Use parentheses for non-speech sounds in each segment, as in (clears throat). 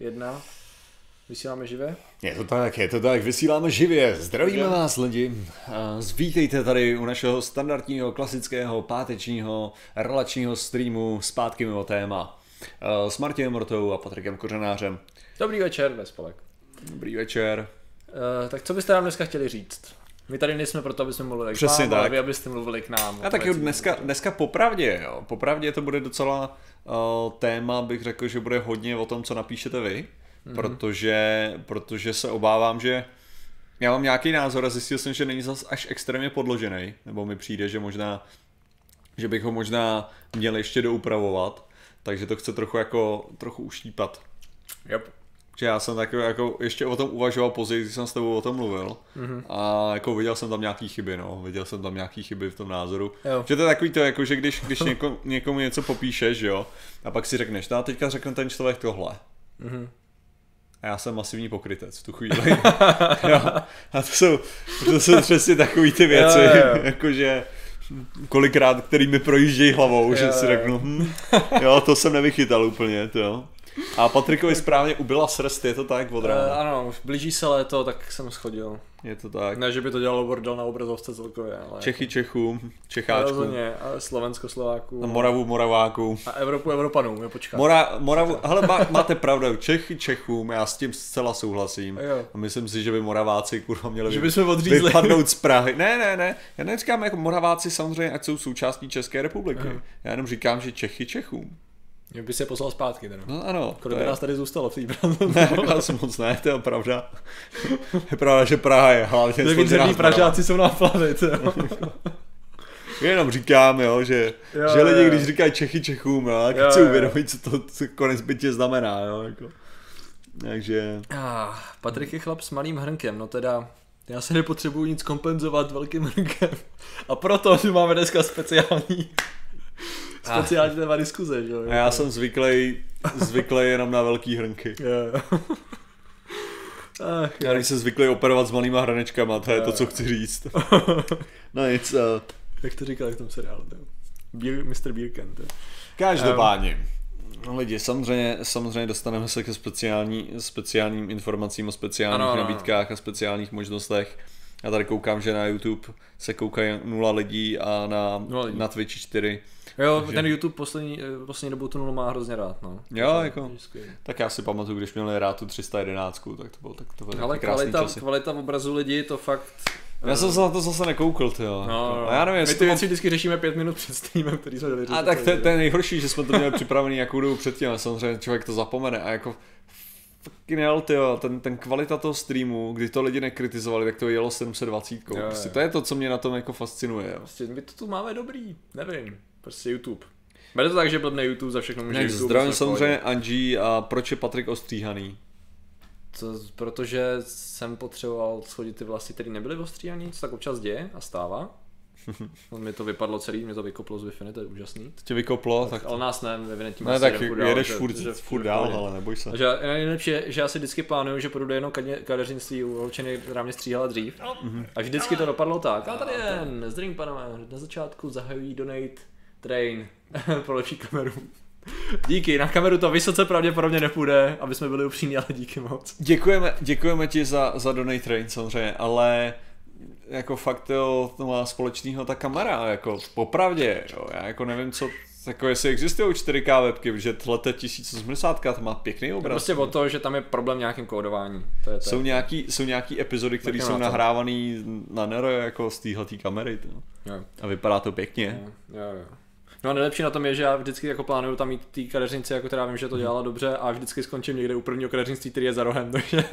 jedna. Vysíláme živě? Je to tak, je to tak, vysíláme živě. Zdravíme vás lidi. A Vítejte tady u našeho standardního, klasického, pátečního, relačního streamu zpátky mimo téma. S Martinem Mortou a Patrikem Kořenářem. Dobrý večer, Vespolek. Dobrý večer. Uh, tak co byste nám dneska chtěli říct? My tady nejsme proto, aby jsme mluvili Přesně k vám, ale tak. vy abyste mluvili k nám. A tak jo, dneska, dneska popravdě, jo. Popravdě to bude docela téma, bych řekl, že bude hodně o tom, co napíšete vy, mm-hmm. protože, protože se obávám, že já mám nějaký názor a zjistil jsem, že není zas až extrémně podložený, nebo mi přijde, že možná, že bych ho možná měl ještě doupravovat, takže to chce trochu jako, trochu uštípat. Yep. Že já jsem takový jako ještě o tom uvažoval později, když jsem s tebou o tom mluvil Mhm. mm-hmm. a jako viděl jsem tam nějaký chyby, no, viděl jsem tam nějaký chyby v tom názoru. Jo. Že to je takový to, jako že když, když (laughs) něko, někomu něco popíšeš, jo, a pak si řekneš, no a teďka řekne ten člověk tohle. Mhm. A já jsem masivní pokrytec v tu chvíli. (laughs) jo. A to jsou, to jsou přesně takový ty věci, Jo, jo, jo. (laughs) jakože kolikrát, který mi projíždějí hlavou, Jo, že si jo. řeknu, hm, jo, to jsem nevychytal úplně, to jo. A Patrikovi správně ubyla srst, je to tak od Uh, rána? ano, už blíží se léto, tak jsem schodil. Je to tak. Ne, že by to dělalo bordel na obrazovce celkově, ale... Čechy Čechům, Čecháčkům, Rozhodně, a Slovensko Slováků. a Moravu Moravákům. A Evropu Evropanům, jo, počkat. Mora, Moravu, hele, má, (laughs) máte pravdu, Čechy Čechům, já s tím zcela souhlasím. Jo. A myslím si, že by Moraváci kurva měli Že vy- bychom odřízli. vypadnout z Prahy. Ne, ne, ne, já neříkám jako Moraváci samozřejmě, ať jsou součástí České republiky. Aha. Já jenom říkám, že Čechy Čechům. Mě by se poslal zpátky teda. No ano, Kolik by je, nás tady zůstalo v té (laughs) ne, (laughs) nás moc ne, to je pravda. Je pravda, že Praha je hlavně složená. Pražáci jsou na plavit, jo. (laughs) Jenom říkám, jo, že, Jo, že lidi, jo. když říkají Čechy Čechům, jo, tak Jo, jo. uvědomí, co to co konec bytě znamená, jo, jako. Takže, Ah, Patrik je chlap s malým hrnkem, no teda já se nepotřebuju nic kompenzovat velkým hrnkem. A proto tu máme dneska speciální (laughs) speciální téma diskuze, že jo. a já jsem zvyklý, zvyklý jenom na velký hrnky. (laughs) Ach, Já když jsem zvyklý operovat s malýma hranečkama, to je to, co chci říct. (laughs) No nic, uh, jak to říkal v tom seriálu, to. Beer, Mr. Beerkent. každopádně. No lidi, samozřejmě, samozřejmě dostaneme se ke speciální, speciálním informacím o speciálních Ano, nabídkách a speciálních možnostech. Já tady koukám, že na YouTube se koukají nula lidí a na, Nula lidí. na Twitchi 4. Jo, Takže- ten YouTube poslední, eh, poslední dobou tu nulu má hrozně rád, no. Jo, To jako. Tak já si pamatuju, když měli rád tu 311, tak to bylo tak to bylo Ale kvalita, časy. kvalita obrazu lidí, to fakt... Já jsem se na to zase nekoukl, ty jo. No, no. A já nevím, My ty to mám... věci vždycky řešíme pět minut před streamem, který jsme dali A tak to, to je nejhorší, že jsme to měli připravený nějakou dobu předtím a samozřejmě člověk to zapomene a jako fucking hell, tyjo, ten, ten kvalita toho streamu, kdy to lidi nekritizovali, tak to jelo 720. Jo, jo. Prostě to je to, co mě na tom jako fascinuje. Jo. Prostě my to tu máme dobrý, nevím, prostě YouTube. Bude to tak, že blbne YouTube za všechno může Ne, YouTube. zdravím samozřejmě Angie a proč je Patrik ostříhaný? To, protože jsem potřeboval schodit ty vlasy, které nebyly ostříhaný, co tak občas děje a stává. (laughs) mi to vypadlo celý, mě to vykoplo z wi to je úžasný. To tě vykoplo, tak... Ale nás ne, ve Vinetí Ne, tak jedeš furt, furt dál, ale. neboj se. Takže já- nejlepší je, že já si vždycky plánuju, že půjdu do jednoho kaně- kadeřnictví u holčiny, která mě stříhala dřív. A vždycky to dopadlo tak. A tady je, zdravím panové, na začátku zahajují donate train (laughs) pro lepší kameru. Díky, na kameru to vysoce pravděpodobně nepůjde, aby jsme byli upřímní, ale díky moc. Děkujeme, děkujeme ti za, za Donate Train samozřejmě, ale jako fakt jo, to má společného ta kamera, jako popravdě, jo, já jako nevím, co, jako jestli existují 4K webky, protože tohle 1080 to má pěkný obraz. Prostě o to, že tam je problém v nějakém kódování. To je, to jsou nějaký, jsou nějaký epizody, které jsou nahrávané na Nero jako z téhletý kamery, to. Jo, a vypadá to pěkně. jo, jo, jo. No a nejlepší na tom je, že já vždycky jako plánuju tam mít ty kadeřnici, jako která vím, že to dělala dobře a vždycky skončím někde u prvního kadeřnictví, který je za rohem, (laughs) takže...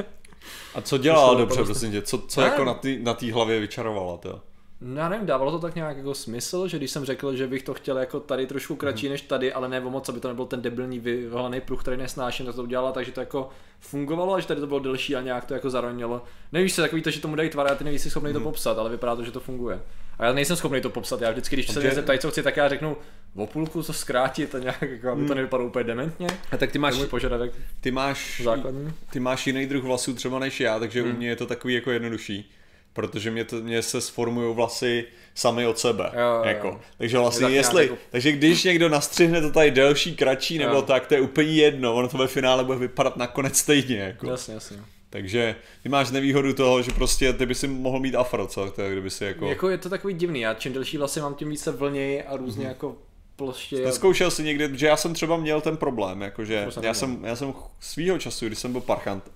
A co dělala dobře, prostě- prosím tě, co, co Ne. jako na té na tý hlavě vyčarovala, to? No, já nevím, dávalo to tak nějak jako smysl, že když jsem řekl, že bych to chtěl jako tady trošku kratší než tady, ale ne o moc, aby to nebyl ten debilní vyvolený pruh, který nesnáším, tak to udělala, takže to jako fungovalo, a že tady to bylo delší a nějak to jako zaronilo. Nevíš se, takový to, že tomu dají tvar a ty nejsi schopný to popsat, ale vypadá to, že to funguje. A já nejsem schopný to popsat, já vždycky, když se zeptají, co chci, tak já řeknu o půlku to zkrátit a nějak, jako, aby to nevypadalo úplně dementně. A tak ty máš, můj požadavek ty máš, základní. ty máš jiný druh vlasů třeba než já, takže Hmm. u mě je to takový jako jednodušší. Protože mě, to, mě se sformují vlasy sami od sebe. Jo, jako. jo. Takže vlastně tak jestli, nějak jako- takže když někdo nastřihne to tady delší, kratší nebo Jo. tak, to je úplně jedno, ono to ve finále bude vypadat nakonec stejně. Jako. Jasně, jasně. Takže ty máš nevýhodu toho, že prostě ty by si mohl mít afro, co? To je, kdyby si jako... Jako je to takový divný, já čím delší vlasy mám, tím více vlněji a různě jako ploště. Neskoušel jsi někdy, že já jsem třeba měl ten problém, jakože já jsem, já jsem svýho času, když jsem byl parchant,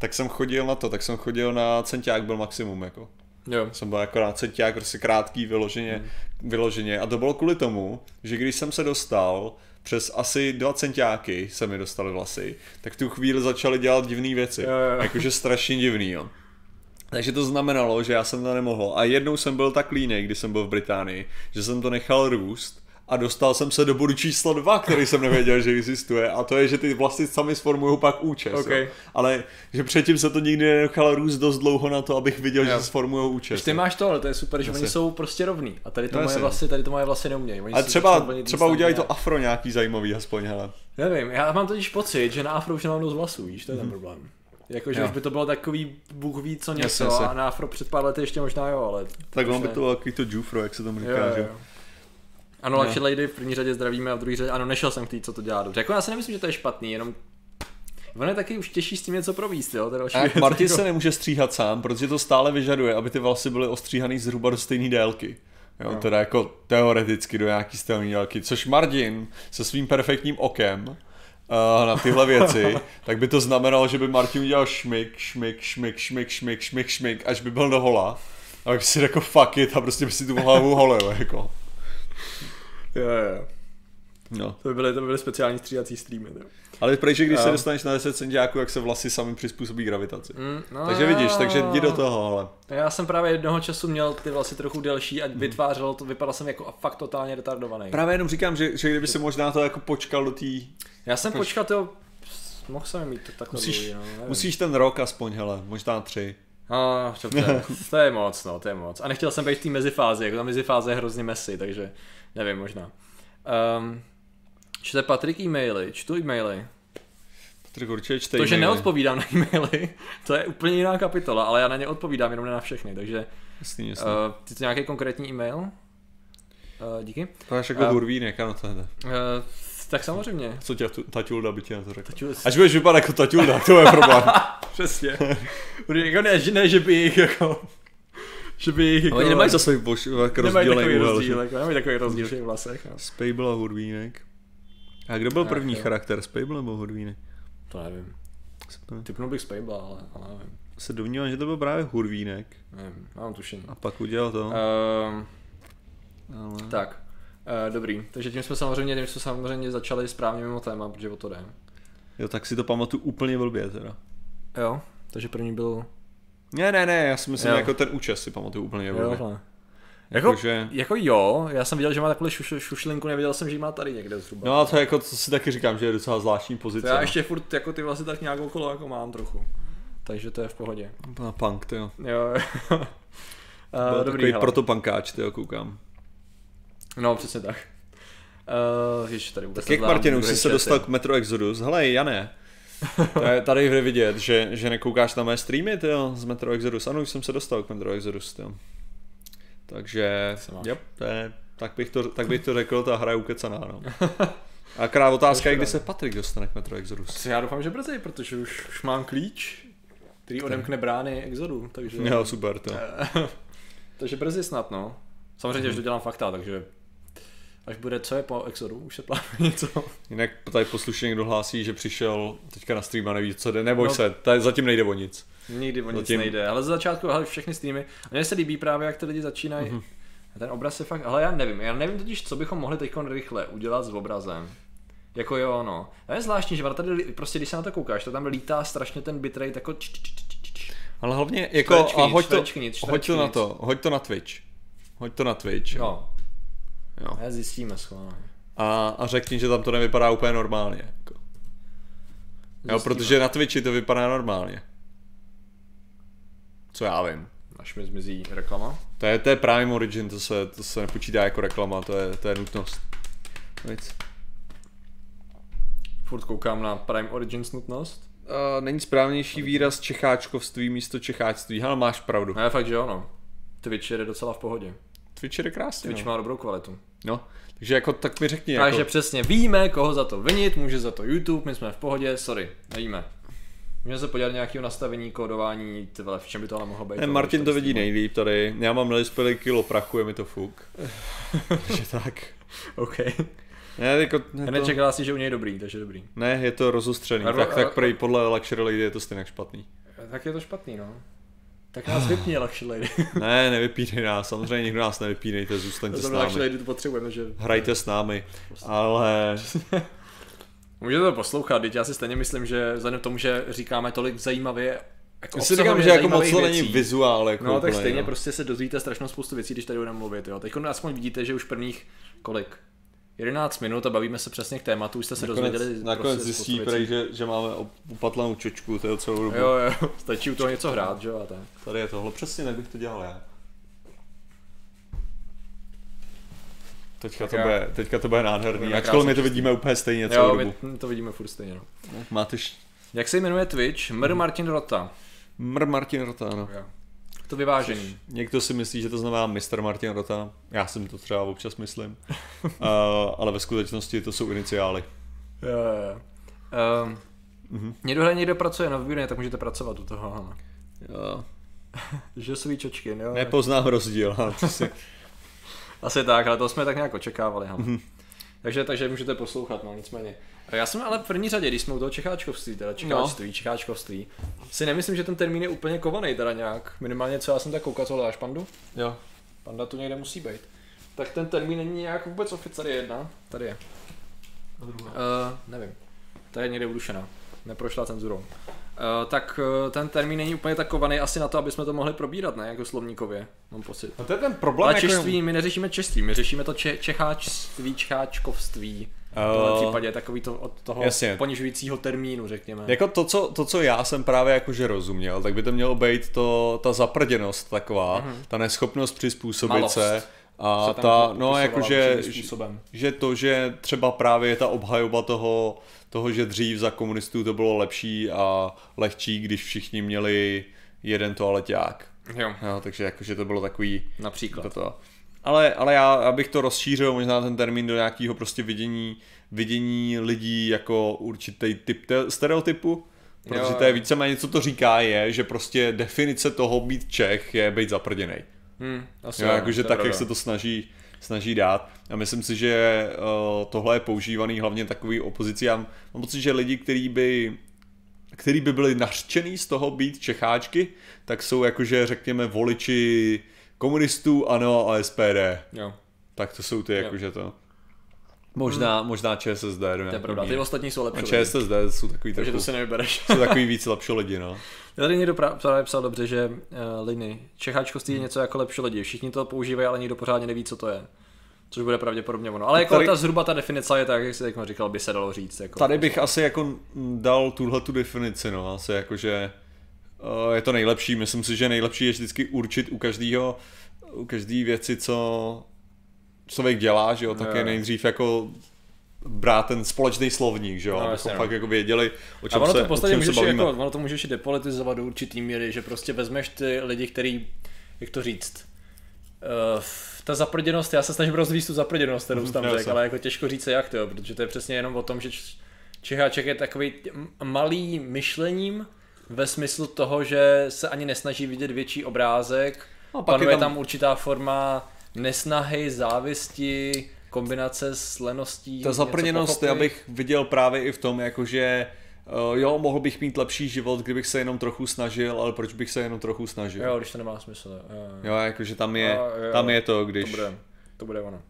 tak jsem chodil na to, tak jsem chodil na centiák byl maximum, jako. Jo. Jsem byl jako na centiák, prostě krátký, vyloženě, Hmm. vyloženě. A to bylo kvůli tomu, že když jsem se dostal přes asi dva centiáky se mi dostaly vlasy, tak v tu chvíli začaly dělat divné věci. Jo, jo. Jakože strašně divný, jo. Takže to znamenalo, že já jsem to nemohl. A jednou jsem byl tak línej, když jsem byl v Británii, že jsem to nechal růst a dostal jsem se do bodu číslo dva, který jsem nevěděl, že existuje. A to je, že ty vlasy sami sformují pak účes. Ok. Jo. Ale že předtím se to nikdy nenechal růst dost dlouho na to, abych viděl, Jo. že sformují účes. Když ty máš to, ale to je super, že Jasně. oni jsou prostě rovný. A tady to No moje vlasy, tady to moje vlasy neumějí. Oni A třeba, třeba udělají to afro nějaký zajímavý, aspoň, hele. Nevím, já mám totiž pocit, že na afro už nemám dost vlasů, víš, to je ten problém. Jako, že Jo. už by to bylo takový bůh ví co něco Jasně, jasně. a na afro před pár lety ještě možná jo, ale... Tak on by to bylo takový to jufro, jak se tomu Jo, říká, jo, že? Ano, Ne. Lucky Lady v první řadě zdravíme a v druhé řadě, ano, nešel jsem k tý, co to dělá dobře. Jako já si nemyslím, že to je špatný, jenom Ono je taky už těžší s tím něco províst, jo, to další A Martin jako- se nemůže stříhat sám, protože to stále vyžaduje, aby ty vlasy byly ostříhaný zhruba do stejné délky. Jo, Jo. teda jako teoreticky do nějaký stejné délky, což Martin se svým perfektním okem uh, na tyhle věci, (laughs) tak by to znamenalo, že by Martin udělal šmik, šmik, šmik, šmik, šmik, šmik, šmik, až by byl do hola. A by si řekl fuck it a prostě by si tu hlavu holil, jako. Jo. No. To by byly, to by byly speciální stříhací streamy, jo. Ale prej, že když se Jo. dostaneš na 10 centiáků, jak se vlasy sami přizpůsobí gravitaci. Mm, no, Takže vidíš, takže jdi do toho, ale. Já jsem právě jednoho času měl ty vlasy trochu delší a vytvářelo to, vypadal jsem jako fakt totálně retardovaný. Právě jenom říkám, že, že kdyby si možná to jako počkal do té... Já jsem počkat, jo, mohl jsem mít to takhle Musíš, dlouhý, no, musíš ten rok aspoň, hele, možná tři. A, dobře, to je moc, no, to je moc. A nechtěl jsem být v té mezifázi, jako ta mezifáze je hrozně messy, takže nevím, možná. Um, čte Patrik e-maily, čtu e-maily. Patrik určitě čtej To, že neodpovídám na e-maily, (laughs) to je úplně jiná kapitola, ale já na ně odpovídám, jenom ne na všechny, takže Jasný, jasný. uh, ty to nějaký konkrétní e-mail? Uh, díky. to máš jako a- hurvínek, ano, to je. Uh, tak samozřejmě. Co tě Taťulda by ti na to řekla? Taťul- Až budeš vypadat jako Taťulda, to je problém. (laughs) Přesně. jako ne, že ne, že by jich jako... Že by jich jako... Oni nemají zase bož, jako nemají rozdílný takový úhel. rozdíl, jako, nemají takový rozdíl v těch vlasech. No. Spable a hurvínek. A kdo byl Tak, první jo. charakter, Spable nebo hurvínek? To nevím. Se- Typnul bych Spable, ale, ale nevím. Se domnívám, že to byl právě hurvínek. nevím. Mám tušení. A pak udělal to. Um, Ale... tak. Uh, dobrý, takže tím jsme samozřejmě, tím jsme samozřejmě začali správně mimo téma, protože o to jde. Jo, tak si to pamatuju úplně blbě teda. Jo, takže první byl... Ne, ne, ne, já si myslím, Jo. jako ten účes si pamatuju úplně Jo. Jako, Jakože- jako jo, já jsem viděl, že má takhle šuš, šušlinku, neviděl jsem, že ji má tady někde zhruba. No a to je jako, co si taky říkám, že je docela zvláštní to pozice. já no. ještě furt jako ty vlasy tak nějak okolo jako mám trochu. Takže to je v pohodě. Na punk, ty jo. Jo. (laughs) uh, dobrý, takový protopankáč, ty jo, koukám. No, přesně tak. Uh, ještě tady vůbec Tak jak Martin, už jsi se dostal k Metro Exodus. Hele, Jane, (laughs) je tady jde vidět, že, že nekoukáš na mé streamy, ty jo, z Metro Exodus. Ano, už jsem se dostal k Metro Exodus, ty jo. Takže, yep, to je, tak, bych to, tak bych to řekl, ta hra je ukecaná, no. (laughs) A krát otázka je, kdy se Patrik dostane k Metro Exodus. Já doufám, že brzy, protože už, už mám klíč, který odemkne brány Exodu, takže... Jo, super, to. (laughs) takže brzy snad, no. Samozřejmě, Mhm. že to dělám fakta, takže až bude, co je po Exodu, už se plánuje něco. Jinak tady poslušně někdo hlásí, že přišel teďka na stream a neví, co jde. Neboj No. se, tady zatím nejde o nic. Nikdy o nic Zatím- nejde, ale ze začátku, hele, všechny streamy, a mně se líbí právě, jak ty lidi začínají, Mhm. mm-hmm. ten obraz je fakt, ale já nevím, já nevím totiž, co bychom mohli teď rychle udělat s obrazem. Jako jo, no. A je zvláštní, že tady prostě, když se na to koukáš, to tam lítá strašně ten bitrate jako č, č, č, č, č. Ale hlavně, jako, Čtverečky a hoď to, čtverečky nic, hoď to na to, hoď to na Twitch. Hoď to na Twitch. jo. No, Jo. já zjistíme schválně. A, a řekni, že tam to nevypadá úplně normálně. Jako. Jo, protože na Twitchi to vypadá normálně. Co já vím. Až mi zmizí reklama. To je, to je Prime Origin, to se, to se nepočítá jako reklama, to je, to je nutnost. Nic. Furt koukám na Prime Origins nutnost. uh, není správnější výraz čecháčkovství místo čecháčství. Ale máš pravdu. Ne, fakt, že jo, no. Twitch je docela v pohodě. Twitch je krásně. Twitch no. má dobrou kvalitu. no. Takže jako tak mi řekni. Takže Jako, přesně víme, koho za to vinit, může za to YouTube, my jsme v pohodě, sorry, nevíme. Můžeme se podívat nějakého nastavení, kódování, ty vole, v čem by to ale mohlo být. ne, Martin to vidí nejlíp tady. Já mám nelispělý kilo prachu, je mi to fuk. (laughs) Takže tak. OK. Ne, jako, ne, to, nečekal si, že u něj je dobrý, takže dobrý. ne, je to rozostřený. A- tak, a- tak prej, podle Luxury Lady je to stejně špatný. Tak je to špatný, no. Tak nás vypni, Luxury Lady. (laughs) Ne, nevypínej nás, samozřejmě nikdo nás nevypínejte, zůstaňte s námi. Lady to potřebujeme, že... Hrajte s námi, ale (laughs) Můžete to poslouchat, teď já si stejně myslím, že vzhledem k tomu, že říkáme tolik zajímavě, jako já si říkám, že jako moc to není vizuál. Jako No tak úplně, stejně no. prostě se dozvíte strašnou spoustu věcí, když tady budeme mluvit, jo. Teď aspoň vidíte, že už prvních kolik? 11 minut a bavíme se přesně k tématu, už jste se Nakonec, dozvěděli nakonec prostě zjistí, prej, že, že máme upatlanou čočku, to je celou dobu. Jo, jo, (laughs) stačí u toho něco hrát, že jo, a tak. Tady je tohle, přesně tak bych to dělal já. Teďka to, já- bude, teďka to bude nádherný, ačkoliv my to vidíme úplně stejně celou Jo, dobu. my to vidíme furt stejně, no. Máte š... Jak se jmenuje Twitch? Mr. Martin Rota. Mr. Martin Rota, no. Jo. To vyvážený. Někdo si myslí, že to znamená Mr. Martin Rota, já si to třeba občas myslím, uh, (laughs) ale ve skutečnosti to jsou iniciály. Jo, jo, jo. Um, Mhm. Někdo někdo pracuje na výborně, tak můžete pracovat u toho. Jo. (laughs) Že svý čočky, jo. Nepoznám rozdíl, si... (laughs) Asi tak, ale to jsme tak nějak očekávali. Mhm. Mm-hmm. Takže, takže můžete poslouchat, no nicméně. Já jsem ale v první řadě, když jsme u toho Čecháčkovství, teda Čecháčství, no. Čecháčkovství, si nemyslím, že ten termín je úplně kovaný teda nějak. Minimálně co já jsem tak koukal, co hledáš pandu? Jo. Panda tu někde musí být. Tak ten termín není nějak vůbec oficiálně Tady je jedna. Tady je. Uh, nevím. Ta je někde udušená. Neprošla cenzurou. Uh, tak uh, ten termín není úplně tak kovaný asi na to, aby jsme to mohli probírat, ne? Jako slovníkově, mám pocit. A to je ten problém, Ale jako... češství, my neřešíme češství, my řešíme to če- čecháčství, čecháčkovství. V Eh, případě takový to od toho jasně. ponižujícího termínu, řekněme. Jako to co, to, co já jsem právě jakože rozuměl, tak by to mělo být to, ta zaprděnost taková, mm-hmm. ta neschopnost přizpůsobit Malost se a ta, no jakože, že to, že třeba právě je ta obhajoba toho, toho, že dřív za komunistů to bylo lepší a lehčí, když všichni měli jeden toaleťák. Jo, No, takže jakože to bylo takový například. toto. Ale, ale já abych to rozšířil možná ten termín do nějakého prostě vidění, vidění lidí jako určitý typ te- stereotypu, protože Jo, to je víceméně, co to říká, je, že prostě definice toho být Čech je být zaprděnej. Hmm, asi Jo, jo, jakože tak, jak se to snaží, snaží dát. A myslím si, že uh, tohle je používaný hlavně takový opozici. Já mám pocit, že lidi, kteří by který by byli nařčený z toho být Čecháčky, tak jsou jakože řekněme voliči komunistů, ANO a SPD. Jo, Tak to jsou ty jakože to. Možná, možná ČSSD. to je pravda. Ty ostatní jsou A lepší. lidi. ČSSD jsou takový, Takže to si nevybereš. jsou takový víc lepší lidi, no. (laughs) Tady někdo právě psal dobře, že uh, Liny, Čecháčkovství je něco jako lepší lidi. Všichni to používají, ale nikdo pořádně neví, co to je. Což bude pravděpodobně ono. Ale jako Tady- ta zhruba ta definice je tak, jak jsi teď říkal, by se dalo říct. Jako. Tady bych asi jako dal tuhle tu definici, no, asi jakože uh, je to nejlepší, myslím si, že nejlepší je vždycky určit u každého, u každé věci, co člověk dělá, že jo, tak je nejdřív jako brát ten společný slovník, že jo, No, abychom jasně, no. fakt jako věděli, o A čem ono se, to v podstatě o čem se bavíme. jako, ono to můžeš i depolitizovat do určitý míry, že prostě vezmeš ty lidi, který, jak to říct, uh, ta zaprděnost, já se snažím rozvíjet tu zaprděnost, kterou jsi tam (laughs) řekl, ale jako těžko říct se jak to, jo, protože to je přesně jenom o tom, že Čecháček je takový malý myšlením ve smyslu toho, že se ani nesnaží vidět větší obrázek, No, pak je panuje tam- tam... tam určitá forma nesnahy, závisti, kombinace s leností. Ta zaprněnost já bych viděl právě i v tom, jakože uh, jo, mohl bych mít lepší život, kdybych se jenom trochu snažil, ale proč bych se jenom trochu snažil? Jo, když to nemá smysl. Jo, jo. Jo, jakože tam je, A, jo, tam je to, když... To bude, to bude ono.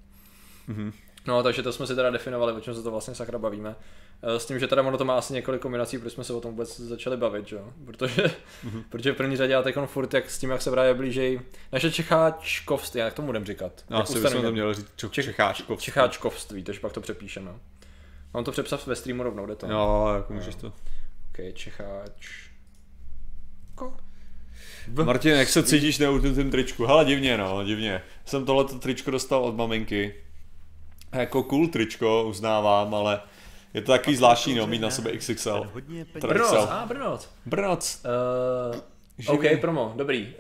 Mhm. No, takže to jsme si teda definovali, o čem se to vlastně sakra bavíme. Eh, S tím, že teda ono to má asi několik kombinací, proč jsme se o tom vůbec začali bavit, jo? Protože, Mhm. (laughs) protože v první řadě já teď furt jak s tím, jak se právě blížej naše čecháčkovství, jak to budem říkat? No, asi bychom to měli říct Čech, Čech- Čecháčkov. Čecháčkovství, takže pak to přepíšeme. Mám to přepsat ve streamu rovnou, jde to? Jo, jako můžeš to. Ok, Čecháč... Ko? Martin, jak se cítíš na tím tričku? Hele, divně, no, divně. Jsem tohleto tričko dostal od maminky. Jako cool tričko, uznávám, ale Je to takový zvláštní, no, mít na sebe XXL. Brnoc, a Brnoc. Brnoc. Uh, OK, promo, dobrý.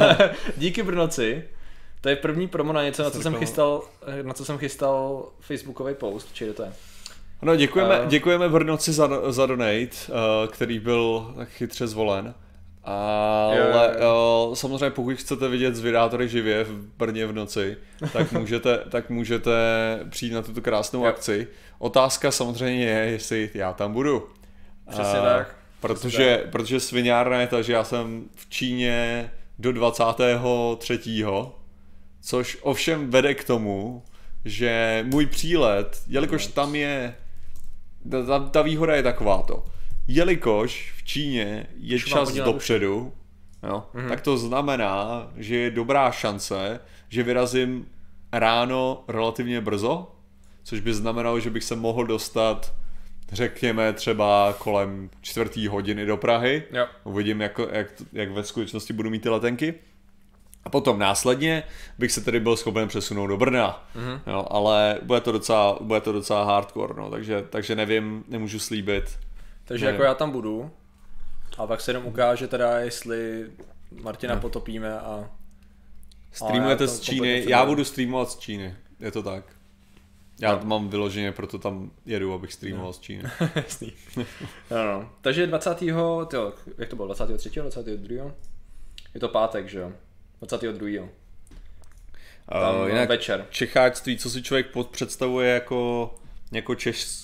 (laughs) Díky Brnoci. To je první promo na něco, na co jsem chystal, na co jsem chystal facebookový post, či to je. No, děkujeme, uh, děkujeme Brnoci za, za donate, uh, který byl tak chytře zvolen. Ale jo, jo, jo. Uh, samozřejmě pokud chcete vidět zvědátory živě v Brně v noci, tak (laughs) můžete, tak můžete přijít na tuto krásnou jo. akci. Otázka samozřejmě je, jestli já tam budu. Přesně uh, tak. Protože, tak. protože sviňárna je ta, že já jsem v Číně do 23. Což ovšem vede k tomu, že můj přílet, jelikož tam je, ta, ta výhoda je takováto, jelikož v Číně je Už čas dopředu, jo, mm-hmm. tak to znamená, že je dobrá šance, že vyrazím ráno relativně brzo, což by znamenalo, že bych se mohl dostat řekněme třeba kolem čtvrtý hodiny do Prahy. Jo. Uvidím, jak, jak, jak ve skutečnosti budu mít ty letenky. A potom následně bych se tedy byl schopen přesunout do Brna. Mm-hmm. Jo, ale bude to docela, bude to docela hardcore, no, takže, takže nevím, nemůžu slíbit. Takže nevím. jako já tam budu a pak se jenom ukáže teda, jestli Martina no. potopíme a... Streamujete z Číny, já budu streamovat z Číny, je to tak. Já no. mám vyloženě, proto tam jedu, abych streamoval no. z Číny. (laughs) Jasný. no, no. Takže 20. Tyjo, jak to bylo, 23. 22. Je to pátek, že jo? 22. Uh, Tam jinak večer. Čecháctví, co si člověk představuje jako, jako Češ, uh,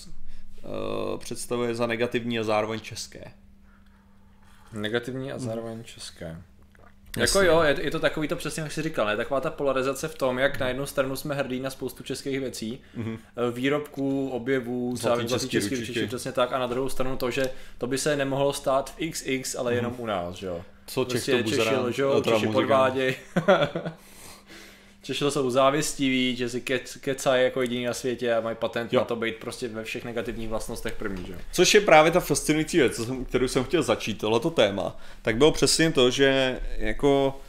představuje za negativní a zároveň české. Negativní a zároveň české. Jasně. Jako jo, je, je to takový to přesně, jak jsi říkal, ne? taková ta polarizace v tom, jak na jednu stranu jsme hrdí na spoustu českých věcí, mm-hmm. výrobků, objevů, zlatý český, český ručičky, přesně tak, a na druhou stranu to, že to by se nemohlo stát v XX, ale mm-hmm. jenom u nás, že jo. Co prostě Čech to Češi lžou, Češi podváděj. Češi jsou závistiví, že si ke, kecají jako jediný na světě a mají patent jo. na to být prostě ve všech negativních vlastnostech první. Že? Což je právě ta fascinující věc, kterou jsem chtěl začít, tohleto téma, tak bylo přesně to, že jako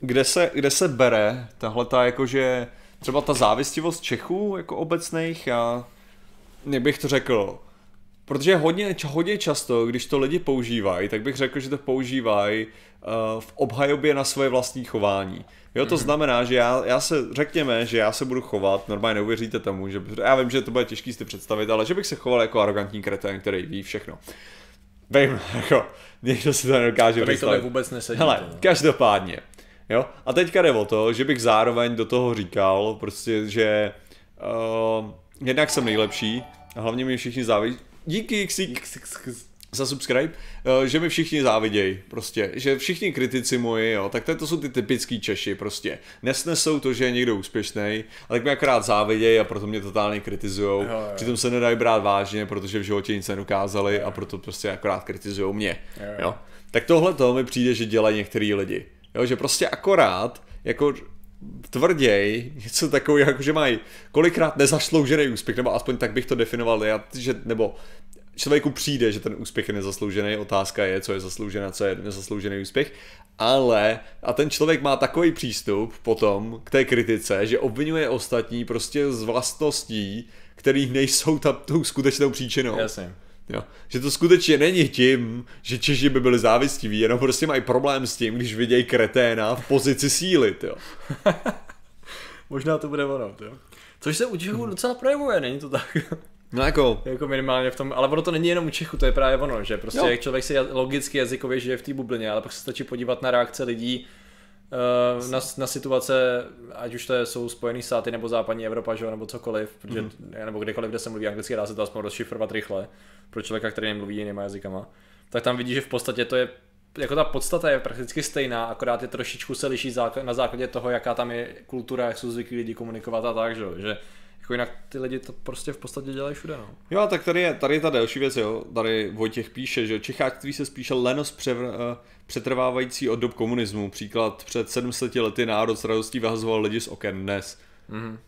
kde se, kde se bere tahle ta jakože třeba ta závistivost Čechů jako obecných a jak bych to řekl, protože hodně, hodně často, když to lidi používají, tak bych řekl, že to používají uh, v obhajobě na svoje vlastní chování. Jo, to mm-hmm. znamená, že já, já se, řekněme, že já se budu chovat, normálně neuvěříte tomu, že já vím, že to bude těžký si představit, ale že bych se choval jako arrogantní kretén, který ví všechno. Vím, (laughs) jako, někdo si to nedokáže to představit. To vůbec nesedí. Hele, to, no. každopádně, jo, a teďka jde o to, že bych zároveň do toho říkal, prostě, že uh, jednak jsem nejlepší, a hlavně mi všichni závidí, díky XXX za subscribe, eh, že mi všichni závidějí, prostě, že všichni kritici moji, jo, tak to jsou ty typický Češi, prostě. Nesnesou to, že je někdo úspěšný, ale tak mi akorát závidějí a proto mě totálně kritizují. Přitom se nedají brát vážně, protože v životě nic nedokázali a proto prostě akorát kritizují mě, jo. jo. Tak tohle to mi přijde, že dělají některý lidi. Jo, že prostě akorát, jako tvrděj, něco takového, jako že mají kolikrát nezasloužený úspěch, nebo aspoň tak bych to definoval, já, že, nebo člověku přijde, že ten úspěch je nezasloužený, otázka je, co je zasloužené, co je nezasloužený úspěch, ale a ten člověk má takový přístup potom k té kritice, že obvinuje ostatní prostě z vlastností, který nejsou ta, tou skutečnou příčinou. Jasně. Jo. Že to skutečně není tím, že Češi by byli závistiví, jenom prostě mají problém s tím, když vidějí kreténa v pozici síly, jo. (laughs) Možná to bude ono, jo. Což se u Čechů docela projevuje, není to tak? No jako... Jako minimálně v tom, ale ono to není jenom u Čechu, to je právě ono, že prostě jo. jak člověk si logicky jazykově žije v té bublině, ale pak se stačí podívat na reakce lidí, uh, na, na situace, ať už to je, jsou Spojené státy nebo západní Evropa, že, nebo cokoliv, protože, mm-hmm. nebo kdekoliv, kde se mluví anglicky, dá se to aspoň rozšifrovat rychle pro člověka, který nemluví jinýma jazykama, tak tam vidí, že v podstatě to je jako ta podstata je prakticky stejná, akorát je trošičku se liší na základě toho, jaká tam je kultura, jak jsou zvyklí lidi komunikovat a tak, že, že jako jinak ty lidi to prostě v podstatě dělají všude, no. Jo, tak tady je, tady je ta další věc, jo. Tady Vojtěch píše, že čecháctví se spíše lenost převr, uh, přetrvávající od dob komunismu. Příklad před 700 lety národ s radostí vyhazoval lidi z oken dnes. Mm-hmm.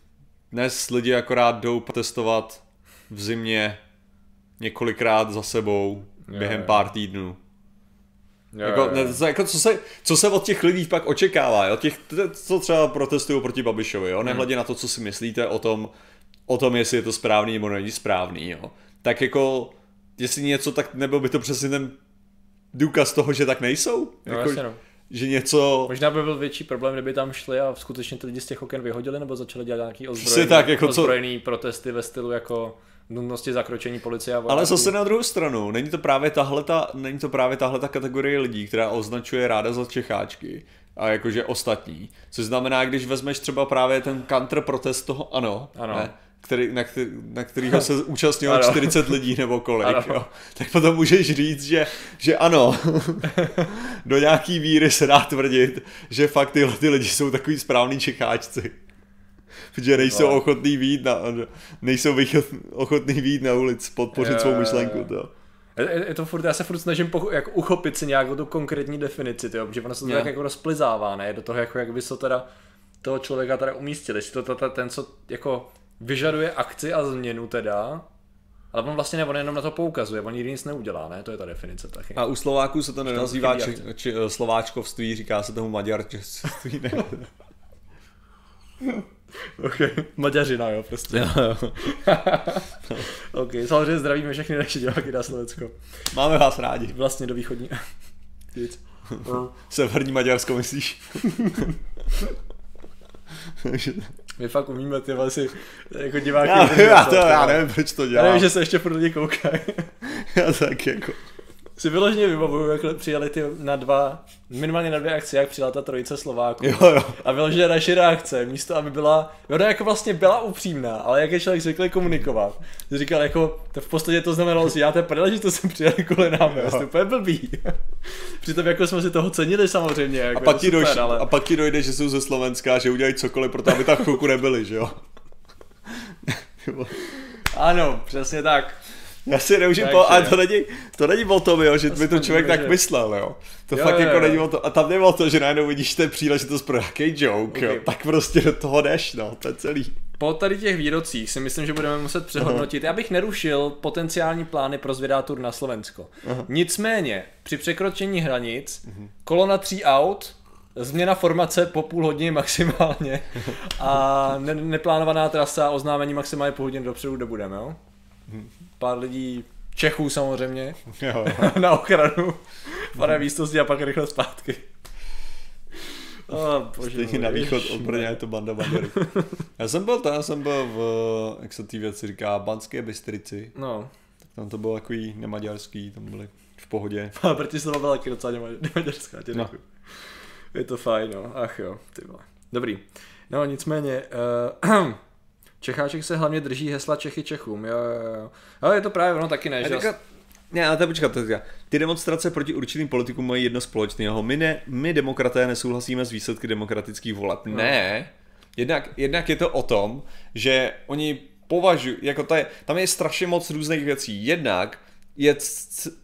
Dnes lidi akorát jdou protestovat v zimě několikrát za sebou jo, během jo. pár týdnů. Jo, jako, ne, jako co, se, co se od těch lidí pak očekává, jo? Těch, co třeba protestují proti Babišovi, jo? nehledě hmm. na to, co si myslíte o tom, o tom, jestli je to správný nebo není správný. Jo. tak jako, jestli něco, tak nebyl by to přesně ten důkaz toho, že tak nejsou? No, jako, jasně, no. Že něco... Možná by byl větší problém, kdyby tam šli a skutečně ty lidi z těch oken vyhodili nebo začali dělat nějaký ozbrojený, tak, jako co- ozbrojený protesty ve stylu jako nutnosti zakročení policie a vojáků. Ale zase na druhou stranu, není to právě tahle ta, není to právě tahle ta kategorie lidí, která označuje ráda za Čecháčky a jakože ostatní. Což znamená, když vezmeš třeba právě ten counter protest toho ano, Ano. Ne, který, na, který, na kterýho se (laughs) účastnilo Ano. 40 lidí nebo kolik, Ano. jo, tak potom můžeš říct, že, že ano, (laughs) do nějaký víry se dá tvrdit, že fakt tyhle ty lidi jsou takový správný Čecháčci. Protože nejsou No. ochotný výjít na, nejsou ochotný výjít na ulic, podpořit Jo, svou jo, jo. myšlenku. To. Je, je- to furt, já se furt snažím pochu, jako uchopit si nějakou tu konkrétní definici, tyjo, protože ono se to Jo. tak jako rozplizává, ne, do toho, jako jak by se teda toho člověka teda umístili, jestli to, to, to ten, co jako vyžaduje akci a změnu teda, ale on vlastně ne, on jenom na to poukazuje, on nikdy nic neudělá, ne, to je ta definice taky. A u Slováků se to nenazývá či, či, slováčkovství, říká se tomu maďarčeství. Ne. (laughs) Okay. Maďařina, jo, prostě. jo, jo. (laughs) ok, samozřejmě zdravíme všechny naše diváky na Slovensko. Máme vás rádi. Vlastně do východní. (laughs) Víc. Severní Maďarsko myslíš? My fakt umíme ty asi jako diváky. já, já, to, já nevím, proč to Já dělám. nevím, že se ještě furt lidi koukají. (laughs) já tak jako... si vyloženě vybavuju, jak přijeli ty na dva, minimálně na dvě akce, jak přijela ta trojice Slováků. Jo, jo. A vyloženě naše reakce, místo aby byla, ona jako vlastně byla upřímná, ale jak je člověk zvyklý komunikovat, říkal jako, to v podstatě to znamenalo, že já to prdele, že to jsem přijeli kvůli nám, jo. to úplně blbý. (laughs) Přitom jako jsme si toho cenili samozřejmě, jako A pak, je ti super, dojde, ale... a pak ti dojde, že jsou ze Slovenska že udělají cokoliv pro to, aby tam chvilku nebyli, že jo? (laughs) Ano, přesně tak. Já si nemůžu po, ale to není, to není o tom, jo, že by to člověk tak myslel, jo. To Jo, fakt jo, jako jo. není o to, a tam není o to, že najednou vidíš ten příležitost pro nějaký joke, jo, Ok. tak prostě do toho jdeš, no, to je celý. Po tady těch výrocích si myslím, že budeme muset přehodnotit. Já bych nerušil potenciální plány pro zvědátur na Slovensko. Nicméně, při překročení hranic, kolona tří aut, změna formace po půl hodině maximálně (laughs) a ne- neplánovaná trasa, oznámení maximálně půl hodiny dopředu, kde budeme, jo? Pár lidí, Čechů samozřejmě, Jo, (laughs) na ochranu, pár místnosti a pak rychle zpátky. Oh, bože Stejně na východ od Brně je to banda bandery. Já jsem byl tam, já jsem byl v, jak se ty věci říká, Banské Bystrici. No, Tam to bylo takový nemaďarský, tam byli v pohodě. (laughs) A Bratislava byla taky docela nema- nemaďarská, tě no. Je to fajn, no. Ach jo, ty vole. Dobrý. No nicméně, uh, (clears throat) Čecháček se hlavně drží hesla Čechy Čechům, jo, jo, jo. Ale je to právě ono taky ne, že? teďka, ne, ale to počkat, to teďka. Ty demonstrace proti určitým politikům mají jedno společného. My, ne, my demokraté nesouhlasíme s výsledky demokratických voleb. No. Ne. Jednak, jednak je to o tom, že oni považují, jako to je, tam je strašně moc různých věcí. Jednak je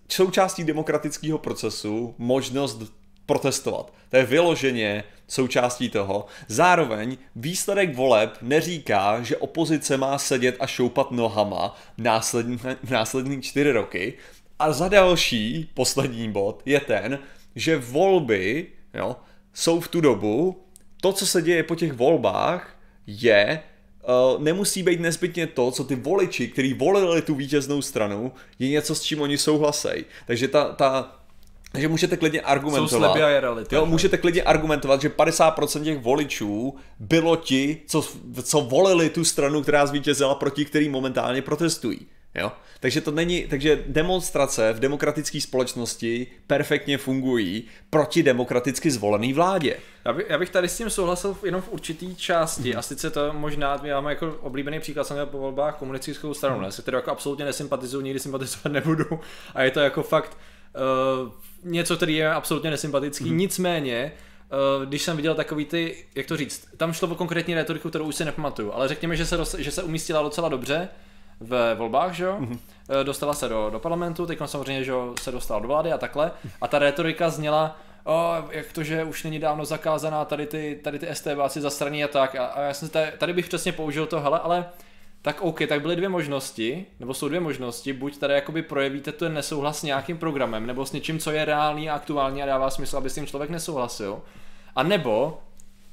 součástí demokratického procesu možnost protestovat. To je vyloženě součástí toho. Zároveň výsledek voleb neříká, že opozice má sedět a šoupat nohama následní, následní čtyři roky. A za další, poslední bod, je ten, že volby jo, jsou v tu dobu, to, co se děje po těch volbách, je, uh, nemusí být nezbytně to, co ty voliči, kteří volili tu vítěznou stranu, je něco, s čím oni souhlasejí. Takže ta, ta takže můžete klidně argumentovat. a je realita, Jo, že? můžete klidně argumentovat, že 50% těch voličů bylo ti, co, co volili tu stranu, která zvítězila, proti který momentálně protestují. Jo? Takže to není, takže demonstrace v demokratické společnosti perfektně fungují proti demokraticky zvolený vládě. Já, by, já bych tady s tím souhlasil jenom v určitý části a sice to možná, my máme jako oblíbený příklad jsem měl po volbách komunistickou stranu, ne, se kterou jako absolutně nesympatizuju, nikdy sympatizovat nebudu a je to jako fakt uh, něco, který je absolutně nesympatický, nicméně Uh, když jsem viděl takový ty, jak to říct, tam šlo o konkrétní retoriku, kterou už si nepamatuju, ale řekněme, že se, roz, že se umístila docela dobře ve volbách, že jo? Mm-hmm. Dostala se do, do parlamentu, teď samozřejmě, že jo, se dostala do vlády a takhle. A ta retorika zněla, o, jak to, že už není dávno zakázaná tady ty, tady ty STBáci zasraní a tak. A, a já jsem tady, tady bych přesně použil to, hele, ale tak OK, tak byly dvě možnosti, nebo jsou dvě možnosti, buď tady jakoby projevíte ten nesouhlas s nějakým programem, nebo s něčím, co je reálný a aktuální a dává smysl, aby s tím člověk nesouhlasil. A nebo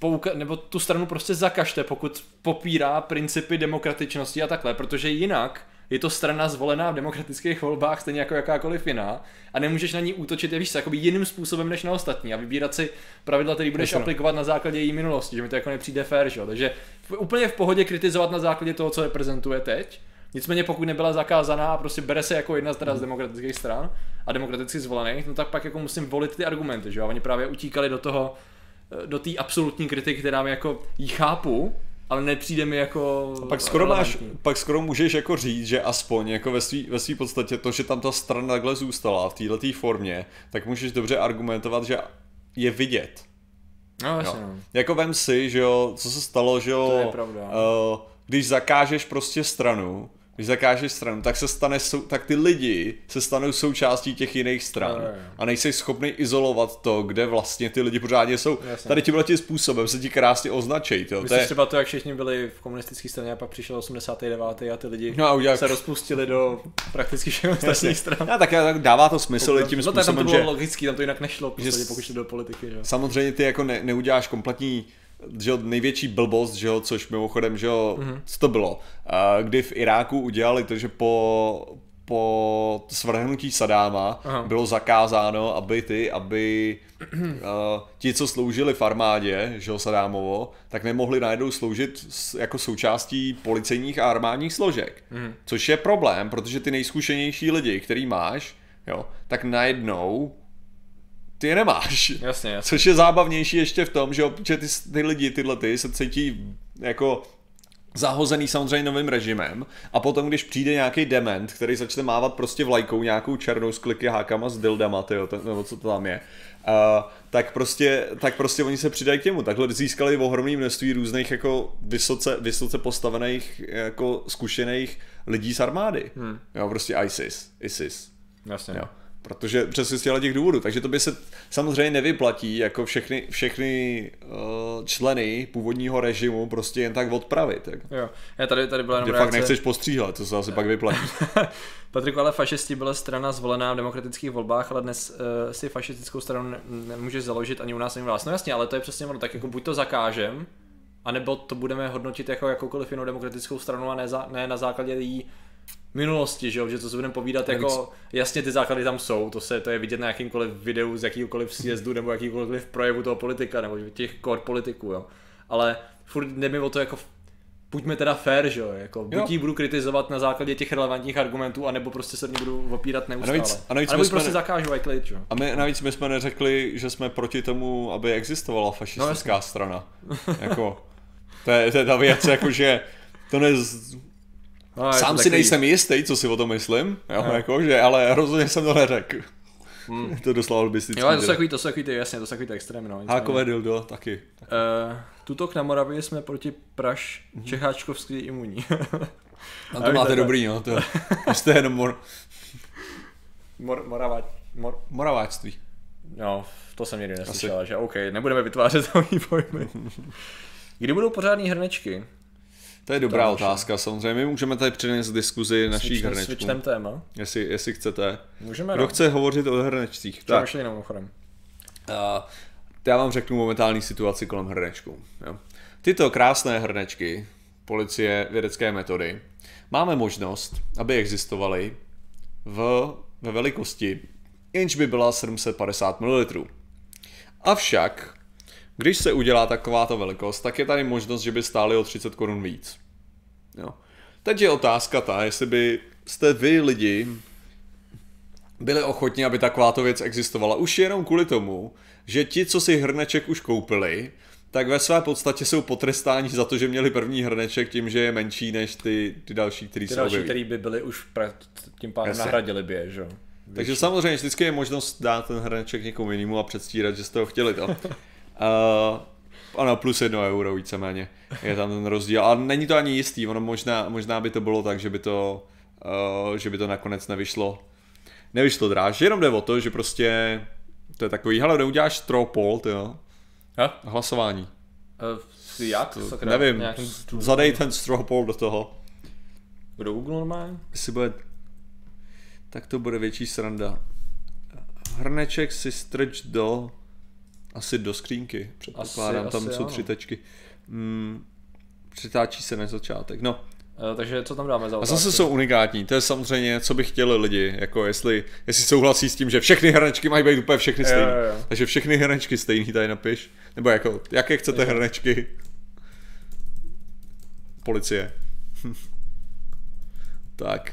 pouka- nebo tu stranu prostě zakažte, pokud popírá principy demokratičnosti a takhle, protože jinak je to strana zvolená v demokratických volbách, stejně jako jakákoliv jiná, a nemůžeš na ní útočit, víš, jakoby jiným způsobem než na ostatní a vybírat si pravidla, které budeš Jasně, no. aplikovat na základě její minulosti, že mi to jako nepřijde fér, že jo? Takže úplně v pohodě kritizovat na základě toho, co reprezentuje teď. Nicméně pokud nebyla zakázaná a prostě bere se jako jedna z teda z demokratických stran a demokraticky zvolených, no tak pak jako musím volit ty argumenty, že jo? A oni právě utíkali do toho, do té absolutní kritiky, která mi jako jí chápu, ale nepřijde mi jako Pak skoro, máš, pak skoro můžeš jako říct, že aspoň jako ve své ve svý podstatě to, že tam ta strana takhle zůstala v této formě, tak můžeš dobře argumentovat, že je vidět. No, jasně, no. Jako vem si, že jo, co se stalo, že jo, To je pravda. Uh, když zakážeš prostě stranu, když zakážeš stranu, tak se stane, sou, tak ty lidi se stanou součástí těch jiných stran jo. a nejsi schopný izolovat to, kde vlastně ty lidi pořádně jsou. Jasně. Tady tímhle tím způsobem se ti krásně označí. To, je, třeba to, jak všichni byli v komunistické straně a pak přišel 89. a ty lidi No a udělal- se rozpustili do prakticky všech ostatních stran. no, tak, tak dává to smysl tím no tak tam to způsobem, bylo že logický, tam to jinak nešlo, v podstatě, pokud do politiky. Že? samozřejmě ty jako ne, neuděláš kompletní že jo, největší blbost, že jo, což mimochodem, že jo, Mhm. mm-hmm. co to bylo, kdy v Iráku udělali to, že po, po svrhnutí Sadáma Aha. bylo zakázáno, aby ty, aby (clears throat) uh, ti, co sloužili v armádě, že jo, Sadámovo, tak nemohli najednou sloužit s, jako součástí policejních a armádních složek. Mm-hmm. Což je problém, protože ty nejzkušenější lidi, který máš, jo, tak najednou ty je nemáš. Jasně, jasně. Což je zábavnější ještě v tom, že, že ty, ty lidi, tyhle ty, se cítí jako zahozený samozřejmě novým režimem a potom, když přijde nějaký dement, který začne mávat prostě vlajkou nějakou černou s kliky hákama s dildama, tyjo, to, nebo co to tam je, uh, tak prostě, tak prostě oni se přidají k němu. Takhle získali ohromné množství různých jako vysoce, vysoce postavených jako zkušených lidí z armády. Hmm. Jo, prostě ISIS, ISIS. jasně. Jo. Protože přesně z těch důvodů. Takže to by se samozřejmě nevyplatí jako všechny, všechny uh, členy původního režimu prostě jen tak odpravit. Tak. Jo. Já tady, tady byla jenom Že fakt reakce. nechceš postříhat, to se asi pak vyplatí. (laughs) Patriku, ale fašisti byla strana zvolená v demokratických volbách, ale dnes uh, si fašistickou stranu ne- nemůžeš založit ani u nás, ani u vás. No jasně, ale to je přesně ono, tak jako buď to zakážem, anebo to budeme hodnotit jako jakoukoliv jinou demokratickou stranu a ne, za, ne na základě její minulosti, že jo, že to si budeme povídat jako, jasně ty základy tam jsou, to se, to je vidět na jakýmkoliv videu z jakýkoliv sjezdu nebo jakýkoliv projevu toho politika nebo těch core politiků, jo. Ale furt jde mi o to jako buďme teda fair, že jo, jako buď Jo. ji budu kritizovat na základě těch relevantních argumentů, anebo prostě se ní budu opírat neustále. navíc- a navíc nebo my ji jsme prostě ne- zakážu a klid, jo. A my navíc my jsme neřekli, že jsme proti tomu, aby existovala fašistická No, strana. Jako, to je, to je ta věc, jako že to ne, No, sám si takový- nejsem jistý, co si o tom myslím, jo, jako, že, ale rozhodně jsem to neřekl. Hmm. (laughs) to doslova lobistický. Jo, to jsou takový, to jsou takový ty, jasně, to jsou takový ty extrémy, no. Hákové dildo taky. Uh, tutok na Moravě jsme proti Praž Čecháčkovský imunní. (laughs) A to máte dobrý, no. To, jste jenom mor, Mor, Morava, mor, moraváctví. no, to jsem nikdy neslyšel, že OK, nebudeme vytvářet takový pojmy. (laughs) Kdy budou pořádný hrnečky? To je dobrá To otázka, samozřejmě. My můžeme tady přinést diskuzi našich Switchnem- hrnečků. Switchnem téma. Jestli, jestli chcete. Můžeme, Kdo no. chce hovořit o hrnečcích? Tak, Přemýšlej jenom mimochodem. uh, já vám řeknu momentální situaci kolem hrnečků. Jo. Tyto krásné hrnečky, policie vědecké metody, máme možnost, aby existovaly v, ve velikosti, jenž by byla 750 ml. Avšak, když se udělá takováto velikost, tak je tady možnost, že by stály o 30 korun víc. Jo. Teď je otázka ta, jestli by jste vy lidi byli ochotní, aby takováto věc existovala. Už jenom kvůli tomu, že ti, co si hrneček už koupili, tak ve své podstatě jsou potrestáni za to, že měli první hrneček tím, že je menší než ty, ty další, který Ty se další, který by byly už pra, tím pádem Jasně. nahradili by je, že jo. Takže samozřejmě vždycky je možnost dát ten hrneček někomu jinému a předstírat, že jste ho chtěli to. Uh, ano, plus jedno euro víceméně je tam ten rozdíl. A není to ani jistý, ono možná, možná by to bylo tak, že by to, uh, že by to nakonec nevyšlo. Nevyšlo dráž, jenom jde o to, že prostě to je takový, hele, neuděláš ty jo, Ha? hlasování. Uh, jak? Sakra, Nevím, zadej ten straw poll do toho. Kdo Google normálně? Jestli bude, tak to bude větší sranda. Hrneček si strč do, asi do skřínky, předpokládám, Asi- tam asi jsou ano. tři tečky. Mm, přitáčí se na začátek. No, Uh, takže co tam dáme za A otázky? zase jsou unikátní, to je samozřejmě, co by chtěli lidi, jako jestli, jestli souhlasí s tím, že všechny hrnečky mají být úplně všechny stejné. Takže všechny hrnečky stejný tady napiš. Nebo jako, jaké chcete Jo. hrnečky? Policie. (laughs) tak.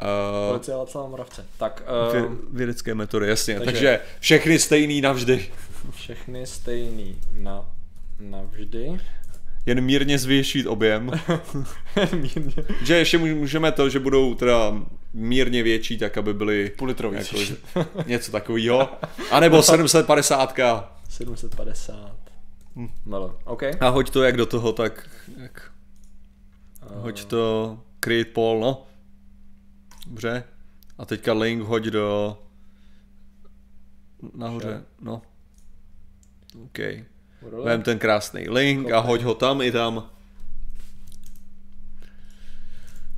Uh, Policie Václava Moravce. Tak, vě, uh, vědecké metody, jasně. takže- Takže, všechny stejný navždy. všechny stejný na, navždy. Jen mírně zvětšit objem. (laughs) Mírně. že ještě můž- můžeme to, že budou teda mírně větší, tak aby byly Půl jako, (laughs) něco takového. A nebo 750. 750. Hm. Malo. OK. A hoď to jak do toho, tak jak, hoď to Create Paul, no. Dobře. A teďka link hoď do nahoře, no. OK. Vem ten krásný link a hoď ho tam i tam.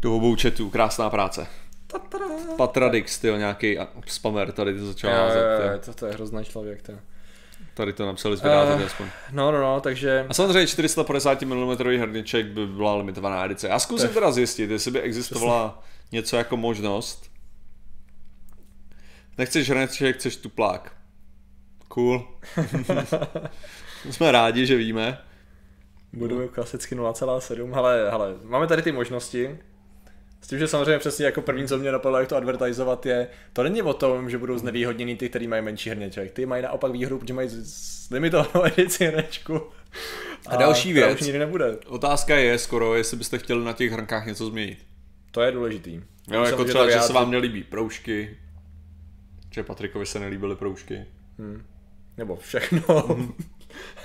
Do obou chatů, krásná práce. Patradix, tyjo, nějaký spamer tady to začal házet. to, to je hrozný člověk. To. Tady to napsali z Eh. aspoň. No, no, no, takže... A samozřejmě 450 mm hrniček by byla limitovaná edice. Já zkusím teda zjistit, jestli by existovala něco jako možnost. Nechceš hrneček, chceš tuplák. Cool. (laughs) Jsme rádi, že víme. Budu klasicky 0,7, ale, hele, máme tady ty možnosti. S tím, že samozřejmě přesně jako první, co mě napadlo, jak to advertizovat je, to není o tom, že budou znevýhodněný ty, který mají menší hrněček. Ty mají naopak výhodu, protože mají limitovanou (laughs) edici hrnečku. A další která věc. Už nikdy nebude. Otázka je skoro, jestli byste chtěli na těch hrnkách něco změnit. To je důležitý. Jo, jako třeba, to že se vyjádřit. vám nelíbí proužky. Že Patrikovi se nelíbily proužky. Nebo všechno. (laughs)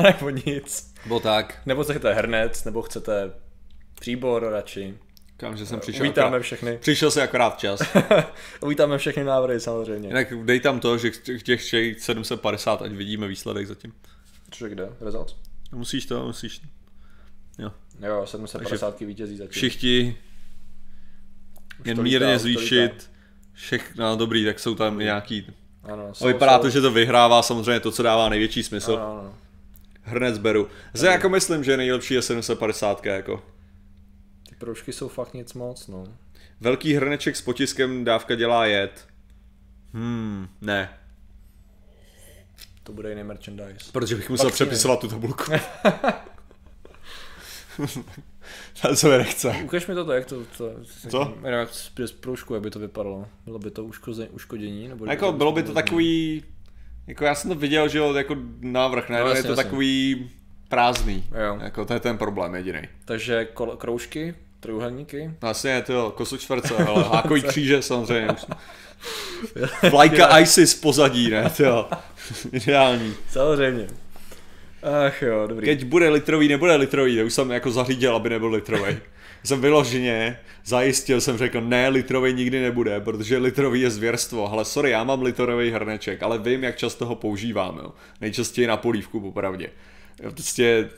nebo nic. Bo tak. Nebo chcete hrnec, nebo chcete příbor radši. Kam, že jsem přišel Uvítáme akorát, všechny. Přišel se akorát včas. (laughs) Uvítáme všechny návrhy samozřejmě. Jinak dej tam to, že těch všech 750, ať vidíme výsledek zatím. Což kde? Result? Musíš to, musíš. Jo. Jo, 750 vítězí zatím. Všichni jen mírně zvýšit. Všechno, no dobrý, tak jsou tam nějaký... Ano, A vypadá to, že to vyhrává samozřejmě to, co dává největší smysl. Ano, ano. Hrnec beru. Zde jako myslím, že nejlepší je 750 jako. Ty proužky jsou fakt nic moc, no. Velký hrneček s potiskem dávka dělá jed. Hmm, ne. To bude jiný merchandise. Protože bych musel přepisovat tu tabulku. (laughs) (laughs) to mi nechce. Ukaž mi to, jak to, to Co? Jenom jak z proužku, jak by to vypadalo. Bylo by to uškoze, uškodění? Nebo Jako bylo by to takový, jako já jsem to viděl, že jo, jako návrh, ne? No, No, je jasně, to jasně. takový prázdný. Jo. Jako to je ten problém jediný. Takže kol- kroužky, trojuhelníky. Vlastně to jo, kosočtverce, ale (laughs) hákový kříže samozřejmě. (laughs) Vlajka ISIS pozadí, ne? To jo. Ideální. Samozřejmě. Ach jo, dobrý. Keď bude litrový, nebude litrový, to už jsem jako zařídil, aby nebyl litrový. (laughs) jsem vyloženě zajistil, jsem řekl, ne, litrový nikdy nebude, protože litrový je zvěrstvo. Ale sorry, já mám litrový hrneček, ale vím, jak často ho používám. Jo. Nejčastěji na polívku, popravdě. Prostě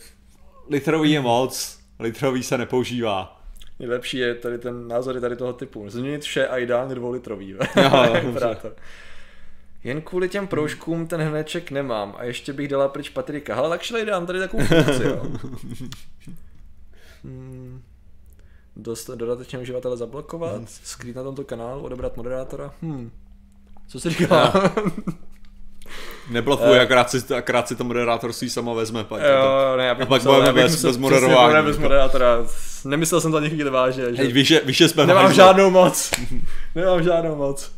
litrový je moc, litrový se nepoužívá. Nejlepší je tady ten názory tady toho typu. Změnit vše a ideálně dvoulitrový. Jo. (laughs) Jen kvůli těm proužkům ten hneček nemám a ještě bych dala pryč Patrika. Ale tak šli dám tady takovou funkci, jo. (laughs) Hmm. Dost dodatečně uživatele zablokovat, skrýt na tomto kanálu, odebrat moderátora. Hmm. Co jsi (laughs) říkal? Neblokuj, akorát si, akorát si to moderátorství sama vezme. Pak to- jo, ne, já bych A pak musel, budeme bez- musel bez moderování, budeme bez jako. moderátora. Nemyslel jsem to ani chvíli vážně, že Hej, víš, že, víš, že jsme nemám hajzlu. žádnou moc. (laughs) nemám žádnou moc.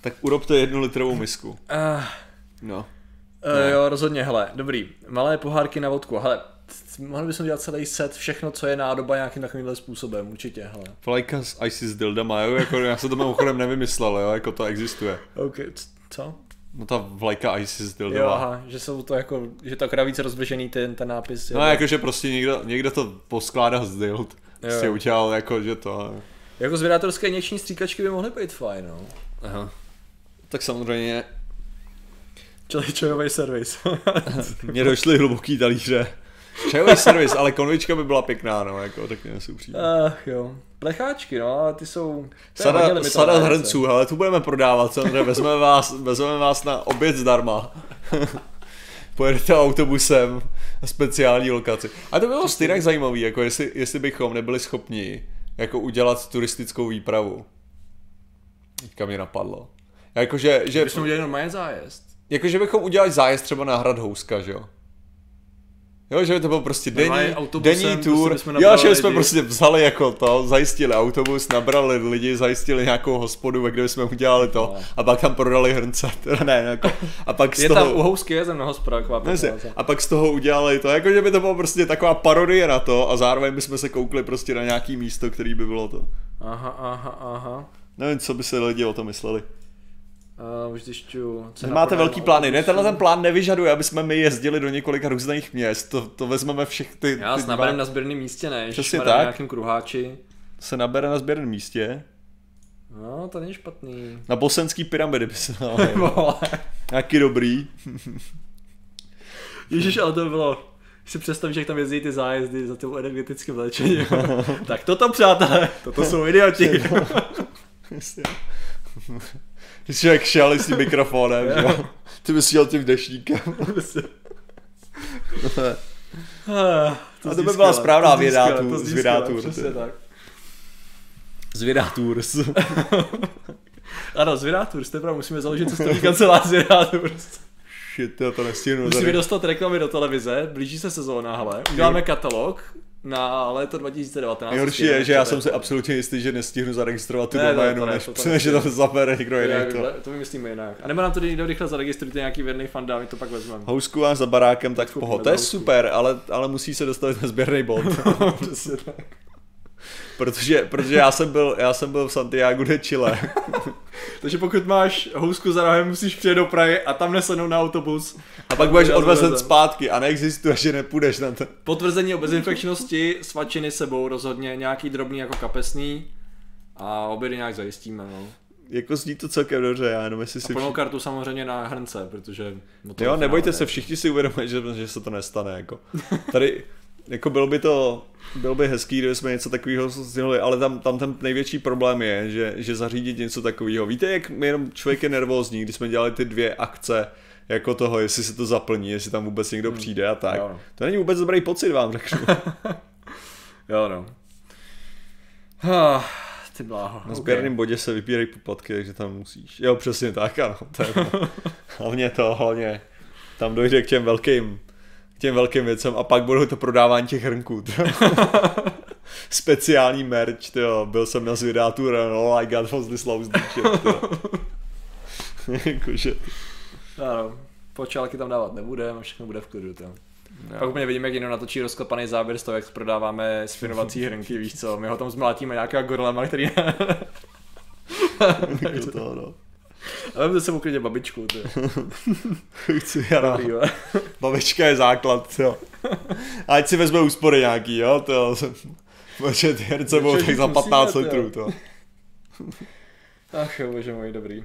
Tak urobte jednu litrovou misku. Uh, No. Uh, jo, rozhodně, hele, dobrý. Malé pohárky na vodku, hele, mohli bychom dělat celý set, všechno, co je nádoba nějakým takovýmhle způsobem, určitě, hele. Vlajka s ISIS dildama, jo, jako já se to mimochodem nevymyslel, jo, jako to existuje. OK, co? No ta vlajka ISIS Jo, dildama. aha, že jsou to jako, že to akorát více rozvržený ten, ten nápis. No jakože prostě někdo, někdo to poskládá z dild. Prostě Jo. udělal jako, že to... Jako z vydátorské injekční stříkačky by mohly být fajn, no. Aha. Tak samozřejmě Čili čajový servis. (laughs) mě došly hluboký talíře. Čajový servis, ale konvička by byla pěkná, no, jako, tak mě si upřímně. Ach jo. Plecháčky, no, ale ty jsou... Sada, sada hrnců, ale tu budeme prodávat, samozřejmě vezmeme vás, vezmeme vás na oběd zdarma. (laughs) Pojedete autobusem speciální lokaci. A to bylo stejně zajímavý, jako jestli, jestli bychom nebyli schopni jako udělat turistickou výpravu. Teďka mě napadlo. Jakože, že, Bychom udělali normálně zájezd. jakože bychom udělali zájezd třeba na hrad Houska, že jo? Jo, že by to byl prostě denní, denní prostě tour. bychom jo, že jsme lidi. prostě vzali jako to, zajistili autobus, nabrali lidi, zajistili nějakou hospodu, ve kde jsme udělali to No. a pak tam prodali hrnce. Teda ne, jako, a pak z Je toho... tam u housky je zemná hospoda. A pak z toho udělali to, jako že by to bylo prostě taková parodie na to a zároveň bychom se koukli prostě na nějaký místo, který by bylo to. Aha, aha, aha. Nevím, co by se lidi o tom mysleli. Uh, už zjišťuju. Vy máte velký plány. Ne, tenhle ten plán nevyžaduje, aby jsme my jezdili do několika různých měst. To, to vezmeme všech ty, Já ty s naberem na sběrném místě, ne? Přesně na tak. nějakém kruháči. se nabere na sběrném místě. No, to není špatný. Na bosenský pyramidy by se dalo. (laughs) Vole. Nějaký dobrý. (laughs) Ježíš, ale to by bylo... Si představíš, jak tam jezdí ty zájezdy za tím energetickým léčením. (laughs) tak toto, přátelé, toto jsou idioti. Jak šel s tím mikrofonem, že jo? (laughs) Ty bys šel tím dešníkem. (laughs) (laughs) To zní by byla správná to to Přesně ty. tak. Zvědá tours. Ano, Zvědátours, to je pravda, musíme založit cestovní kancelář Zvědátours. Shit, já to nestihnu. Musíme tady. dostat reklamy do televize, blíží se sezóna, hele. Uděláme katalog na léto 2019. Nejhorší je, že já jsem si absolutně jistý, že nestihnu zaregistrovat tu Ne, doménu, ne, než, to- to než to zabere někdo jiný. To. to vymyslíme jinak. A nebo nám to někdo rychle zaregistrujte nějaký věrný fan, dá, my to pak vezmeme. Housku máš za barákem, tak poho. To je super, ale, ale musí se dostavit na sběrný bod. (laughs) Přesně tak. Protože, protože já jsem byl, já jsem byl v Santiago de Chile. (laughs) Takže pokud máš housku za rohem, musíš přijet do Prahy a tam nesednout na autobus. A pak budeš odvezen zpátky a neexistuje, že nepůjdeš na to. Potvrzení o bezinfekčnosti, svačiny sebou rozhodně, nějaký drobný jako kapesný a obědy nějak zajistíme. No. Jako zní to celkem dobře, já jenom jestli A si plnou všichni... kartu samozřejmě na hrnce, protože... no to Jo, nebojte se, všichni si uvědomují, že, že se to nestane, jako. (laughs) Tady, jako bylo by to, bylo by hezký, kdyby jsme něco takového sdělali, ale tam, tam ten největší problém je, že, že zařídit něco takového. Víte, jak jenom člověk je nervózní, když jsme dělali ty dvě akce, jako toho, jestli se to zaplní, jestli tam vůbec někdo přijde a tak. Jo, no. To není vůbec dobrý pocit, vám řeknu. (laughs) (laughs) Jo, no. Ty bláho. Na sběrném bodě se vypírají poplatky, takže tam musíš. Jo, přesně tak, ano. To je, (laughs) hlavně to, hlavně tam dojde k těm velkým, těm velkým věcem a pak budou to prodávání těch hrnků. (laughs) Speciální merch, jo. Byl jsem na zvědátu, no, I got was this lousy. (laughs) Jakože, Ano, počálky tam dávat nebudeme a všechno bude v klidu. To. Pak jo. úplně vidíme, jak někdo natočí rozklepaný záběr z toho, jak prodáváme spinovací (laughs) hrnky, víš co, my ho tam zmlátíme nějakého gorlema, který... Jako to, no. A vemte se klidně babičku, ty. (laughs) Chci, já jo. (laughs) Babička je základ, jo. Ať si vezme úspory nějaký, jo, to Protože ty herce budou tak za Musíme, 15 to jo. litrů, to. Ach jo, bože můj, dobrý.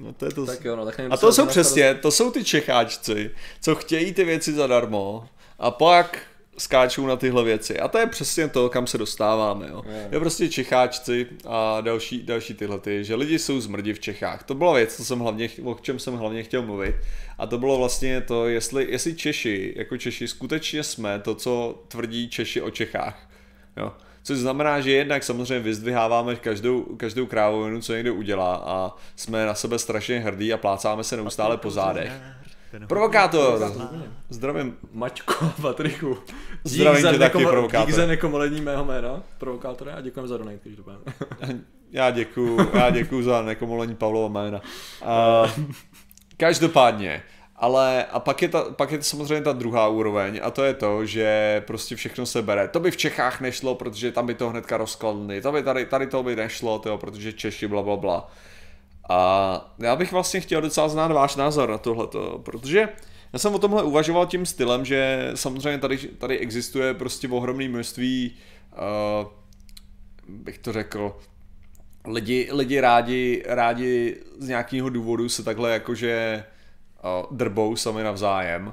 No to je to... Tak jo, no, tak nevím, A to jsou přesně, to jsou ty Čecháčci, co chtějí ty věci zadarmo a pak skáčou na tyhle věci. A to je přesně to, kam se dostáváme. Jo. Jo. Je prostě Čecháčci a další, další tyhle ty, že lidi jsou zmrdi v Čechách. To byla věc, co jsem hlavně, o čem jsem hlavně chtěl mluvit. A to bylo vlastně to, jestli, jestli Češi, jako Češi, skutečně jsme to, co tvrdí Češi o Čechách. Jo. Což znamená, že jednak samozřejmě vyzdviháváme každou, každou krávovinu, co někdo udělá a jsme na sebe strašně hrdí a plácáme se neustále po zádech. Provokátor! Zdravím. Maťko, Patriku. Zdravím tě taky, nekomo- provokátor. Dík za nekomolení mého jména, provokátore, a děkujeme za donate, každopádně. (laughs) Já děkuju, já děkuju za nekomolení Pavlova jména. A, (laughs) každopádně, ale a pak je, ta, pak je to samozřejmě ta druhá úroveň a to je to, že prostě všechno se bere. To by v Čechách nešlo, protože tam by to hnedka rozkladli. To by tady, tady to by nešlo, tyjo, protože Češi bla bla bla. A já bych vlastně chtěl docela znát váš názor na tohleto, protože já jsem o tomhle uvažoval tím stylem, že samozřejmě tady, tady existuje prostě ohromné množství, uh, bych to řekl, lidi, lidi rádi, rádi z nějakého důvodu se takhle jakože uh, drbou sami navzájem,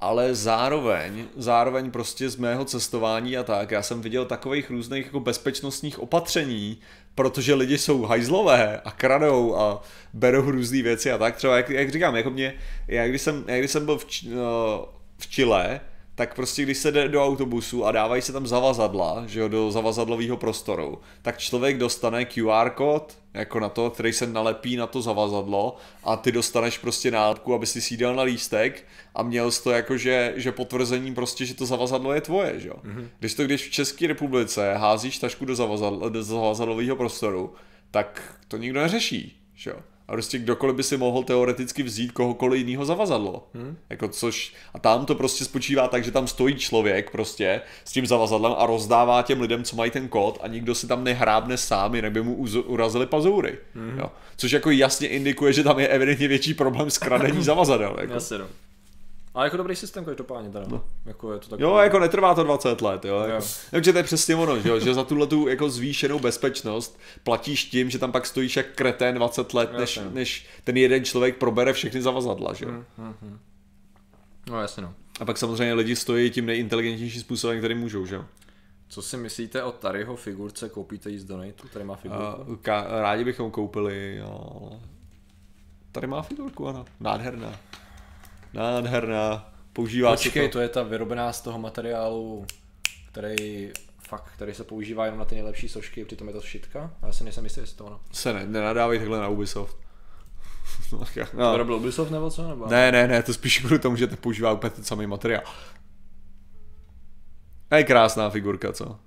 ale zároveň, zároveň prostě z mého cestování a tak, já jsem viděl takových různých jako bezpečnostních opatření, protože lidi jsou hajzlové a kradou a berou různé věci a tak. Třeba jak, jak říkám, jako mě, já když jsem, když jsem byl v, no, v Chile, tak prostě když se jde do autobusu a dávají se tam zavazadla, že jo, do zavazadlového prostoru, tak člověk dostane QR kód, jako na to, který se nalepí na to zavazadlo a ty dostaneš prostě nálepku, aby si sídel na lístek a měl jsi to jako, že, že potvrzení prostě, že to zavazadlo je tvoje, že jo. Mm-hmm. Když to když v České republice házíš tašku do, zavazadl, do zavazadlového prostoru, tak to nikdo neřeší, že jo. A prostě kdokoliv by si mohl teoreticky vzít kohokoliv jiného zavazadlo. Hmm. Jako což, a tam to prostě spočívá tak, že tam stojí člověk prostě s tím zavazadlem a rozdává těm lidem, co mají ten kód a nikdo si tam nehrábne sám, jinak by mu urazili pazoury. Hmm. Jo. Což jako jasně indikuje, že tam je evidentně větší problém s kradení (laughs) zavazadel. Jako. Jasně, no. A jako dobrý systém každopádně teda. No. Jako je to takový... Jo, jako netrvá to 20 let, jo. Jako, takže to je přesně ono, že, jo, že za tuhle tu jako zvýšenou bezpečnost platíš tím, že tam pak stojíš jak kretén 20 let, než, než ten jeden člověk probere všechny zavazadla, že jo. Hmm, hmm, hmm. No jasně no. A pak samozřejmě lidi stojí tím nejinteligentnějším způsobem, který můžou, že jo. Co si myslíte o Taryho figurce? Koupíte ji z Donatu? Tady má figurku? Uh, ka- rádi bychom koupili, jo. Tady má figurku, ano. Nádherná. Nádherná. Používá Počkej, to... to je ta vyrobená z toho materiálu, který fakt, který se používá jenom na ty nejlepší sošky, přitom je to šitka. Já si nejsem jistý, jestli to ono. Se ne, nenadávej takhle na Ubisoft. no. (laughs) To vyrobil Ubisoft nebo co? Nebo? Ne, ne, ne, to spíš kvůli tomu, že to používá úplně ten samý materiál. A je krásná figurka, co?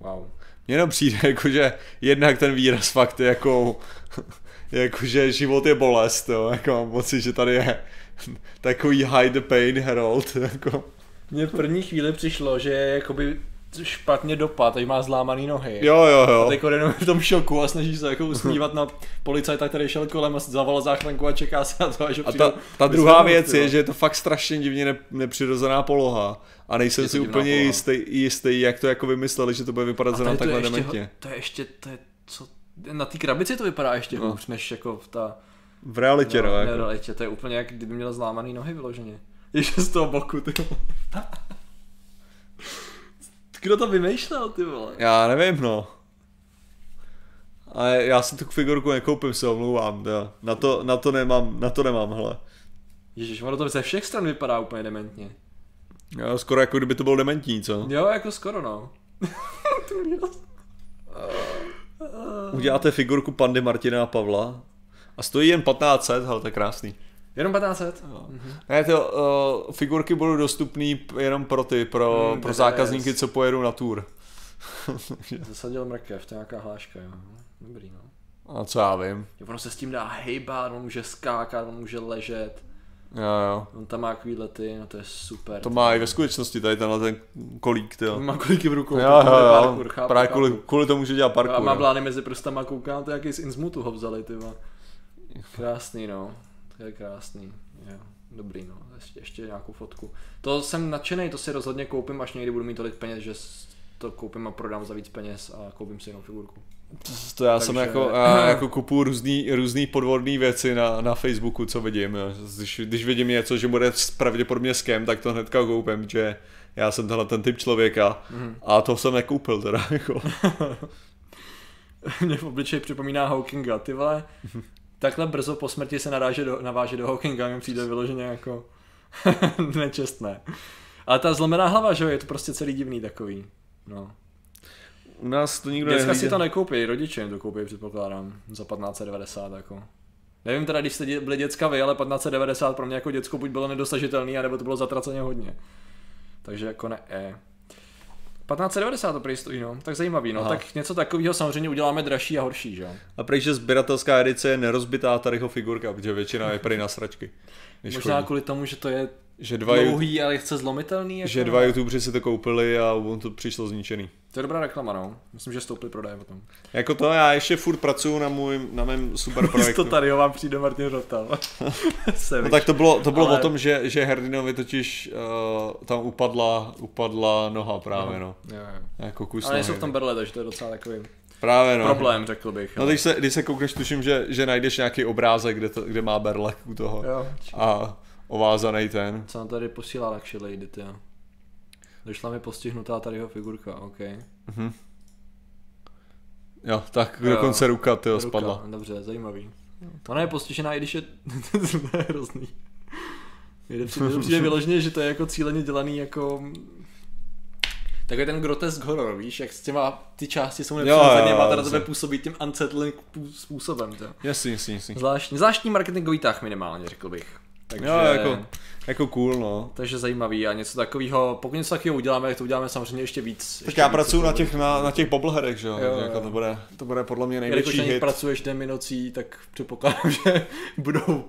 Wow. Mně jenom přijde, jakože jednak ten výraz fakt je jako, (laughs) jakože život je bolest, jo, jako mám pocit, že tady je (laughs) takový hide the pain Herald. (laughs) Jako. Mně v první chvíli přišlo, že je jakoby špatně dopad, že má zlámaný nohy. Jo, jo, jo. A teď jenom v tom šoku a snaží se jako usmívat na policajta, který šel kolem a zavolal záchranku a čeká se na to, až A ta, ta druhá věc je, že je to fakt strašně divně ne, nepřirozená poloha. A nejsem je si úplně jistý, jistý, jak to jako vymysleli, že to bude vypadat zrovna takhle dementně. To je ještě, to je, co, na té krabici to vypadá ještě no. hůř, než jako v ta v realitě, no. no jako. V realitě, to je úplně jak kdyby měl zlámaný nohy vyloženě. (laughs) Ještě z toho boku, ty (laughs) Kdo to vymýšlel, ty vole? Já nevím, no. A já si tu figurku nekoupím, se omlouvám, jo. Na to, na to nemám, na to nemám, hele. Ježíš, ono to ze všech stran vypadá úplně dementně. Jo, skoro jako kdyby to byl dementní, co? Jo, jako skoro, no. (laughs) Uděláte figurku pandy Martina a Pavla a stojí jen 1500, ale to je krásný. Jenom 1500? No. Mm-hmm. Ne, ty uh, figurky budou dostupné jenom pro ty, pro, mm, pro zákazníky, co pojedou na tour. (laughs) Zasadil mrkev, to je nějaká hláška, jo. Dobrý, no. A co já vím. Jo, ono se s tím dá hejbat, on může skákat, on může ležet. Jo, jo. On tam má takový lety, no to je super. To má i ve skutečnosti, tady tenhle ten kolík, ty Má kolíky v rukou. Jo, jo, jo. Parkour, chápu, Právě kvůli, kvůli, tomu, že dělá parkour. A má blány mezi prstama, koukám, to jaký z Innsmutu ho vzali, ty Krásný, no. To je krásný. Jo. Dobrý, no. Ještě, ještě nějakou fotku. To jsem nadšený, to si rozhodně koupím, až někdy budu mít tolik peněz, že to koupím a prodám za víc peněz a koupím si jenom figurku. To já Takže... jsem jako, já (clears throat) jako kupu různý, různý podvodné věci na, na Facebooku, co vidím. Když, když vidím něco, že bude pravděpodobně skem, tak to hnedka koupím, že já jsem tenhle ten typ člověka mm. a to jsem nekoupil teda. Jako. (laughs) Mě v obličeji připomíná Hawkinga, ty vole (laughs) takhle brzo po smrti se naráže do, naváže do Hawkinga, mi přijde vyloženě jako (laughs) nečestné. Ale ta zlomená hlava, že jo, je to prostě celý divný takový. No. U nás to nikdo Děcka si to nekoupí, rodiče jim to koupí, předpokládám, za 1590 jako. Nevím teda, když jste byli děcka vy, ale 1590 pro mě jako děcko buď bylo nedosažitelný, nebo to bylo zatraceně hodně. Takže jako ne. E. 1590 to prý stojí, no. Tak zajímavý, no. Aha. Tak něco takového samozřejmě uděláme dražší a horší, že jo. A prý, že sběratelská edice je nerozbitá tadyho figurka, protože většina je prý na sračky. Možná chodí. kvůli tomu, že to je že dva dlouhý, ale chce zlomitelný. Jako že dva youtubeři si to koupili a on to přišlo zničený. To je dobrá reklama, no. Myslím, že stouply prodeje potom. Jako to, já ještě furt pracuju na, můj, na mém super projektu. to tady ho vám přijde Martin Rotal. (laughs) no tak to bylo, to bylo ale... o tom, že, že Herdinovi totiž uh, tam upadla, upadla noha právě, no. Jo, jo. Jako kus ale jsou v tom berle, takže to je docela takový Právě no. problém, řekl bych. No, když se, když se koukneš, tuším, že, že najdeš nějaký obrázek, kde, to, kde má berlek u toho. Jo, a ovázaný ten. Co nám tady posílá Lakše Lady, ty Došla mi postihnutá tady jeho figurka, OK. Mhm. Jo, tak jo, dokonce ruka, ty spadla. Dobře, zajímavý. Ona je postižená, i když je... (laughs) to je hrozný. Mně přijde, přijde vyloženě, že to je jako cíleně dělaný jako Takový ten grotesk horor, víš, jak s těma, ty části jsou nepřirozeně, má na tebe působí tím unsettling způsobem. To. Jasný, jasný, jasný. Zvláštní, zvláštní marketingový tah minimálně, řekl bych. Takže, jo, jako, jako cool, no. Takže zajímavý a něco takového, pokud něco takového uděláme, tak to uděláme samozřejmě ještě víc. Tak ještě já pracuji na těch, na, na těch bobbleheadech, že jo, jo, jako to bude, to bude podle mě největší Jelikož hit. pracuješ den nocí, tak předpokládám, (laughs) že budou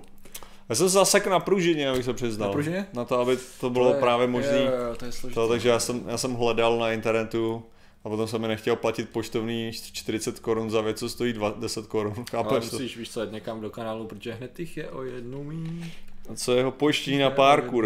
já jsem zasek na pružině, abych se přiznal. Na pružině? Na to, aby to bylo to je, právě možné. To je složitý. To, takže já jsem, já jsem hledal na internetu a potom jsem mi nechtěl platit poštovný 40 korun za věc, co stojí 10 korun. Chápeš? Ale musíš, víš co, někam do kanálu, protože hned jich je o jednu míň. A co jeho pojištění na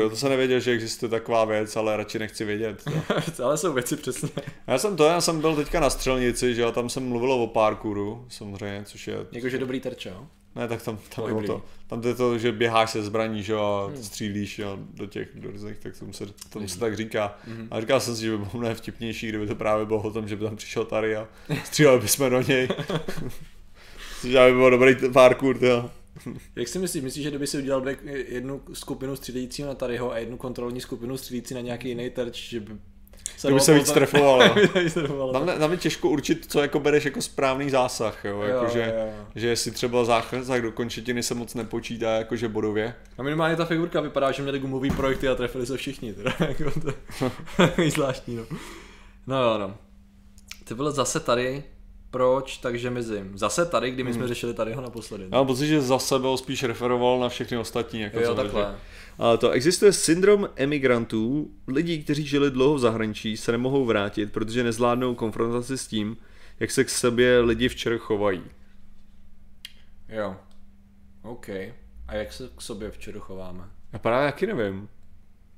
jo? to jsem nevěděl, že existuje taková věc, ale radši nechci vědět. (laughs) ale jsou věci přesně. Já jsem to, já jsem byl teďka na střelnici, že jo, tam jsem mluvil o parkouru, samozřejmě, což je... Jakože dobrý terče, jo? Ne, tak tam, tam, bylo to, tam to je to, že běháš se zbraní, že a hmm. střílíš jo, do těch do různých, tak tomu se, tomu se tak říká. Hmm. A říkal jsem si, že by bylo mnohem vtipnější, kdyby to právě bylo o tom, že by tam přišel tady a stříleli bychom do něj. (laughs) (laughs) Což by bylo dobrý parkour, jo. (laughs) Jak si myslíš? Myslíš, že kdyby si udělal jednu skupinu střílejícího na Tadyho a jednu kontrolní skupinu střílející na nějaký jiný terč, že by se by se víc trefoval. (laughs) tam, tam je těžko určit, co jako bereš jako správný zásah, jo? Jako, jo, že, jo. že jestli třeba zásah do končetiny se moc nepočítá jakože bodově. A minimálně ta figurka vypadá, že měli gumový projekty a trefili se všichni, teda, (laughs) jako to zvláštní, no. No jo, no. Ty bylo zase tady, proč, takže mizím. Zase tady, kdy my jsme hmm. řešili tady ho naposledy. Já mám pocit, že zase byl spíš referoval na všechny ostatní. Jako jo, takhle. Ale to existuje syndrom emigrantů, lidí, kteří žili dlouho v zahraničí, se nemohou vrátit, protože nezvládnou konfrontaci s tím, jak se k sobě lidi včera chovají. Jo. OK. A jak se k sobě včera chováme? Já právě jaký nevím.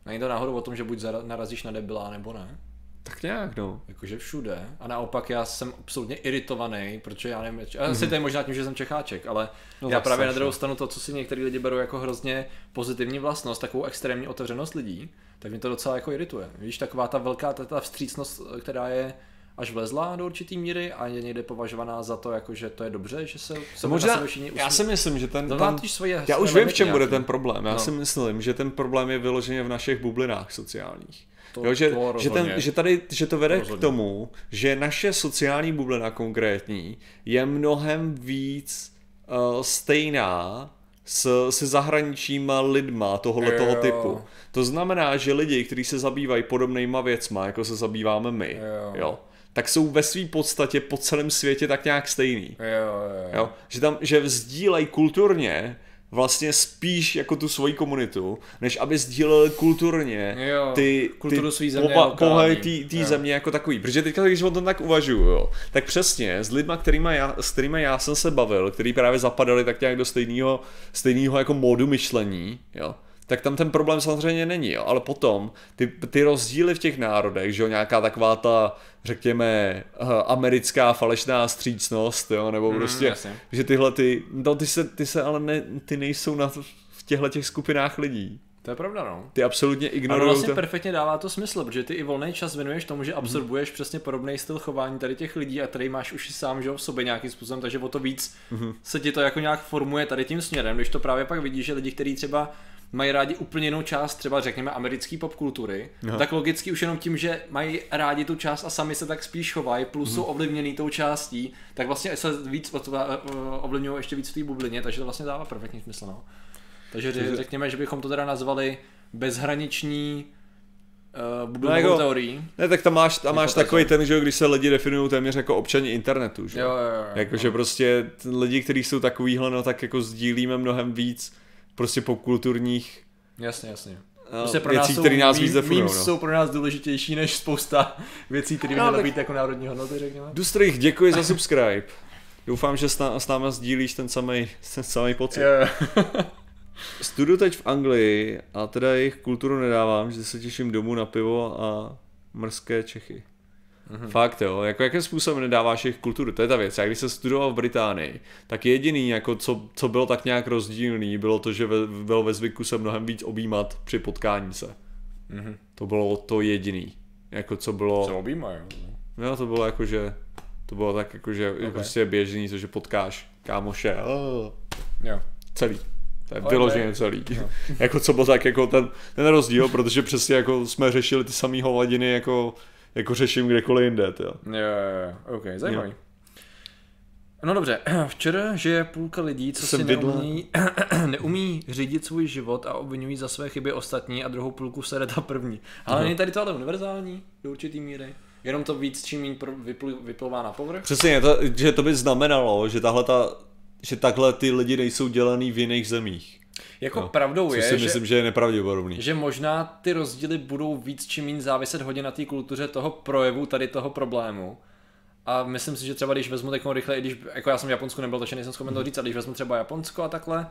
Není to náhodou o tom, že buď narazíš na debila, nebo ne? Tak nějak, no. Jakože všude. A naopak já jsem absolutně iritovaný, protože já nevím, mm-hmm. asi to je možná tím, že jsem Čecháček, ale no, já právě na druhou stranu to, co si některý lidi berou jako hrozně pozitivní vlastnost, takovou extrémní otevřenost lidí, tak mě to docela jako irituje. Víš, taková ta velká ta, ta vstřícnost, která je až vlezla do určitý míry a je někde považovaná za to, jako, že to je dobře, že se, se Možná, já si myslím, že ten, ten svoje, já už vím, v čem bude ten problém. Já no. si myslím, že ten problém je vyloženě v našich bublinách sociálních. To, jo, že, to že, ten, že, tady, že to vede rozhodně. k tomu, že naše sociální bublina konkrétní je mnohem víc uh, stejná s, se zahraničíma lidma tohohle toho typu. To znamená, že lidi, kteří se zabývají podobnýma věcma, jako se zabýváme my, jo. Jo, tak jsou ve své podstatě po celém světě tak nějak stejný. Jo, jo, jo. Že tam, že vzdílejí kulturně vlastně spíš jako tu svoji komunitu, než aby sdíleli kulturně jo, ty, kulturu ty země pohled té země jako takový. Protože teďka, když o tom tak uvažuju, jo, tak přesně s lidma, kterýma já, s kterými já jsem se bavil, který právě zapadali tak nějak do stejného, stejného jako módu myšlení, jo, tak tam ten problém samozřejmě není, jo. ale potom ty, ty rozdíly v těch národech, že jo, nějaká taková ta, řekněme, eh, americká falešná střícnost, jo, nebo mm, prostě, jasně. že tyhle ty, no ty se, ty se ale ne, ty nejsou na, v těchto těch skupinách lidí. To je pravda, no. Ty absolutně ignorují. Ale vlastně to... perfektně dává to smysl, protože ty i volný čas věnuješ tomu, že absorbuješ mm-hmm. přesně podobný styl chování tady těch lidí a tady máš už sám že v sobě nějakým způsobem, takže o to víc mm-hmm. se ti to jako nějak formuje tady tím směrem, když to právě pak vidíš, že lidi, kteří třeba mají rádi úplně jinou část, třeba řekněme americké popkultury, no. tak logicky už jenom tím, že mají rádi tu část a sami se tak spíš chovají, plus mm. jsou ovlivněný tou částí, tak vlastně se víc ovlivňují ještě víc v té bublině, takže to vlastně dává perfektní smysl. No. Takže řekněme, že bychom to teda nazvali bezhraniční uh, bublinovou no, jako, teorií. Ne, tak tam máš, tam máš takový ten, že když se lidi definují téměř jako občani internetu, že? Jo, jo, jo. Jakože no. prostě lidi, kteří jsou takovýhle, no tak jako sdílíme mnohem víc prostě popkulturních Jasně, jasně. No, prostě pro věcí, nás které nás víc definují. No. jsou pro nás důležitější než spousta (laughs) věcí, které by měly být jako národní hodnoty, řekněme. Dustrich, děkuji za subscribe. Doufám, že s, ná, s námi sdílíš ten samý, ten samý pocit. Yeah. (laughs) Studu teď v Anglii a teda jejich kulturu nedávám, že se těším domů na pivo a mrzké Čechy. Mm-hmm. Fakt jo, jako jakým způsobem nedáváš jejich kulturu, to je ta věc. Já když jsem studoval v Británii, tak jediný, jako co, co bylo tak nějak rozdílný, bylo to, že ve, bylo ve zvyku se mnohem víc objímat při potkání se. Mm-hmm. To bylo to jediný. Jako co bylo... Se objímají. Jo, to bylo jako, že to bylo tak jako, že okay. prostě běžný, to, že potkáš kámoše. Oh. Jo. Celý. To je vyloženě celý. No. (laughs) jako co byl tak jako ten, ten rozdíl, protože přesně jako jsme řešili ty samé hovadiny jako, jako řeším kdekoliv jinde. Jo, jo, jo, ok, zajímavý. Jo. No dobře, (clears throat) včera, že půlka lidí, co si neumí, (clears throat) neumí řídit svůj život a obvinují za své chyby ostatní a druhou půlku se ta první. Ale není tady to ale univerzální do určitý míry. Jenom to víc čím méně vyplouvá na povrch. Přesně, to, že to by znamenalo, že tahle ta, že takhle ty lidi nejsou dělaný v jiných zemích. Jako no, pravdou je, si myslím, že, že je nepravděpodobný. Že možná ty rozdíly budou víc čím méně záviset hodně na té kultuře toho projevu tady toho problému. A myslím si, že třeba když vezmu takovou rychle, i když jako já jsem v Japonsku nebyl, takže nejsem schopen to říct, a když vezmu třeba Japonsko a takhle,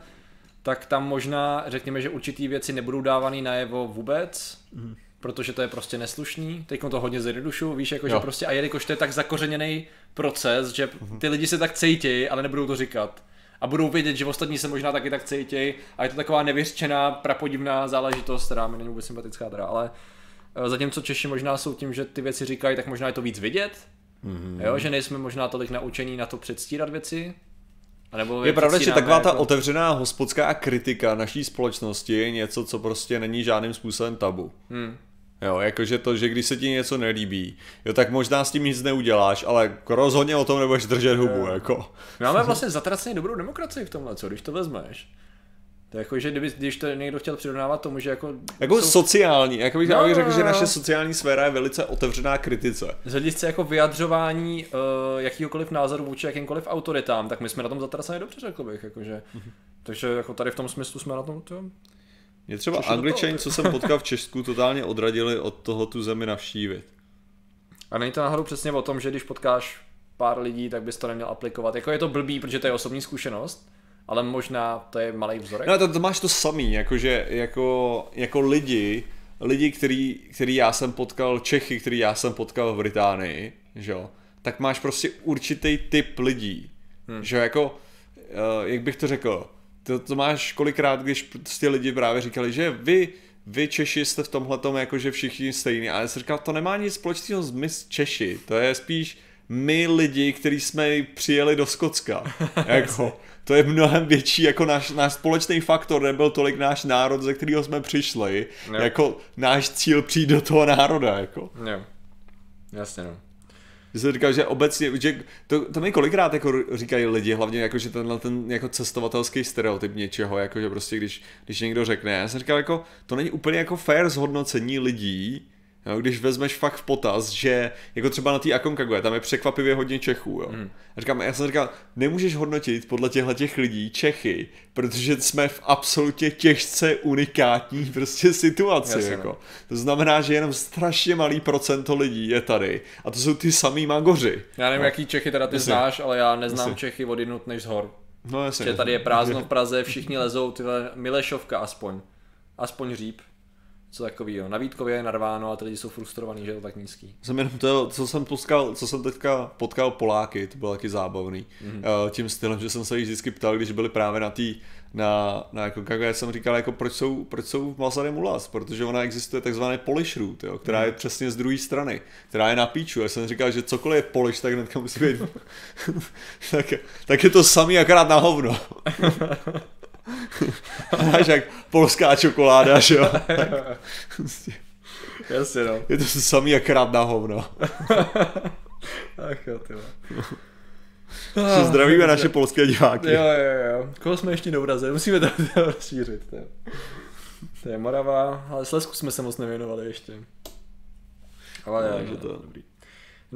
tak tam možná řekněme, že určitý věci nebudou dávaný najevo vůbec, mm. protože to je prostě neslušný. Teď to hodně zjednodušu, víš, jako, že prostě a jelikož to je tak zakořeněný proces, že mhm. ty lidi se tak cítí, ale nebudou to říkat. A budou vědět, že ostatní se možná taky tak cítí a je to taková nevěřčená, prapodivná záležitost, která mi není vůbec sympatická teda, ale eh, zatímco Češi možná jsou tím, že ty věci říkají, tak možná je to víc vidět, Mm-hmm. Jo, že nejsme možná tolik naučení na to předstírat věci. nebo je pravda, že taková jako... ta otevřená hospodská kritika naší společnosti je něco, co prostě není žádným způsobem tabu. Hmm. Jo, jakože to, že když se ti něco nelíbí, jo, tak možná s tím nic neuděláš, ale rozhodně o tom nebudeš držet hubu, jako. My máme (laughs) vlastně zatraceně dobrou demokracii v tomhle, co, když to vezmeš. To je jako, že kdyby, když to někdo chtěl přirovnávat tomu, že jako... Jako jsou... sociální, jako bych, no, řekl, že naše sociální sféra je velice otevřená kritice. Z hlediska jako vyjadřování uh, jakýhokoliv názoru vůči jakýmkoliv autoritám, tak my jsme na tom zatraceně dobře, řekl bych, jakože. Mm-hmm. Takže jako tady v tom smyslu jsme na tom, to, mě třeba angličani, co jsem potkal v Česku, totálně odradili od toho tu zemi navštívit. A není to náhodou přesně o tom, že když potkáš pár lidí, tak bys to neměl aplikovat. Jako je to blbý, protože to je osobní zkušenost, ale možná to je malý vzorek. No to, to máš to samý, jakože jako, jako lidi, lidi, který, který já jsem potkal, Čechy, který já jsem potkal v Británii, že jo, tak máš prostě určitý typ lidí, hmm. že jako, uh, jak bych to řekl, to, to máš kolikrát, když prostě lidi právě říkali, že vy, vy Češi jste v tomhle tom jakože všichni stejní. A já jsem říkal, to nemá nic společného s my Češi, to je spíš my lidi, kteří jsme přijeli do Skotska. (laughs) jako, to je mnohem větší jako náš, náš společný faktor, nebyl tolik náš národ, ze kterého jsme přišli, no. jako náš cíl přijít do toho národa. Jako. Jo. Jasně no. Že se říkal, že obecně, že to, to mi kolikrát jako říkají lidi, hlavně jako, že tenhle ten jako cestovatelský stereotyp něčeho, jako že prostě když, když někdo řekne, já jsem říkal jako, to není úplně jako fair zhodnocení lidí, Jo, když vezmeš fakt v potaz, že jako třeba na té Aconcagua, tam je překvapivě hodně Čechů. Jo. Hmm. A říkám, já jsem říkal, nemůžeš hodnotit podle těchto těch lidí Čechy, protože jsme v absolutně těžce unikátní (laughs) prostě situaci. Jasně, jako. No. To znamená, že jenom strašně malý procento lidí je tady a to jsou ty samý magoři. Já nevím, no. jaký Čechy teda ty jasně. znáš, ale já neznám jasně. Čechy od jinut než z hor. No jasně. Že tady je prázdno v (laughs) Praze, všichni lezou, tyhle Milešovka aspoň. Aspoň říp co takového. Na Vítkově je narváno a ty lidi jsou frustrovaní, že je to tak nízký. Jsem jenom to, co jsem potkal, co jsem teďka potkal Poláky, to bylo taky zábavný. Mm-hmm. Tím stylem, že jsem se jich vždycky ptal, když byli právě na tý, na, na jako, jak jsem říkal, jako proč jsou, proč jsou v Mazary Mulas, protože ona existuje takzvaný polish route, jo, která mm. je přesně z druhé strany, která je na píču. Já jsem říkal, že cokoliv je polish, tak hnedka musí být. (laughs) tak, tak, je to samý akorát na hovno. (laughs) (laughs) Máš jak polská čokoláda, že jo? (laughs) Jasně, no. Je to samý akorát na hovno. Ach jo, ty (laughs) ah, zdravíme naše polské diváky. Jo, jo, jo. Koho jsme ještě neurazili? Musíme to, to rozšířit. To je, to je Morava, ale Slesku jsme se moc nevěnovali ještě. Ale no, jo, to je dobrý.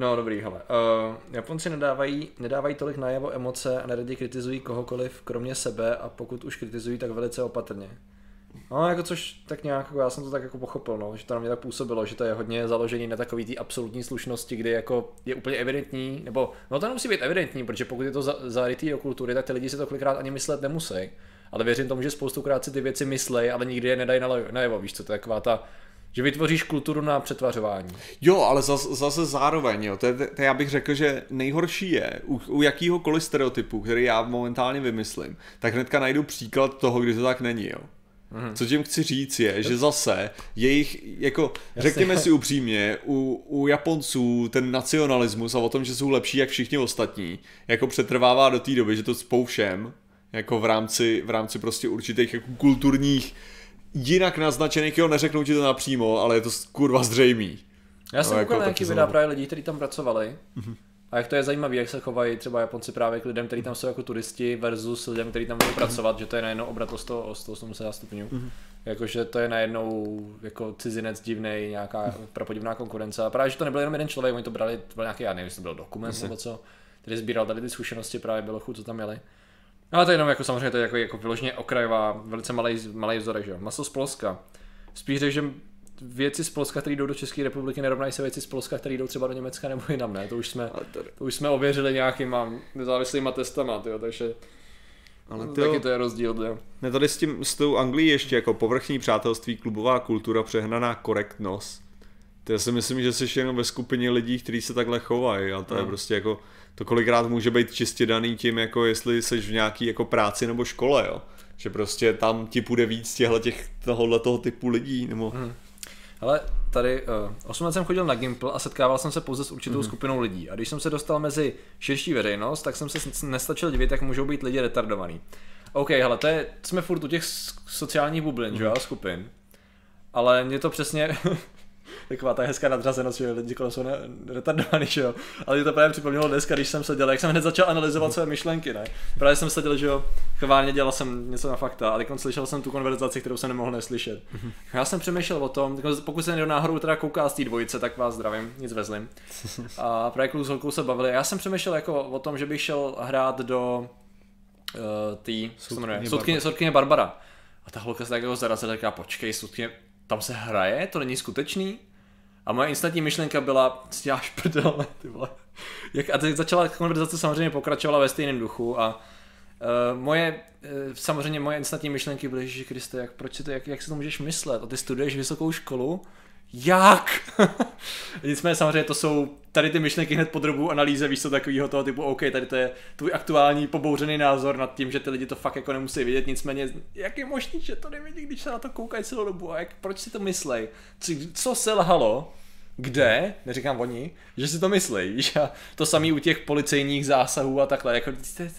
No dobrý, hele. Uh, Japonci nedávají, nedávají tolik najevo emoce a neradi kritizují kohokoliv, kromě sebe a pokud už kritizují, tak velice opatrně. No, jako což tak nějak, jako já jsem to tak jako pochopil, no, že to na mě tak působilo, že to je hodně založený na takový té absolutní slušnosti, kdy jako je úplně evidentní, nebo no to nemusí být evidentní, protože pokud je to za, do kultury, tak ty lidi si to kolikrát ani myslet nemusí. Ale věřím tomu, že spoustukrát si ty věci myslej, ale nikdy je nedají najevo, víš co, to je taková ta že vytvoříš kulturu na přetvařování. Jo, ale zase, zase zároveň, jo, to, je, to já bych řekl, že nejhorší je u, u jakýhokoliv stereotypu, který já momentálně vymyslím, tak hnedka najdu příklad toho, kdy to tak není, jo. Mhm. Co tím chci říct je, že zase jejich, jako Jasně. řekněme si upřímně, u, u Japonců ten nacionalismus a o tom, že jsou lepší jak všichni ostatní, jako přetrvává do té doby, že to spou všem, jako v rámci, v rámci prostě určitých jako kulturních jinak naznačených, jo, neřeknou ti to napřímo, ale je to kurva zřejmý. Já jsem No, koukal jako nějaký videa právě lidí, kteří tam pracovali. Mhm. A jak to je zajímavé, jak se chovají třeba Japonci právě k lidem, kteří tam jsou jako turisti versus lidem, kteří tam budou pracovat, že to je najednou obrat o 100, o 180 stupňů. Mhm. Jakože to je najednou jako cizinec divnej, nějaká prapodivná konkurence. A právě, že to nebyl jenom jeden člověk, oni to brali, to byl nějaký, já nevím, jestli to byl dokument nebo co, který sbíral tady ty zkušenosti právě bylo chuť, co tam měli. No a to je jenom jako samozřejmě to je jako, jako vyloženě okrajová, velice malý, malý vzorek, že jo. Maso z Polska. Spíš řekl, že věci z Polska, které jdou do České republiky, nerovnají se věci z Polska, které jdou třeba do Německa nebo jinam, ne? To už jsme, Ale, to, to už jsme ověřili nějakýma nezávislýma testama, tyjo, takže ale no, ty taky to je rozdíl, jo. Ne, tady s, tím, s tou Anglií ještě jako povrchní přátelství, klubová kultura, přehnaná korektnost. To já si myslím, že jsi jenom ve skupině lidí, kteří se takhle chovají a to je No. prostě jako, to kolikrát může být čistě daný tím, jako jestli jsi v nějaký jako práci nebo škole, jo. Že prostě tam ti půjde víc těchto těch, tohohle toho typu lidí, nebo... Hmm. Ale tady uh, 8 let jsem chodil na Gimple a setkával jsem se pouze s určitou Mhm. mm-hmm. skupinou lidí. A když jsem se dostal mezi širší veřejnost, tak jsem se nestačil divit, jak můžou být lidi retardovaní. OK, hele, to je, jsme furt u těch sociálních bublin, že jo, Mhm. skupin. Ale mě to přesně, (laughs) taková ta hezká nadřazenost, že lidi kolem jsou ne, retardovaní, že jo. Ale mě to právě připomnělo dneska, když jsem seděl, jak jsem hned začal analyzovat své myšlenky, ne. Právě jsem seděl, že jo, chválně dělal jsem něco na fakta a teď slyšel jsem tu konverzaci, kterou jsem nemohl neslyšet. Já jsem přemýšlel o tom, tak pokud se někdo náhodou teda kouká z té dvojice, tak vás zdravím, nic vezlim. (laughs) A právě kluk s holkou se bavili. Já jsem přemýšlel jako o tom, že bych šel hrát do uh, tý, Soudkyně soudkyně, soudkyně Barbara. A ta holka se tak jako zarazila, říká, počkej, soudkyně, tam se hraje, to není skutečný? A moje instantní myšlenka byla, děláš prdel, ne, ty vole. Jak, a teď začala konverzace samozřejmě pokračovala ve stejném duchu a Uh, moje, uh, samozřejmě moje instantní myšlenky byly, že Kriste, jak, proč si to, jak, jak si to můžeš myslet? A ty studuješ vysokou školu? Jak? (laughs) Nicméně samozřejmě to jsou tady ty myšlenky hned podrobu analýze, víš co takového toho typu, OK, tady to je tvůj aktuální pobouřený názor nad tím, že ty lidi to fakt jako nemusí vědět, nicméně jak je možný, že to nevědí, když se na to koukají celou dobu a jak, proč si to myslej? Co, co se lhalo? Kde, neříkám oni, že si to myslej, víš, a to samý u těch policejních zásahů a takhle, jako to, je-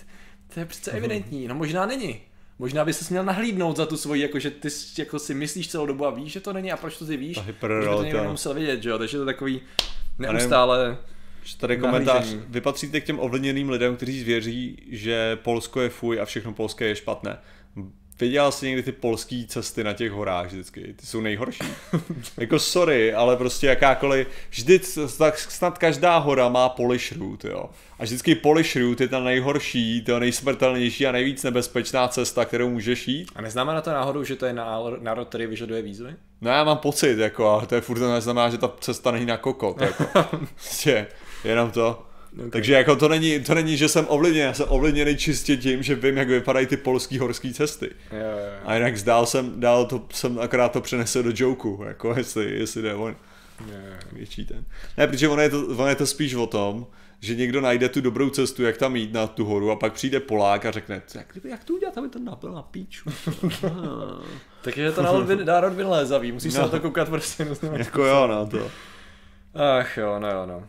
to je přece evidentní, no možná není. Možná by se měl nahlídnout za tu svoji, jako že ty jako si myslíš celou dobu a víš, že to není a proč to ty víš, že by to někdo nemusel vědět, že jo, takže to je takový neustále, Že Tady komentář. Nahlížení. Vy patříte k těm ovlněným lidem, kteří věří, že Polsko je fuj a všechno polské je špatné. Viděl jsi někdy ty polský cesty na těch horách vždycky? Ty jsou nejhorší. (laughs) jako sorry, ale prostě jakákoliv, vždy tak snad každá hora má polish route, jo. A vždycky polish route je ta nejhorší, ta nejsmrtelnější a nejvíc nebezpečná cesta, kterou můžeš jít. A neznáme na to náhodou, že to je národ, který vyžaduje výzvy? No já mám pocit, jako, ale to je furt to neznamená, že ta cesta není na kokot, jako. (laughs) Prostě, jenom to. Okay. Takže jako to není, to není, že jsem ovlivněn, já jsem ovlivněný čistě tím, že vím, jak vypadají ty polský horské cesty. Jo, jo, jo. A jinak zdál jsem, dál to jsem akorát to přenesl do joku, jako jestli, jestli jde o jo, jo. větší ten. Ne, protože ono je, to, ono je to spíš o tom, že někdo najde tu dobrou cestu, jak tam jít na tu horu a pak přijde Polák a řekne, jak, jak to udělat, aby to nabil na píču. (laughs) Takže to národ, vy- národ vylézavý, musíš se No. na to koukat prostě. (laughs) jako jo, no to. Ach jo, no jo, no.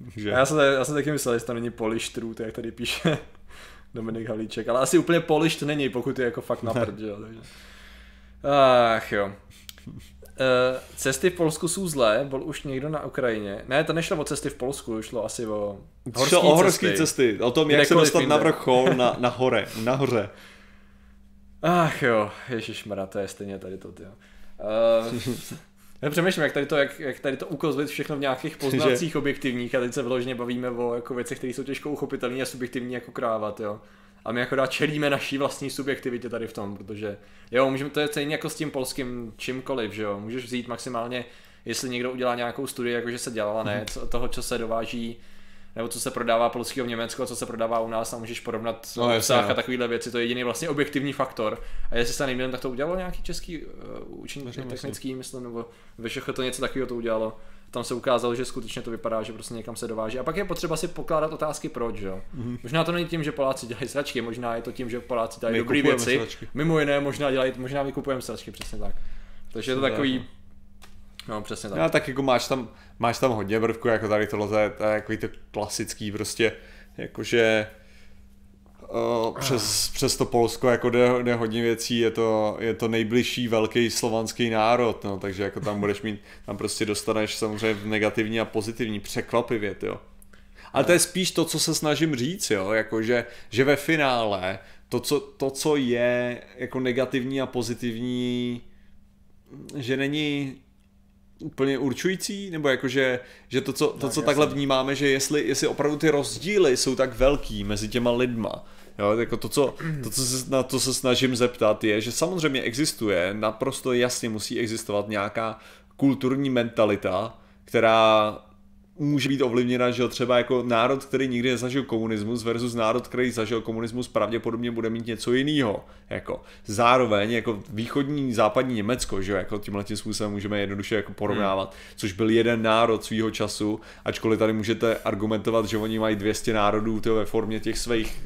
(laughs) Že... A já jsem, já jsem taky myslel, že to není polished truth, jak tady píše (laughs) Dominik Havlíček, ale asi úplně polished není, pokud je jako fakt na prd, že jo, takže. Ach jo. Eh, cesty v Polsku jsou zlé, byl už někdo na Ukrajině. Ne, to nešlo o cesty v Polsku, šlo asi o horské Šlo o horské cesty. cesty. o tom, jak se dostat na vrchol, na, na hore, nahoře. Ach jo, ježišmarja, to je stejně tady to, jo. Uh, (laughs) já přemýšlím, jak tady to, jak, jak tady to ukazovat všechno v nějakých poznacích objektivních a teď se vyloženě bavíme o jako věcech, které jsou těžko uchopitelné a subjektivní jako krávat, jo. A my jako čelíme naší vlastní subjektivitě tady v tom, protože jo, můžeme, to je stejně jako s tím polským čímkoliv, že jo. Můžeš vzít maximálně, jestli někdo udělá nějakou studii, jakože se dělala, ne, co, toho, co se dováží nebo co se prodává polského v Německu a co se prodává u nás a můžeš porovnat No, no, obsah no. a takovéhle věci, to je jediný vlastně objektivní faktor. A jestli se nemýlím, tak to udělalo nějaký český uh, učení technický, myslím, nebo VŠH to něco takového to udělalo. Tam se ukázalo, že skutečně to vypadá, že prostě někam se dováží. A pak je potřeba si pokládat otázky proč, jo. Mm-hmm. Možná to není tím, že Poláci dělají sračky, možná je to tím, že Poláci dělají dobré věci. sračky. Mimo jiné, možná dělají, možná my kupujeme sračky, přesně tak. Takže je to Tak, takový, no přesně tak. No, tak jako máš tam, máš tam hodně prvků, jako tady tohle, takový to klasický prostě, jakože uh, přes, přes to Polsko jako jde, jde hodně věcí, je to, je to nejbližší velký slovanský národ, no, takže jako tam budeš mít, tam prostě dostaneš samozřejmě negativní a pozitivní překvapivě, jo. Ale to je spíš to, co se snažím říct, jo, jako že, že ve finále to co, to, co je jako negativní a pozitivní, že není úplně určující, nebo jako že, že to, co, to, co takhle vnímáme, že jestli, jestli opravdu ty rozdíly jsou tak velký mezi těma lidma, Jo, jako to, co, to, co se, na to se snažím zeptat, je, že samozřejmě existuje, naprosto jasně musí existovat nějaká kulturní mentalita, která může být ovlivněna, že třeba jako národ, který nikdy nezažil komunismus versus národ, který zažil komunismus, pravděpodobně bude mít něco jiného. Jako. Zároveň jako východní, západní Německo, že jako tímhle tím způsobem můžeme jednoduše jako porovnávat, hmm. což byl jeden národ svýho času, ačkoliv tady můžete argumentovat, že oni mají 200 národů to ve formě těch svých,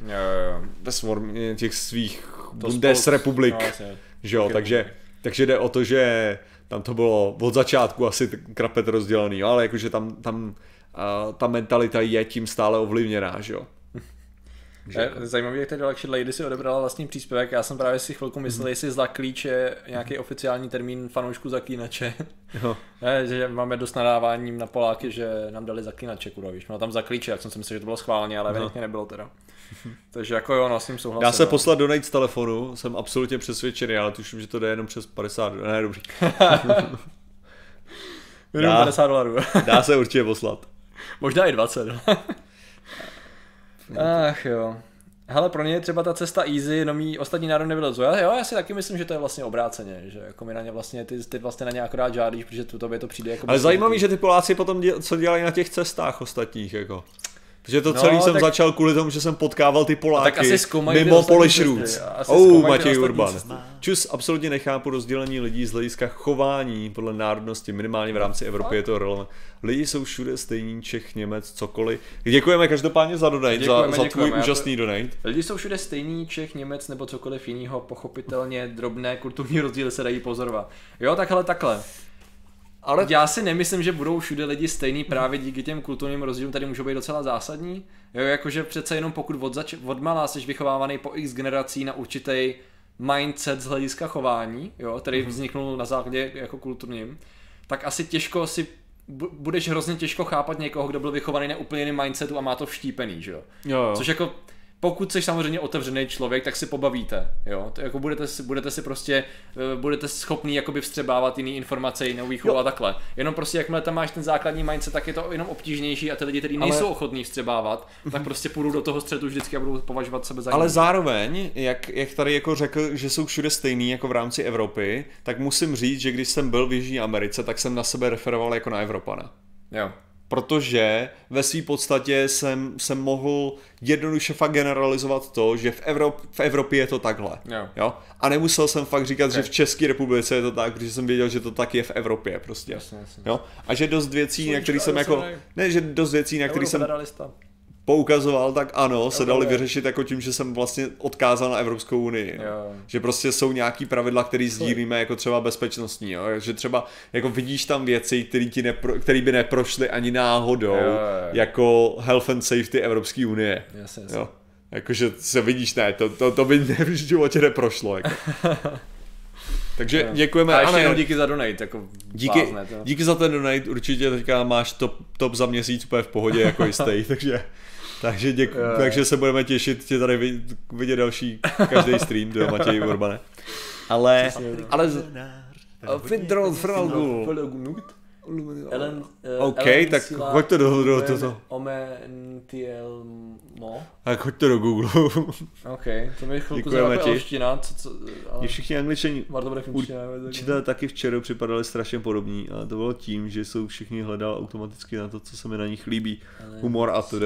ve formě těch svých Bundesrepublik, no, že jo, takže, takže jde o to, že tam to bylo od začátku asi krapet rozdělený, ale jakože tam, tam uh, ta mentalita je tím stále ovlivněná, že jo. (laughs) Že... Zajímavý, jak tady Luxury Lady si odebrala vlastní příspěvek. Já jsem právě si chvilku myslel, mm. jestli za klíč je nějaký oficiální termín fanoušku zaklínače. (laughs) ne, že máme dost nadáváním na Poláky, že nám dali zaklínače, kurva, víš. No tam za klíče, jak jsem si myslel, že to bylo schválně, ale no. nebylo teda. (laughs) Takže jako jo, no s tím souhlasím. Dá se no. poslat donate z telefonu, jsem absolutně přesvědčený, ale tuším, že to jde jenom přes 50, ne, dobrý. (laughs) Minimum 50 dolarů. (laughs) dá se určitě poslat. Možná i 20. Ach jo. Hele, pro ně je třeba ta cesta easy, no mý ostatní národ nevylezu. Já, jo, já si taky myslím, že to je vlastně obráceně, že jako mi na ně vlastně, ty, ty vlastně na ně akorát žádíš, protože tu tobě to přijde jako... Ale zajímavý, že ty Poláci potom děl, co dělají na těch cestách ostatních, jako. Protože to no, celý jsem tak... začal kvůli tomu, že jsem potkával ty Poláky tak asi mimo Polish Roots. Oh, Matěj Urban. Čus, absolutně nechápu rozdělení lidí z hlediska chování podle národnosti, minimálně v rámci Evropy je to relevant. Lidi jsou všude stejní, Čech, Němec, cokoliv. Děkujeme každopádně za donate, děkujeme, za, za tvůj děkujeme. úžasný donate. Lidi jsou všude stejní, Čech, Němec nebo cokoliv jiného, pochopitelně drobné kulturní rozdíly se dají pozorovat. Jo, takhle, takhle. Ale já si nemyslím, že budou všude lidi stejný právě díky těm kulturním rozdílům, tady můžou být docela zásadní. Jo, jakože přece jenom pokud od, zač- od malá jsi vychovávaný po x generací na určitý mindset z hlediska chování, jo, který mm-hmm. vzniknul na základě jako kulturním, tak asi těžko si budeš hrozně těžko chápat někoho, kdo byl vychovaný na úplně jiném mindsetu a má to vštípený, že jo? jo, jo. Což jako pokud jsi samozřejmě otevřený člověk, tak si pobavíte, jo, to jako budete si, budete si prostě, eh, budete schopný jakoby vstřebávat jiný informace, jinou výchovu a takhle. Jenom prostě jakmile tam máš ten základní mindset, tak je to jenom obtížnější a ty lidi, kteří nejsou Ale... ochotní vstřebávat, tak prostě půjdou do toho střetu vždycky a budou považovat sebe za Ale zároveň, jak, jak tady jako řekl, že jsou všude stejný jako v rámci Evropy, tak musím říct, že když jsem byl v Jižní Americe, tak jsem na sebe referoval jako na Evropana. Jo protože ve své podstatě jsem, jsem mohl jednoduše fakt generalizovat to, že v, Evrop, v Evropě je to takhle. Jo. Jo? A nemusel jsem fakt říkat, okay. že v České republice je to tak, protože jsem věděl, že to tak je v Evropě prostě. Jasně, jasně. Jo? A že dost věcí, na který jsem jako... Ne, že dost věcí, na který jsem poukazoval, tak ano, se dali vyřešit jako tím, že jsem vlastně odkázal na Evropskou unii. Jo. Že prostě jsou nějaký pravidla, které sdílíme jako třeba bezpečnostní. Jo? Že třeba jako vidíš tam věci, které ti nepro, který by neprošly ani náhodou, jo, jo. jako health and safety Evropské unie. Jasně, jasně. Jo? Jakože se vidíš, ne, to, to, to by v životě neprošlo. Jako. (laughs) Takže no. děkujeme. A ještě jednou díky za donate, jako díky, blázne, díky za ten donate, určitě teďka máš top, top za měsíc úplně v pohodě jako jistý, (laughs) takže takže, děku, jo, takže se budeme těšit tě tady vidět další každý stream, do Matěj Urbane. Ale, ale, ale Fidrol Fralgul. Ellen, uh, OK, tak hoďte do, do, do, do. Mo. Tak hoďte do Google. (laughs) OK, to mi chvilku angličtina. Co, co, ale... všichni angličani určitě taky včera připadali strašně podobní, ale to bylo tím, že jsou všichni hledal automaticky na to, co se mi na nich líbí. Humor a to.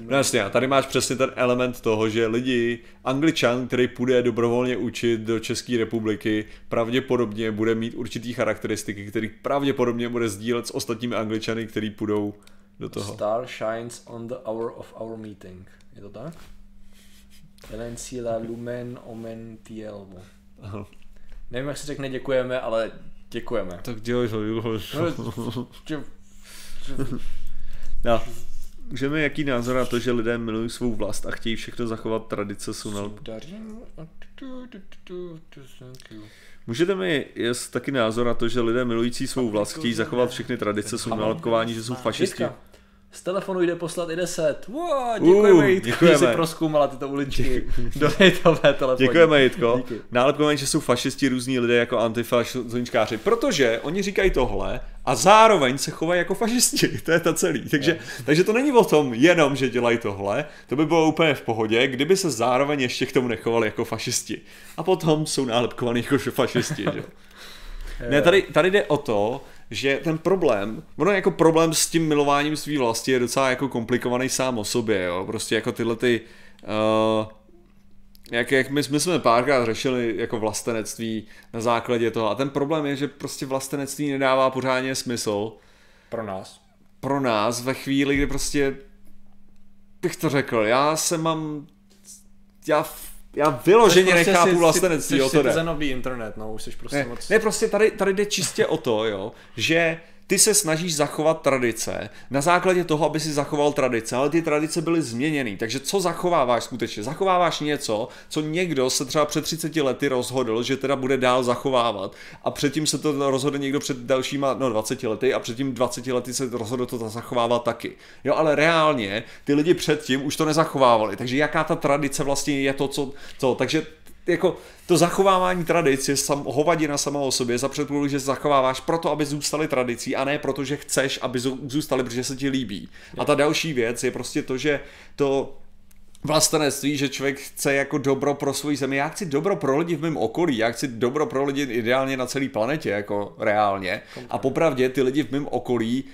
No jasně, tady máš přesně ten element toho, že lidi, angličan, který půjde dobrovolně učit do České republiky, pravděpodobně bude mít určitý charakteristiky, který pravděpodobně bude sdílet s ostatními angličany, který půjdou do toho. Star shines on the hour of our meeting. Je to tak? Elencila lumen omen tielmo. Aha. Nevím, jak se řekne děkujeme, ale děkujeme. Tak dělej to, dělej no, no. Můžeme jaký názor na to, že lidé milují svou vlast a chtějí všechno zachovat tradice Sunal? Můžete mi jest taky názor na to, že lidé milující svou vlast chtějí zachovat všechny tradice, jsou nalapkováni, že jsou fašisti? Z telefonu jde poslat i 10. Wow, děkujeme, uh, Jitko, děkujeme. že jsi proskoumala tyto uličky. Do telefonu. Děkujeme, Jitko. Nálepkování, že jsou fašisti různí lidé jako antifa, zoničkáři, protože oni říkají tohle a zároveň se chovají jako fašisti. (laughs) To je to celý. Takže, takže to není o tom jenom, že dělají tohle, to by bylo úplně v pohodě, kdyby se zároveň ještě k tomu nechovali jako fašisti. A potom jsou nálepkovaní jako fašisti. Že? (laughs) Ne, tady, tady jde o to, že ten problém, ono jako problém s tím milováním svý vlasti je docela jako komplikovaný sám o sobě, jo, prostě jako tyhle ty, uh, jak, jak my, my jsme párkrát řešili jako vlastenectví na základě toho a ten problém je, že prostě vlastenectví nedává pořádně smysl. Pro nás. Pro nás ve chvíli, kdy prostě bych to řekl, já se mám, já já vyloženě prostě nechápu vlastenectví, o to jde. Jsi internet, no, už jsi prostě ne, moc... Ne, prostě tady, tady jde čistě o to, jo, že ty se snažíš zachovat tradice na základě toho, aby si zachoval tradice, ale ty tradice byly změněny. Takže co zachováváš skutečně? Zachováváš něco, co někdo se třeba před 30 lety rozhodl, že teda bude dál zachovávat a předtím se to rozhodl někdo před dalšíma, no 20 lety a předtím 20 lety se rozhodl to zachovávat taky. Jo, ale reálně ty lidi předtím už to nezachovávali. Takže jaká ta tradice vlastně je to, co, co takže jako to zachovávání tradic je sam, hovadina sama o sobě za předpokladu, že zachováváš proto, aby zůstaly tradicí a ne proto, že chceš, aby zůstaly, protože se ti líbí. A ta další věc je prostě to, že to vlastenectví, že člověk chce jako dobro pro svou zemi. Já chci dobro pro lidi v mém okolí, já chci dobro pro lidi ideálně na celé planetě, jako reálně. A popravdě ty lidi v mém okolí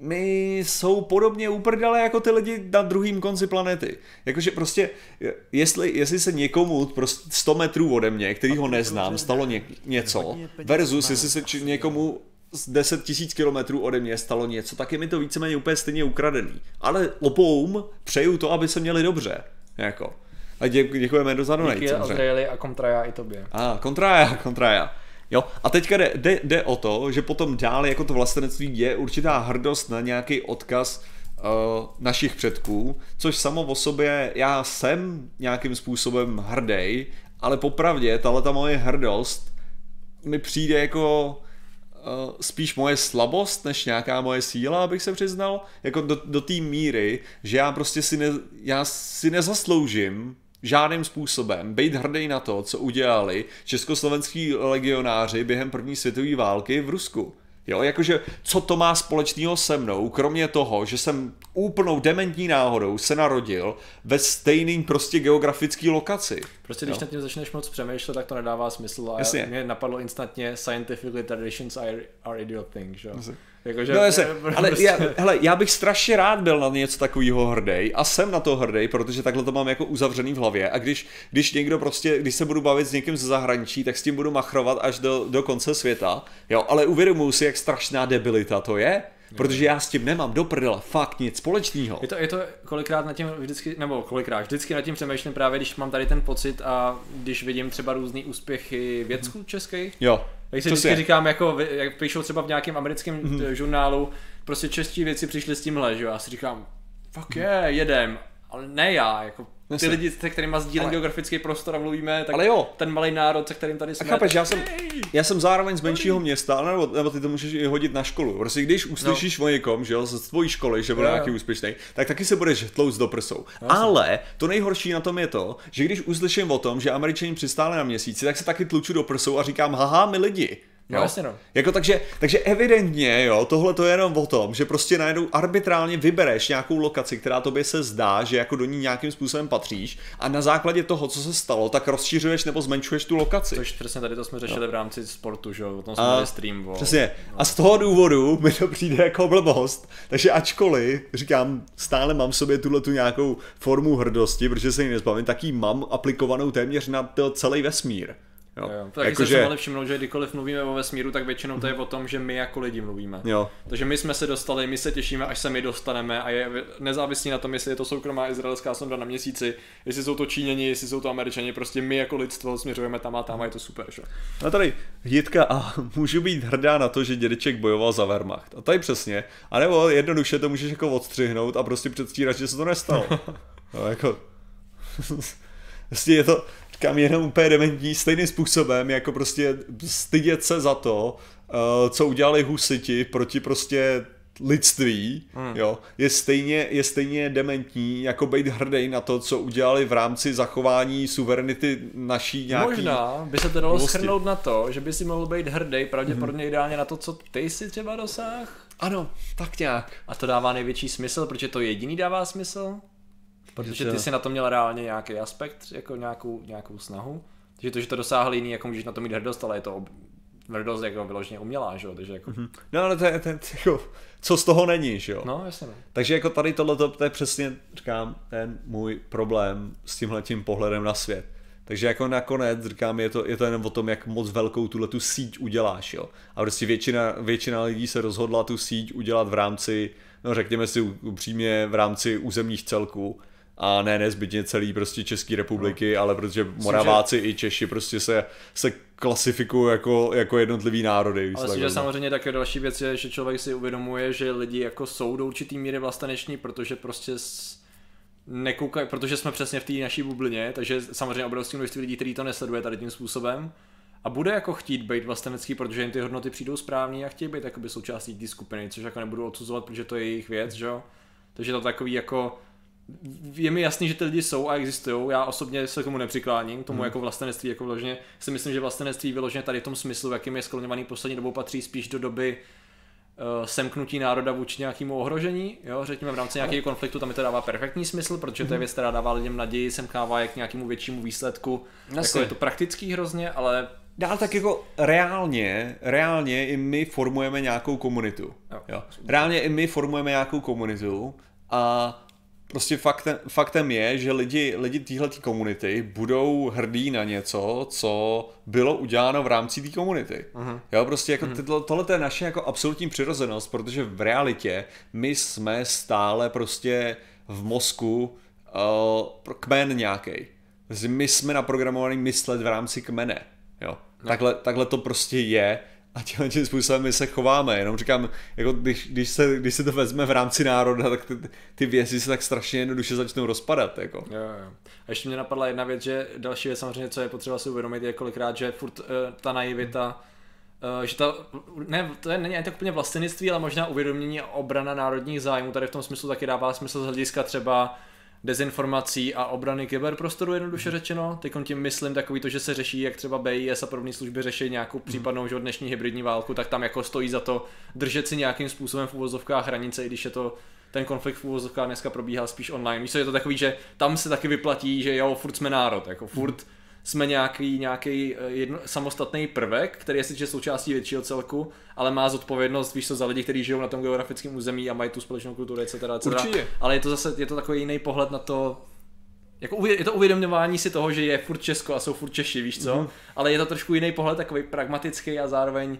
my jsou podobně uprdele jako ty lidi na druhém konci planety. Jakože prostě, jestli, jestli se někomu prostě 100 metrů ode mě, který ho neznám, stalo ně, něco, versus jestli se či, někomu z 10 tisíc kilometrů ode mě stalo něco, tak je mi to víceméně úplně stejně ukradený. Ale opoum přeju to, aby se měli dobře. Jako. A dě, děkujeme do donate. Díky Azraeli a Kontraja i tobě. A, ah, Kontraja, Kontraja. Jo, a teďka jde, jde, jde o to, že potom dál jako to vlastenectví je určitá hrdost na nějaký odkaz uh, našich předků, což samo o sobě já jsem nějakým způsobem hrdý, ale popravdě tahle ta moje hrdost mi přijde jako uh, spíš moje slabost, než nějaká moje síla, abych se přiznal, jako do, do té míry, že já prostě si, ne, já si nezasloužím žádným způsobem být hrdý na to, co udělali československý legionáři během první světové války v Rusku. Jo, jakože co to má společného se mnou, kromě toho, že jsem úplnou dementní náhodou se narodil ve stejným prostě geografický lokaci. Prostě když jo. nad tím začneš moc přemýšlet, tak to nedává smysl a Jasně. mě napadlo instantně scientifically traditions are, are idiot thing, že? Jasně. Jakože, no, jasně, (laughs) ale prostě... já, hele, já bych strašně rád byl na něco takového hrdý a jsem na to hrdý, protože takhle to mám jako uzavřený v hlavě a když, když někdo prostě, když se budu bavit s někým ze zahraničí, tak s tím budu machrovat až do, do konce světa, jo, ale uvědomuji si, jak strašná debilita to je, protože já s tím nemám do prdele fakt nic společného. Je to, je to kolikrát na tím vždycky, nebo kolikrát, vždycky nad tím přemýšlím právě, když mám tady ten pocit a když vidím třeba různé úspěchy vědců českých. Jo. Tak si vždycky je. říkám, jako, jak píšou třeba v nějakém americkém mm. žurnálu, prostě čeští věci přišli s tímhle, že jo, já si říkám, fuck je, yeah, jedem, ale ne já, jako ty lidi, se kterými sdílím ale... geografický prostor a mluvíme, tak ale jo. ten malý národ, se kterým tady jsme. A chápeš, já jsem, já jsem zároveň z menšího města, nebo, nebo ty to můžeš i hodit na školu. Prostě když uslyšíš no. o někom, že jo, z tvojí školy, že byl nějaký úspěšný, tak taky se budeš tlouct do prsou. No, ale to nejhorší na tom je to, že když uslyším o tom, že američani přistáli na měsíci, tak se taky tluču do prsou a říkám, haha, my lidi. No, jo? jasně no. Jako takže, takže evidentně, jo, tohle to je jenom o tom, že prostě najednou arbitrálně vybereš nějakou lokaci, která tobě se zdá, že jako do ní nějakým způsobem patříš a na základě toho, co se stalo, tak rozšiřuješ nebo zmenšuješ tu lokaci. Což přesně tady to jsme řešili no. v rámci sportu, že jo, o tom jsme měli stream. O... Přesně. No. A z toho důvodu mi to přijde jako blbost, takže ačkoliv, říkám, stále mám v sobě tuhle tu nějakou formu hrdosti, protože se ji nezbavím, tak ji mám aplikovanou téměř na to celý vesmír. Jo. Jo, tak jako, že... všimnout, že kdykoliv mluvíme o vesmíru, tak většinou to je o tom, že my jako lidi mluvíme. Jo. Takže my jsme se dostali, my se těšíme, až se my dostaneme a je nezávislý na tom, jestli je to soukromá izraelská sonda na měsíci, jestli jsou to Číňani, jestli jsou to Američani, prostě my jako lidstvo směřujeme tam a tam a je to super. Že? A tady Jitka a (laughs) můžu být hrdá na to, že dědeček bojoval za Wehrmacht. A tady přesně. A nebo jednoduše to můžeš jako odstřihnout a prostě předstírat, že se to nestalo. (laughs) no, jako... (laughs) Prostě je to, říkám, jenom úplně dementní stejným způsobem, jako prostě stydět se za to, uh, co udělali husiti proti prostě lidství, hmm. jo, je stejně, je stejně dementní, jako být hrdý na to, co udělali v rámci zachování suverenity naší nějaký... Možná by se to dalo schrnout na to, že by si mohl být hrdý, pravděpodobně hmm. ideálně na to, co ty si třeba dosáh. Ano, tak nějak. A to dává největší smysl, protože to jediný dává smysl. Protože ty si na to měl reálně nějaký aspekt, jako nějakou, nějakou snahu. Takže to, že to dosáhl jiný, jako můžeš na to mít hrdost, ale je to hrdost jako vyloženě umělá, že jo, takže jako... Mm-hmm. No ale to je, to je jako, co z toho není, že jo. No, jasně. Ne. Takže jako tady tohle to je přesně, říkám, ten můj problém s tímhle tím pohledem na svět. Takže jako nakonec, říkám, je to, je to jenom o tom, jak moc velkou tuhle tu síť uděláš, jo. A prostě většina, většina lidí se rozhodla tu síť udělat v rámci, no řekněme si upřímně, v rámci územních celků a ne nezbytně celý prostě České republiky, no. ale protože Moraváci že... i Češi prostě se, se klasifikují jako, jako jednotlivý národy. Ale že samozřejmě také další věc je, že člověk si uvědomuje, že lidi jako jsou do určitý míry vlasteneční, protože prostě s nekoukají, protože jsme přesně v té naší bublině, takže samozřejmě obrovské množství lidí, který to nesleduje tady tím způsobem a bude jako chtít být vlastenecký, protože jim ty hodnoty přijdou správný a chtějí být jakoby součástí té skupiny, což jako nebudu odsuzovat, protože to je jejich věc, že jo. Takže to takový jako je mi jasný, že ty lidi jsou a existují. Já osobně se k tomu nepřikláním, tomu hmm. jako vlastenectví, jako vložně si myslím, že vlastenectví vyloženě tady v tom smyslu, jakým je skloněvaný poslední dobou, patří spíš do doby uh, semknutí národa vůči nějakému ohrožení, jo, řekněme v rámci nějakého konfliktu, tam mi to dává perfektní smysl, protože to je hmm. věc, která dává lidem naději, semkává jak k nějakému většímu výsledku. Jako je to praktický hrozně, ale Dál tak jako reálně, reálně i my formujeme nějakou komunitu. Jo. Jo. Reálně i my formujeme nějakou komunitu a Prostě faktem, faktem je, že lidi, lidi téhle komunity budou hrdí na něco, co bylo uděláno v rámci té komunity. Uh-huh. Jo, prostě jako uh-huh. tyhle, tohle je naše jako absolutní přirozenost, protože v realitě my jsme stále prostě v mozku uh, kmen nějaký. My jsme naprogramovaní myslet v rámci kmene. Jo. No. Takhle, takhle to prostě je a tímhle tím způsobem my se chováme. Jenom říkám, jako když, když, se, když se to vezme v rámci národa, tak ty, ty věci se tak strašně jednoduše začnou rozpadat. Jako. Jo, jo. A ještě mě napadla jedna věc, že další věc samozřejmě, co je potřeba si uvědomit, je kolikrát, že furt uh, ta naivita, uh, že ta, ne, to je, není tak úplně vlastenectví, ale možná uvědomění a obrana národních zájmů tady v tom smyslu taky dává smysl z hlediska třeba dezinformací a obrany kyberprostoru, jednoduše řečeno. Teď tím myslím takový to, že se řeší, jak třeba BIS a podobné služby řeší nějakou hmm. případnou že dnešní hybridní válku, tak tam jako stojí za to držet si nějakým způsobem v úvozovkách hranice, i když je to ten konflikt v úvozovkách dneska probíhá spíš online. Víš, je to takový, že tam se taky vyplatí, že jo, furt jsme národ, jako furt hmm jsme nějaký, nějaký eh, jedno, samostatný prvek, který je sice součástí většího celku, ale má zodpovědnost, víš co, za lidi, kteří žijou na tom geografickém území a mají tu společnou kulturu, etc. etc. Určitě. Ale je to zase, je to takový jiný pohled na to, jako je to uvědomování si toho, že je furt Česko a jsou furt Češi, víš co? Mm-hmm. Ale je to trošku jiný pohled, takový pragmatický a zároveň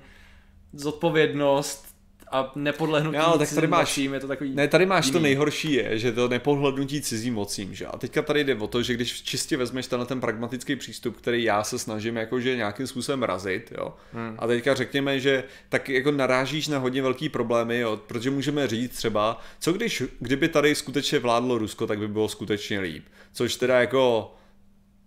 zodpovědnost a nepodlehnutí no, tak tady máš, mocím, je to takový Ne, tady máš jiný. to nejhorší je, že to nepodhlednutí cizím mocím, že? A teďka tady jde o to, že když čistě vezmeš tenhle ten pragmatický přístup, který já se snažím jakože nějakým způsobem razit, jo. Hmm. A teďka řekněme, že tak jako narážíš na hodně velký problémy, jo, protože můžeme říct třeba, co když, kdyby tady skutečně vládlo Rusko, tak by bylo skutečně líp. Což teda jako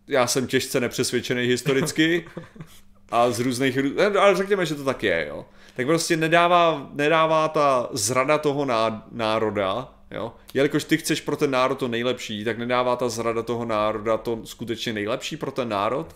já jsem těžce nepřesvědčený historicky (laughs) a z různých, ale řekněme, že to tak je, jo tak prostě nedává, nedává ta zrada toho národa, jo, jelikož ty chceš pro ten národ to nejlepší, tak nedává ta zrada toho národa to skutečně nejlepší pro ten národ,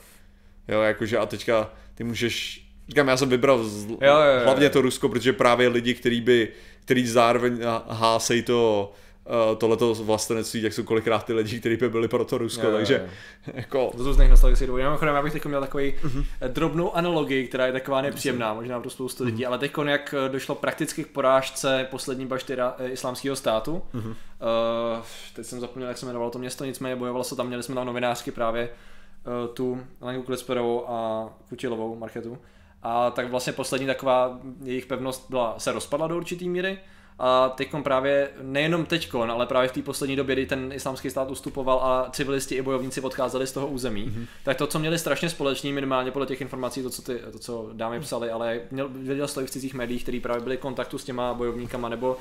jo, jakože a teďka ty můžeš Říkám, já jsem vybral z, jo, jo, jo, hlavně to Rusko, protože právě lidi, který by, který zároveň hásej to uh, tohleto vlastenectví, jak jsou kolikrát ty lidi, kteří by byli pro to Rusko, jo, takže jo, jo. (laughs) jako... Z různých nostalgických důvodů. Mimochodem, já bych teď měl takový uh-huh. drobnou analogii, která je taková nepříjemná, možná pro spoustu lidí, uh-huh. ale teď jak eh, došlo prakticky k porážce poslední bašty islámského státu, uh-huh. uh, teď jsem zapomněl, jak se jmenovalo to město, nicméně bojovalo se tam, měli jsme tam novinářky právě tu Lenku Klisperovou a Kutilovou Marketu. A tak vlastně poslední taková jejich pevnost byla, se rozpadla do určitý míry. A teď právě, nejenom teď, ale právě v té poslední době, kdy ten islámský stát ustupoval a civilisti i bojovníci odcházeli z toho území, mm-hmm. tak to, co měli strašně společný, minimálně podle těch informací, to, co, ty, to, co dámy psali, ale měl, věděl to i v cizích médiích, který právě byli v kontaktu s těma bojovníkama nebo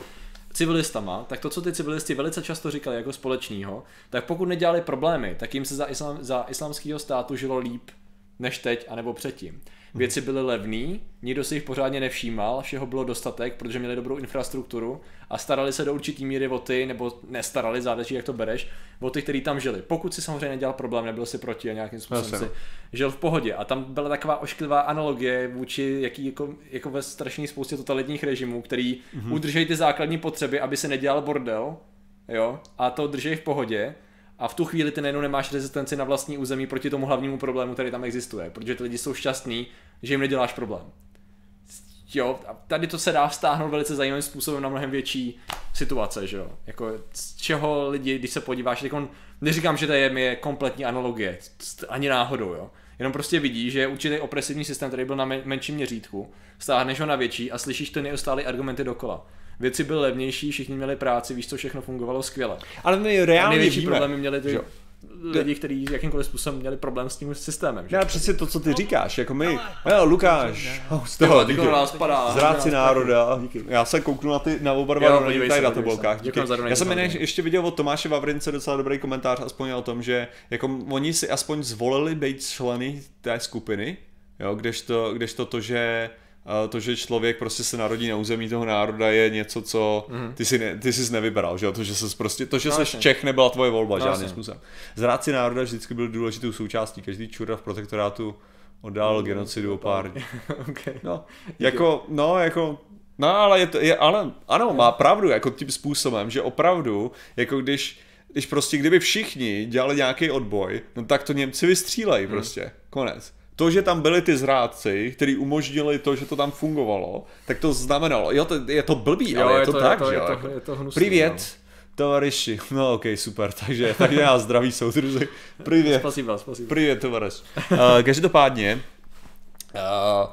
civilistama, tak to, co ty civilisti velice často říkali jako společného, tak pokud nedělali problémy, tak jim se za, islám, za islámského státu žilo líp než teď, anebo předtím. Věci byly levné, nikdo si jich pořádně nevšímal, všeho bylo dostatek, protože měli dobrou infrastrukturu a starali se do určitý míry o ty, nebo nestarali, záleží jak to bereš, o ty, kteří tam žili. Pokud si samozřejmě nedělal problém, nebyl si proti a nějakým způsobem si žil v pohodě. A tam byla taková ošklivá analogie vůči jaký jako, jako ve strašné spoustě totalitních režimů, který mm-hmm. udržejí ty základní potřeby, aby se nedělal bordel, jo, a to drží v pohodě a v tu chvíli ty najednou nemáš rezistenci na vlastní území proti tomu hlavnímu problému, který tam existuje, protože ty lidi jsou šťastní, že jim neděláš problém. Jo, a tady to se dá vztáhnout velice zajímavým způsobem na mnohem větší situace, že jo. Jako z čeho lidi, když se podíváš, tak on, neříkám, že to je, je kompletní analogie, ani náhodou, jo. Jenom prostě vidí, že je určitý opresivní systém, který byl na menším měřítku, stáhneš ho na větší a slyšíš ty neustále argumenty dokola věci byly levnější, všichni měli práci, víš, co všechno fungovalo skvěle. Ale my reálně největší víme, problémy měli ty, že? lidi, kteří jakýmkoliv způsobem měli problém s tím systémem. Že? Ne, přesně to, co ty říkáš, jako my, jo, Lukáš, z toho, díky, zráci národa, já se kouknu na ty, na oba dva tady na tabulkách, Já jsem ještě viděl od Tomáše Vavrince docela dobrý komentář, aspoň o tom, že jako oni si aspoň zvolili být členy té skupiny, jo, kdežto, kdežto to, že to, že člověk prostě se narodí na území toho národa je něco, co mm. ty, si ne, ty jsi nevybral, že to, že ses prostě, to, že no, jsi Čech nebyla tvoje volba no, žádným způsobem. Zráci národa vždycky byl důležitou součástí, každý čurda v protektorátu oddál mm, genocidu o pár dní. (laughs) okay. No, jako, no, jako, no, ale je to, je, ale, ano, má pravdu, jako tím způsobem, že opravdu, jako když, když prostě, kdyby všichni dělali nějaký odboj, no tak to Němci vystřílejí mm. prostě, konec to, že tam byli ty zrádci, kteří umožnili to, že to tam fungovalo, tak to znamenalo, jo, to, je to blbý, jo, ale je, je to, to tak, je to, že je to, je to hnusný, Privět, no. tovariši. No ok, super, (laughs) takže tak já zdraví soudruzi. Privět. Spasiba, spasiba. Privět, tovariš. Uh, každopádně, uh,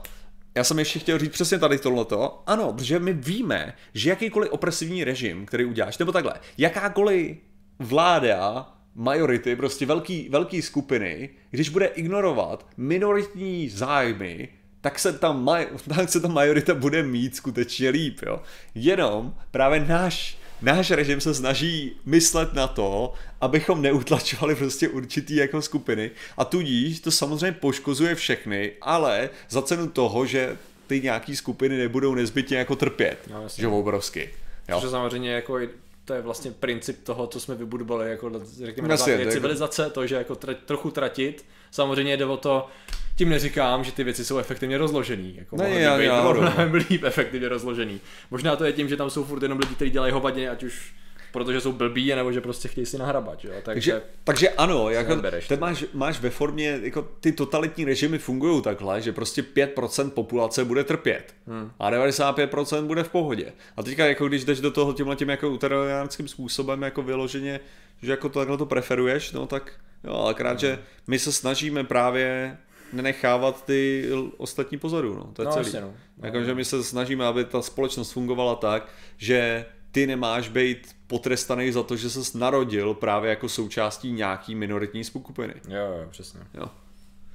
já jsem ještě chtěl říct přesně tady tohleto. Ano, protože my víme, že jakýkoliv opresivní režim, který uděláš, nebo takhle, jakákoliv vláda majority, prostě velký, velký skupiny, když bude ignorovat minoritní zájmy, tak se, ta maj, (laughs) tak se ta majorita bude mít skutečně líp, jo. Jenom právě náš, náš režim se snaží myslet na to, abychom neutlačovali prostě určitý jako skupiny a tudíž to samozřejmě poškozuje všechny, ale za cenu toho, že ty nějaký skupiny nebudou nezbytně jako trpět, no, že obrovsky. Jo. Protože samozřejmě jako to je vlastně princip toho, co jsme vybudovali, jako řekněme, na základě civilizace, to, že jako tra- trochu tratit. Samozřejmě jde o to, tím neříkám, že ty věci jsou efektivně rozložený. Jako ne, já, být já, mnohem (laughs) líp efektivně rozložený. Možná to je tím, že tam jsou furt jenom lidi, kteří dělají hovadně, ať už protože jsou blbí, nebo že prostě chtějí si nahrabat, jo? Takže, takže, takže ano, jako, ty máš, máš ve formě, jako ty totalitní režimy fungují takhle, že prostě 5% populace bude trpět hmm. a 95% bude v pohodě. A teďka jako když jdeš do toho tímhle tím jako uteriánským způsobem jako vyloženě, že jako to takhle to preferuješ, no tak jo, ale krát, hmm. že my se snažíme právě nenechávat ty ostatní pozoru, no, to je no, celý. no. Jako, že my se snažíme, aby ta společnost fungovala tak, že ty nemáš být potrestaný za to, že ses narodil právě jako součástí nějaký minoritní skupiny. Jo, jo, přesně. Jo.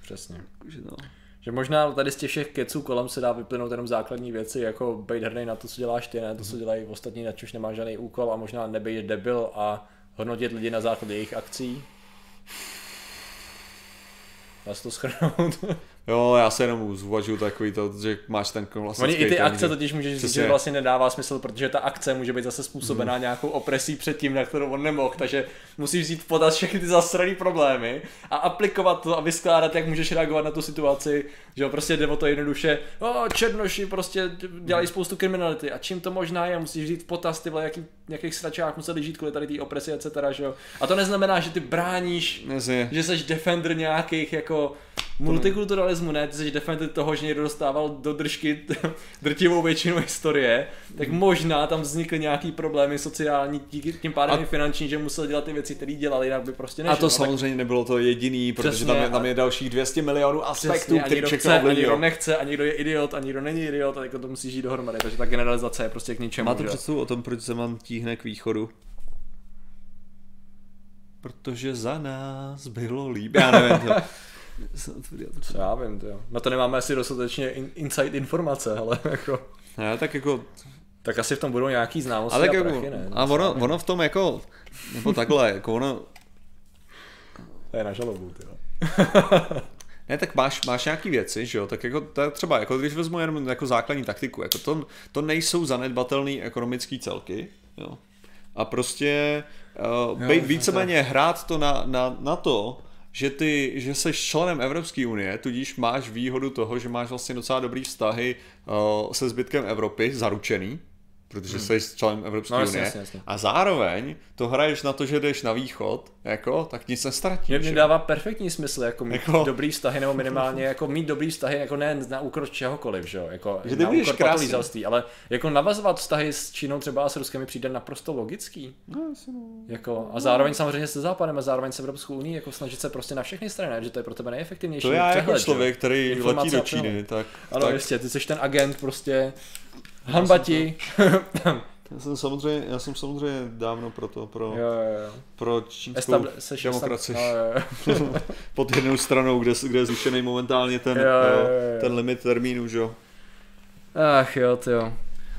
Přesně. Že, no. že možná tady z těch všech keců kolem se dá vyplynout jenom základní věci, jako být hrdý na to, co děláš ty, ne to, co mhm. dělají ostatní, na čemž nemáš žádný úkol a možná nebejt debil a hodnotit lidi na základě jejich akcí. Dá se to schrnout. Jo, já se jenom uvažuju takový to, že máš ten klasický... Oni i ty akce totiž můžeš říct, že vlastně nedává smysl, protože ta akce může být zase způsobená mm. nějakou opresí předtím, na kterou on nemohl, takže musíš vzít v potaz všechny ty zasrané problémy a aplikovat to a vyskládat, jak můžeš reagovat na tu situaci, že jo, prostě jde o to jednoduše, o, černoši prostě dělají mm. spoustu kriminality a čím to možná je, musíš vzít v potaz ty jaký, jakých sračách museli žít kvůli tady té opresi, etc. Že jo? A to neznamená, že ty bráníš, Nezi. že jsi defender nějakých jako multikulturalismu, ne, ty jsi definitivně toho, že někdo dostával do držky drtivou většinu historie, tak možná tam vznikly nějaký problémy sociální, díky tím pádem A- i finanční, že musel dělat ty věci, které dělali, jinak by prostě nešlo. A to no, tak samozřejmě nebylo to jediný, protože Přesně, tam je, tam je dalších 200 milionů aspektů, který někdo všechno chce, a někdo ovlivňují. nechce, a někdo je idiot, a někdo není idiot, a jako to musí žít dohromady, takže ta generalizace je prostě k ničemu. Máte představu o tom, proč se vám tíhne k východu? Protože za nás bylo líp. Já nevím to. (laughs) Co já vím, jo. Na to nemáme asi dostatečně in, inside informace, ale (laughs) jako... Ne, tak jako, Tak asi v tom budou nějaký známosti ale a jako, prachy, ne? a ono, ono v tom jako, nebo takhle, jako ono, To je na žalobu, ty. (laughs) Ne, tak máš, máš nějaký věci, že jo, tak jako to je třeba, jako když vezmu jenom jako základní taktiku, jako to, to nejsou zanedbatelné ekonomické celky, jo. A prostě uh, Jo, být víceméně hrát to na, na, na to, že ty, že jsi členem Evropské unie, tudíž máš výhodu toho, že máš vlastně docela dobrý vztahy uh, se zbytkem Evropy, zaručený, protože jsi členem Evropské No, jasně, unie. jasně, jasně. A zároveň to hraješ na to, že jdeš na východ, jako, tak nic nestratíš. Mě, mě jo. dává perfektní smysl jako mít Jako- jako... dobrý vztahy, nebo minimálně jako mít dobrý vztahy, jako ne na úkor čehokoliv, že jo, jako Že na úkor patolízalství, ale jako navazovat vztahy s Čínou třeba a s Ruskem mi přijde naprosto logický. No, jasně, no. Jako, a zároveň samozřejmě se Západem a zároveň s Evropskou unii, jako snažit se prostě na všechny strany, že to je pro tebe nejefektivnější. To já přehled, jako že jo. člověk, který letí do přehled. Číny, tak, Ano, tak jistě, ty jsi ten agent prostě, hamba ti. (laughs) já jsem samozřejmě, já jsem samozřejmě dávno pro to, pro, jo, jo, jo. pro čínskou seš demokracii. estab- jo. (laughs) Pod jednou stranou, kde, kde je zrušený momentálně ten, Jo, jo, jo, ten limit termínu, že jo. Ach jo, ty jo.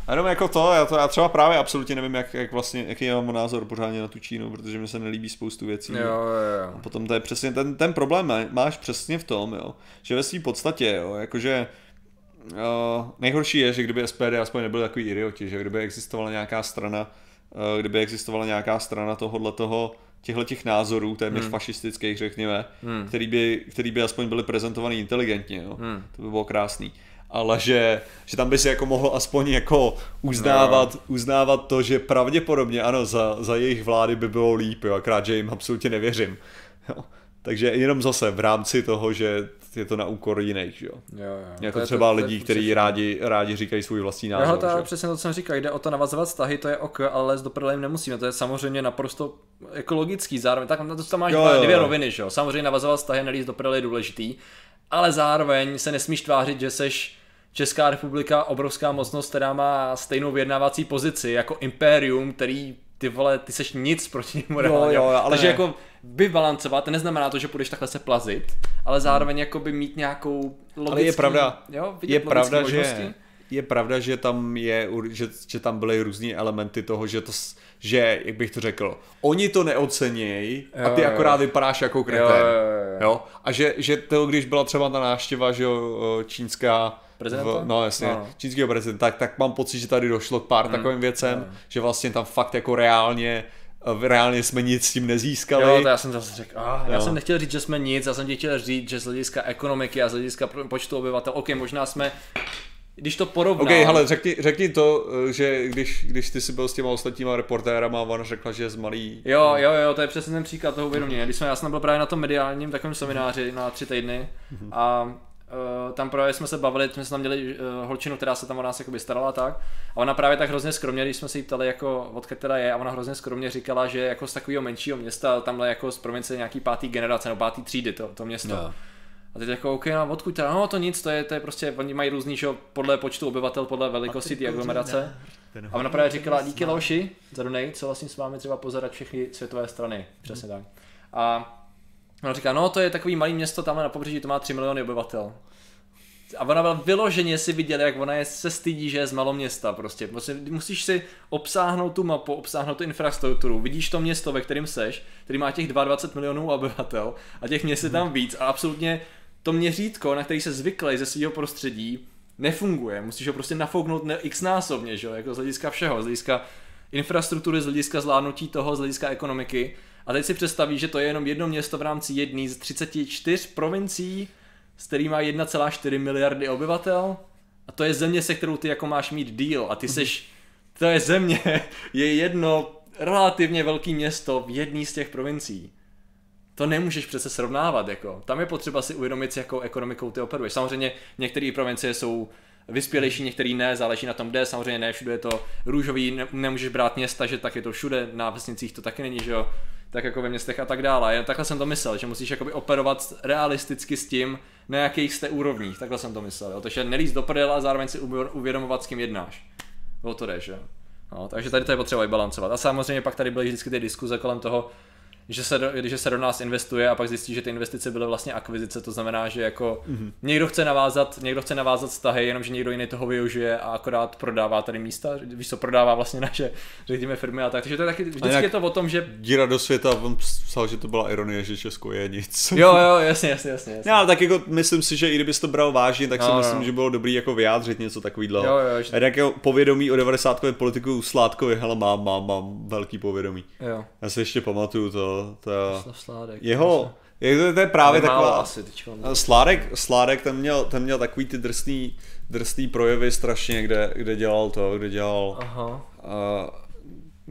A jenom jako to, já, to, já třeba právě absolutně nevím, jak, jak vlastně, jaký já mám názor pořádně na tu Čínu, protože mi se nelíbí spoustu věcí. Jo, jo, A jo. potom to je přesně, ten, ten problém má- máš přesně v tom, jo, že ve své podstatě, jo, jakože uh, nejhorší je, že kdyby SPD aspoň nebyli takový idioti, že kdyby existovala nějaká strana, uh, kdyby existovala nějaká strana tohohle toho, těchto těch názorů, téměř hmm. fašistických, řekněme, hmm. který, by, který by aspoň byly prezentovaný inteligentně, jo. Hmm. to by bylo krásný. Ale že, že tam by si jako mohl aspoň jako uznávat, no. uznávat to, že pravděpodobně ano, za, za jejich vlády by bylo líp, jo, akrát, že jim absolutně nevěřím. Jo. Takže jenom zase v rámci toho, že je to na úkor jiných, jo. jo, jo. Jako To třeba to- lidí, kteří rádi, rádi říkají svůj vlastní Jo, názor. to je že? přesně to, co jsem říkal, jde o to navazovat vztahy, to je ok, ale z do prdele jim nemusíme, to je samozřejmě naprosto ekologický zároveň, tak na to tam máš Jo, jo, jo, dvě jo. roviny, že jo, samozřejmě navazovat vztahy, nelíst do je důležitý, ale zároveň se nesmíš tvářit, že seš Česká republika obrovská mocnost, která má stejnou vyjednávací pozici jako impérium, který ty vole, ty seš nic proti němu reálně. jo, ale Takže ne. jako vybalancovat, neznamená to, že budeš takhle se plazit, ale zároveň jakoby mít nějakou logický, Ale je pravda, jo, vidět je pravda, možnosti. že je pravda, že tam je, že, že tam byly různý elementy toho, že to, že, jak bych to řekl, oni to neocenějí a ty Jo, jo. akorát vypadáš jako kretén. Jo, jo, jo. Jo? A že, že to, když byla třeba ta návštěva, že jo, čínská, Prezidenta? v, no jasně, No. čínského prezidenta, tak, tak mám pocit, že tady došlo k pár hmm. takovým věcem, že vlastně tam fakt jako reálně, eh, reálně jsme nic s tím nezískali. Jo, to já jsem zase řekl, ah, já Jo. jsem nechtěl říct, že jsme nic, já jsem ti chtěl říct, že z hlediska ekonomiky a z hlediska počtu obyvatel, ok, možná jsme, když to porovnám, OK, hele, řekni, řekni to, eh, že když, když ty jsi byl s těma ostatníma reportérama a ona řekla, že je z malý... Jo, jo, jo, to je přesně ten příklad toho uvědomění. Když jsem, já jsem byl právě na tom mediálním takovém semináři na tři týdny a uh, tam právě jsme se bavili, jsme tam měli uh, holčinu, která se tam o nás jakoby starala a tak. A ona právě tak hrozně skromně, když jsme se jí ptali, jako, odkud teda je, a ona hrozně skromně říkala, že jako z takového menšího města, tamhle jako z provincie nějaký pátý generace, nebo pátý třídy to, to město. Jo. A teď jako, OK, no odkud teda, no to nic, to je, to je prostě, oni mají různý, že podle počtu obyvatel, podle velikosti té aglomerace. A ona právě říkala, díky Leoši za donate, co vlastně s vámi třeba pozadat všechny světové strany. Přesně tak. A ona říká, no to je takový malý město tamhle na pobřeží, to má 3 miliony obyvatel. A ona byla vyloženě si viděla, jak ona je, se stydí, že je z maloměsta prostě. prostě. Musíš si obsáhnout tu mapu, obsáhnout tu infrastrukturu. Vidíš to město, ve kterém seš, který má těch 22 milionů obyvatel a těch měst je tam víc a absolutně to měřítko, na který se zvyklý ze svého prostředí, nefunguje. Musíš ho prostě nafouknout x násobně, že jo, jako z hlediska všeho, z hlediska infrastruktury, z hlediska zvládnutí toho, z hlediska ekonomiky. A teď si představíš, že to je jenom jedno město v rámci jedné z 34 provincií, s který má 1,4 miliardy obyvatel. A to je země, se kterou ty jako máš mít deal. A ty seš, to je země, (laughs) je jedno relativně velké město v jedné z těch provincií. to nemůžeš přece srovnávat, jako. Tam je potřeba si uvědomit, s jakou ekonomikou ty operuješ. Samozřejmě některé provincie jsou vyspělejší, některý ne, záleží na tom, kde, samozřejmě ne, všude je to růžový, ne, nemůžeš brát města, že tak je to všude, na vesnicích to taky není, že jo, tak jako ve městech a tak dále. Jen takhle jsem to myslel, že musíš jakoby operovat realisticky s tím, na jakých jste úrovních, takhle jsem to myslel, jo. takže nelíst do prdela a zároveň si uvědomovat, s kým jednáš. O to jde, že. No, takže tady to je potřeba balancovat. A samozřejmě pak tady byly vždycky ty diskuze kolem toho, že se, do, když se do nás investuje a pak zjistí, že ty investice byly vlastně akvizice, to znamená, že jako mm-hmm. někdo chce navázat, někdo chce navázat vztahy, jenomže někdo jiný toho využije a akorát prodává tady místa, víš co, prodává vlastně naše, řekněme, firmy a tak, takže to je taky, vždycky je to o tom, že... Díra do světa, on psal, že to byla ironie, že Česko je nic. Jo, jo, jasně, jasně, jasně. jasně. Já, tak jako myslím si, že i kdybys to bral vážně, tak no, si no. myslím, no. že bylo dobrý jako vyjádřit něco takového. Jo, jo, že... A jako povědomí o 90. politiku Sládkovi, hele, mám, mám, mám velký povědomí. Jo. Já si ještě pamatuju to, to Sládek. Jeho, je, to, to je právě taková... Asi Sládek, Sládek ten měl, ten měl takový ty drsný, drsný projevy strašně, kde, kde dělal to, kde dělal... Aha. Uh,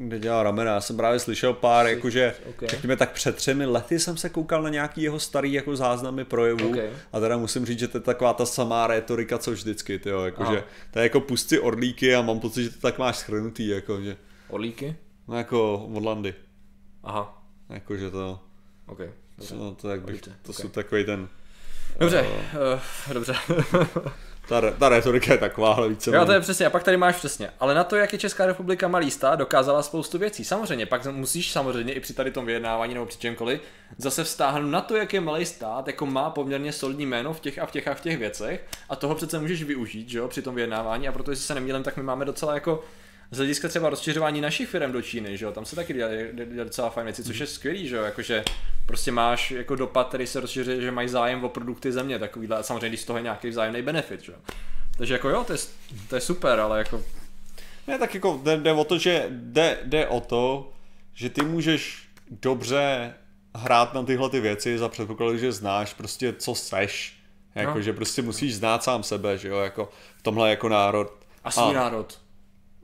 kde dělal ramena. Já jsem právě slyšel pár, jakože, okay. řekněme tak před třemi lety jsem se koukal na nějaký jeho starý jako záznamy projevu okay. a teda musím říct, že to je taková ta samá retorika, co vždycky, tyjo, jakože to je jako pusty orlíky a mám pocit, že to tak máš schrnutý, jakože. Orlíky? No jako od Landy. Aha. Jakože to... OK. Dobře. No, to, jak bych, to okay. jsou takový ten... Dobře, uh, uh, dobře. (laughs) ta, ta retorika je taková, ale více. Jo, to je přesně, a pak tady máš přesně. Ale na to, jak je Česká republika malý stát, dokázala spoustu věcí. Samozřejmě, pak musíš samozřejmě i při tady tom vyjednávání nebo při čemkoliv zase vztáhnout na to, jak je malý stát, jako má poměrně solidní jméno v těch a v těch a v těch věcech. A toho přece můžeš využít, že jo, při tom vyjednávání. A protože se nemýlím, tak my máme docela jako z hlediska třeba rozšiřování našich firm do Číny, že jo, tam se taky dělají docela fajn věci, což je skvělý, že jo, jakože prostě máš jako dopad, který se rozšiřuje, že mají zájem o produkty země, takovýhle, a samozřejmě když z toho je nějaký vzájemný benefit, že jo. Takže jako jo, to je, to je super, ale jako... Ne, tak jako jde, jde o to, že jde, jde o to, že ty můžeš dobře hrát na tyhle ty věci za předpokladu, že znáš prostě co seš. Jako, no. že prostě musíš znát sám sebe, že jo, jako v tomhle jako národ. A svůj a, národ.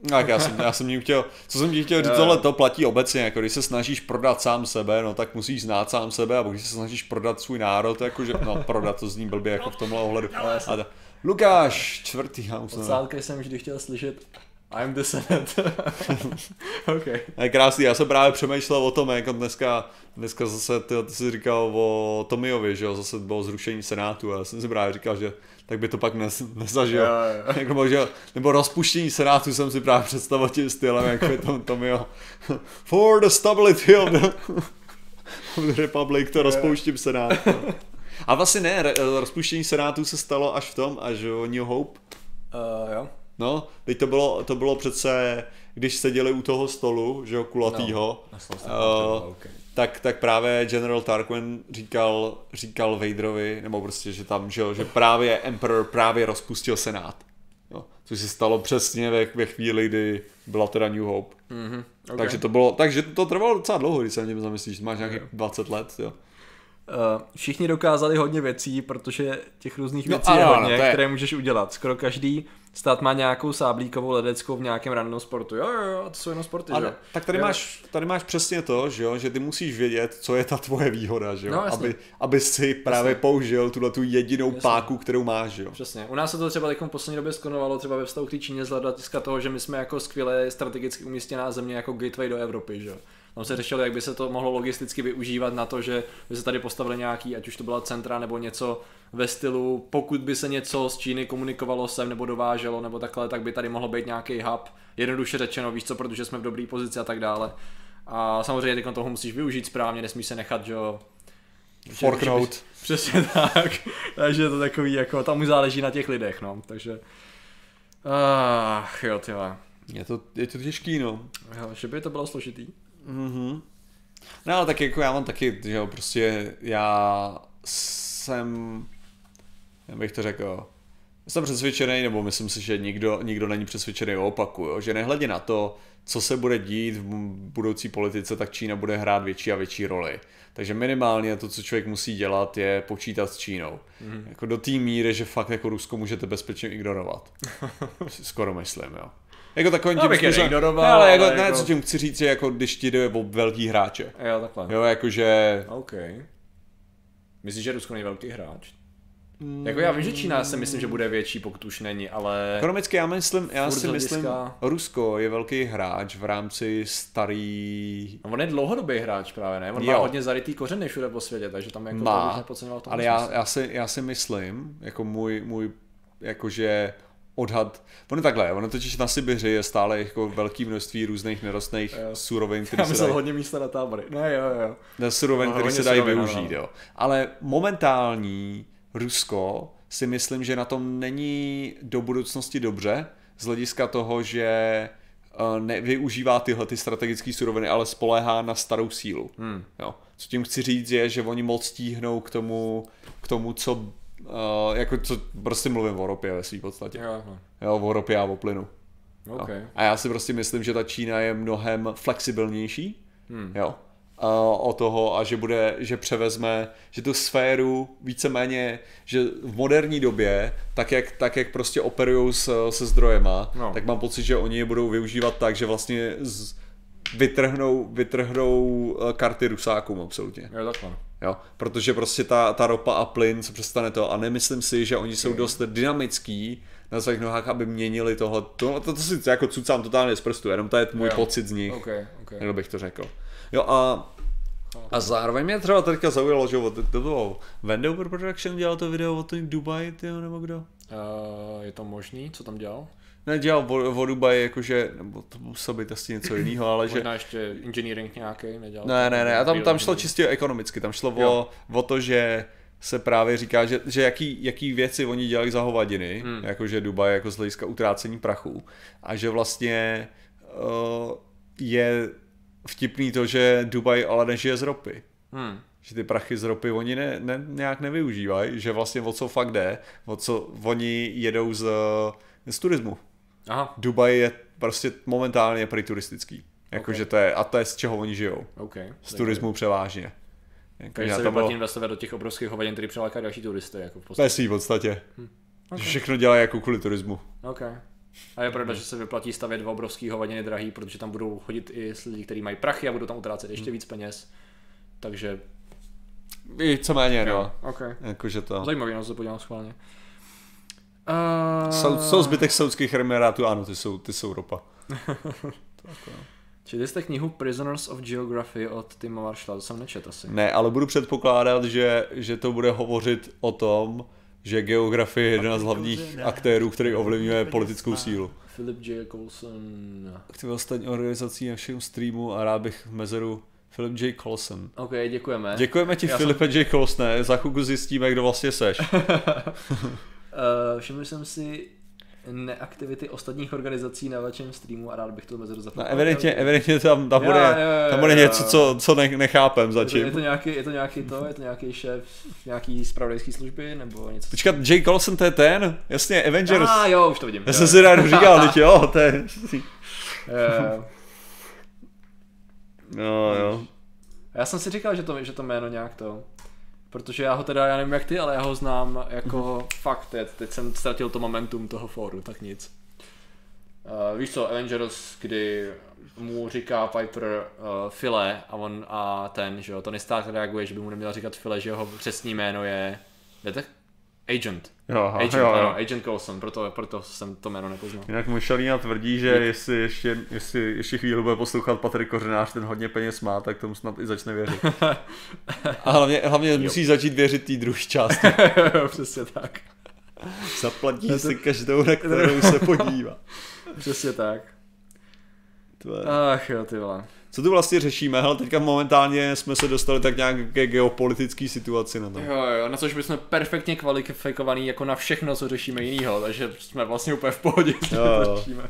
Tak já jsem, já jsem ním chtěl, co jsem ti chtěl říct, tohle to platí obecně, jako když se snažíš prodat sám sebe, no tak musíš znát sám sebe, a když se snažíš prodat svůj národ, jako že, no prodat to zní blbě jako v tomhle ohledu. A ta, Lukáš, čtvrtý, já musím. Od jsem vždy chtěl slyšet I'm the Senate. (laughs) OK. Je krásný, já jsem právě přemýšlel o tom, jako dneska, dneska zase, ty, ty jsi říkal o Tomiovi, že jo, zase bylo zrušení Senátu a já jsem si právě říkal, že tak by to pak nes, nezažil. Jo, jo. (laughs) jako možná, nebo rozpuštění Senátu jsem si právě představil tím stylem, jako je to Tomio. (laughs) For the stability of the, (laughs) of the Republic, to rozpouštím Senát. A vlastně ne, rozpuštění Senátu se stalo až v tom, až o New Hope. Uh, jo. No, teď to bylo, to bylo přece, když seděli u toho stolu, že jo, kulatýho, no, uh, okay. Tak, tak právě General Tarquin říkal, říkal Vaderovi, nebo prostě, že tam, že, že právě Emperor právě rozpustil Senát. Jo, což se stalo přesně ve, ve chvíli, kdy byla teda New Hope. Mm-hmm, okay. Takže to bylo, takže to trvalo docela dlouho, když se na něm zamyslíš, máš nějakých 20 let, jo. Uh, všichni dokázali hodně věcí, protože těch různých no věcí no, je hodně, je... které můžeš udělat. Skoro každý stát má nějakou sáblíkovou ledeckou v nějakém random sportu. Jo, jo, jo, to jsou jenom sporty, Ale, že? Tak tady máš, tady máš přesně to, že, jo, že ty musíš vědět, co je ta tvoje výhoda, že jo? No, aby, aby si právě jasně. použil tuhle tu jedinou jasně. páku, kterou máš, že jo? Přesně. U nás se to třeba v poslední době skonovalo třeba ve vztahu k Číně z toho, že my jsme jako skvěle strategicky umístěná země jako gateway do Evropy, že jo? Tam se řešilo, jak by se to mohlo logisticky využívat na to, že by se tady postavili nějaký, ať už to byla centra nebo něco ve stylu, pokud by se něco z Číny komunikovalo sem nebo dováželo nebo takhle, tak by tady mohlo být nějaký hub, jednoduše řečeno, víš co, protože jsme v dobré pozici a tak dále. A samozřejmě teď toho musíš využít správně, nesmíš se nechat, že jo, Forknout. Přesně (laughs) tak. Takže je to takový, jako, tam už záleží na těch lidech, no. Takže, ach, jo, tyhle. Je to, je to těžký, no. Jo, že by to bylo složitý. Mhm. No ale tak jako já mám taky, že jo, prostě já jsem, jak bych to řekl, jsem přesvědčený, nebo myslím si, že nikdo, nikdo není přesvědčený o opaku, jo? že nehledě na to, co se bude dít v budoucí politice, tak Čína bude hrát větší a větší roli. Takže minimálně to, co člověk musí dělat, je počítat s Čínou. Mm. Jako do té míry, že fakt jako Rusko můžete bezpečně ignorovat. (laughs) Skoro myslím, jo. Jako takovým tím způsobem. Ignoroval, ne, ale jako, ne, jako... co tím chci říct, že jako když ti jde o velký hráče. Jo, takhle. Jo, jakože... OK. Myslíš, že Rusko není velký hráč? Mm. Jako já vím, že Čína si myslím, že bude větší, pokud už není, ale... Ekonomicky já myslím, já si myslím, hlediska- Rusko je velký hráč v rámci starý... No, on je dlouhodobý hráč právě, ne? On Jo. má hodně zarytý kořeny všude po světě, takže tam jako to Má, nepodceňoval tom ale já, já, si, já si myslím, jako můj, můj jakože odhad, ono takhle, ono totiž na Sibiři je stále jako velké množství různých nerostných Jo. surovin, které se dají, hodně místa na tábory. Ne, jo, jo. ne, surovin, No, které se dají využít, ano. jo. Ale momentální Rusko si myslím, že na tom není do budoucnosti dobře, z hlediska toho, že eh, nevyužívá tyhle ty strategické suroviny, ale spoléhá na starou sílu. Hmm. Jo. Co tím chci říct je, že oni moc tíhnou k tomu, k tomu co, uh, jako co, prostě mluvím o ropě ve svý podstatě. Jo, no. Jo, o ropě a o plynu. Jo. OK. A já si prostě myslím, že ta Čína je mnohem flexibilnější. Hmm. Jo. Uh, o toho a že bude, že převezme, že tu sféru víceméně, že v moderní době, tak jak, tak jak prostě operují se zdrojema, No. tak mám pocit, že oni je budou využívat tak, že vlastně z, vytrhnou, vytrhnou eh, karty rusákům absolutně. Jo, takhle. Jo, protože prostě ta, ta ropa a plyn se přestane to a nemyslím si, že oni jsou dost dynamický na svých nohách, aby měnili tohle. To, to, to si jako cucám totálně z prstu, jenom to je můj Jo. pocit z nich. OK, OK. Jak bych to řekl. Jo a a zároveň mě třeba teďka zaujalo, že od- to bylo Vendover Production dělal to video o tom Dubai, tyjo, nebo kdo? Uh, je to možný? Co tam dělal? Ne, dělal o, o Dubai, jakože, nebo to muselo být asi něco (clears throat) jiného, ale že... Možná ještě engineering nějaký nedělal? Ne, ne, ne, a tam, tam šlo čistě ekonomicky, tam šlo o, Jo. o to, že se právě říká, že, že jaký, jaký věci oni dělají za hovadiny, hmm. jakože Dubaj jako z hlediska utrácení prachu a že vlastně uh, je vtipný to, že Dubaj ale nežije z ropy. Hmm. Že ty prachy z ropy oni ne, ne, nějak nevyužívají, že vlastně o co fakt jde, o co oni jedou z, z turismu. Aha, Dubaj je prostě momentálně prý turistický. Jakože Ok. to je, a to je z čeho oni žijou. OK. Z turismu převážně. Takže Takže se vyplatí bylo investovat do těch obrovských hovadin, který přilákají další turisty, jako v podstatě. svý podstatě. Ok. Že všechno dělají jako kvůli turismu. OK. A je pravda, že se vyplatí stavět dva obrovský hovadiny drahý, protože tam budou chodit i s lidi, kteří mají prachy a budou tam utrácet ještě víc peněz. Takže, Víceméně, no. OK. Jakože to. Zajímavý, no, se podívám schválně. Uh, Jsou, jsou zbytek saudských emirátů, ano, ty jsou, ty jsou ropa. (laughs) Četli jste knihu Prisoners of Geography od Tima Marshalla, to jsem nečet asi. Ne, ale budu předpokládat, že, že to bude hovořit o tom, že geografie je jedna z hlavních aktérů, který ovlivňuje politickou sílu. Philip J. Coulson. Chci ostatní organizací našeho streamu a rád bych v mezeru Philip J. Colson. OK, děkujeme. Děkujeme ti, Já jsem- Filipe J. Colsone, za chvilku zjistíme, kdo vlastně seš. (laughs) Uh, všiml jsem si neaktivity ostatních organizací na vašem streamu a rád bych to mezeru No, zapomněl. evidentně, evidentně tam, tam, bude, jo, jo, tam bude jo, něco, jo. co, co ne, nechápem je to, je, zatím. to nějaký, je to nějaký to, je to nějaký šéf nějaký zpravodajské služby nebo něco? Počkat, J. Colson to je ten? Jasně, Avengers. Ah, jo, už to vidím. Já jo, jsem si rád říkal, teď jo, to je... Jo. (laughs) No, jo. Já jsem si říkal, že to, že to jméno nějak to, protože já ho teda, já nevím jak ty, ale já ho znám jako fakt, teď, teď jsem ztratil to momentum toho fóru, tak nic. Uh, víš co, Avengers, kdy mu říká Piper uh, File a on a ten, že jo, Tony Stark reaguje, že by mu neměl říkat File, že jeho přesný jméno je, jdete? Agent. Jo, aha, Agent, jo, ano, jo. Agent Coulson, proto, proto jsem to jméno nepoznal. Jinak Mušalína tvrdí, že jestli ještě, jestli ještě chvíli bude poslouchat Patrik Kořenář, ten hodně peněz má, tak tomu snad i začne věřit. (laughs) A hlavně, hlavně musí začít věřit té druhé části. (laughs) Přesně tak. Zaplatí si každou, na kterou se podívá. (laughs) Přesně tak. To je- Ach jo, ty vole. Co tu vlastně řešíme? Hele, teďka momentálně jsme se dostali tak nějak ke geopolitické situaci na tom. Jo, jo, na což bychom perfektně kvalifikovaný jako na všechno, co řešíme jinýho, takže jsme vlastně úplně v pohodě, že Jo, to jo. řešíme.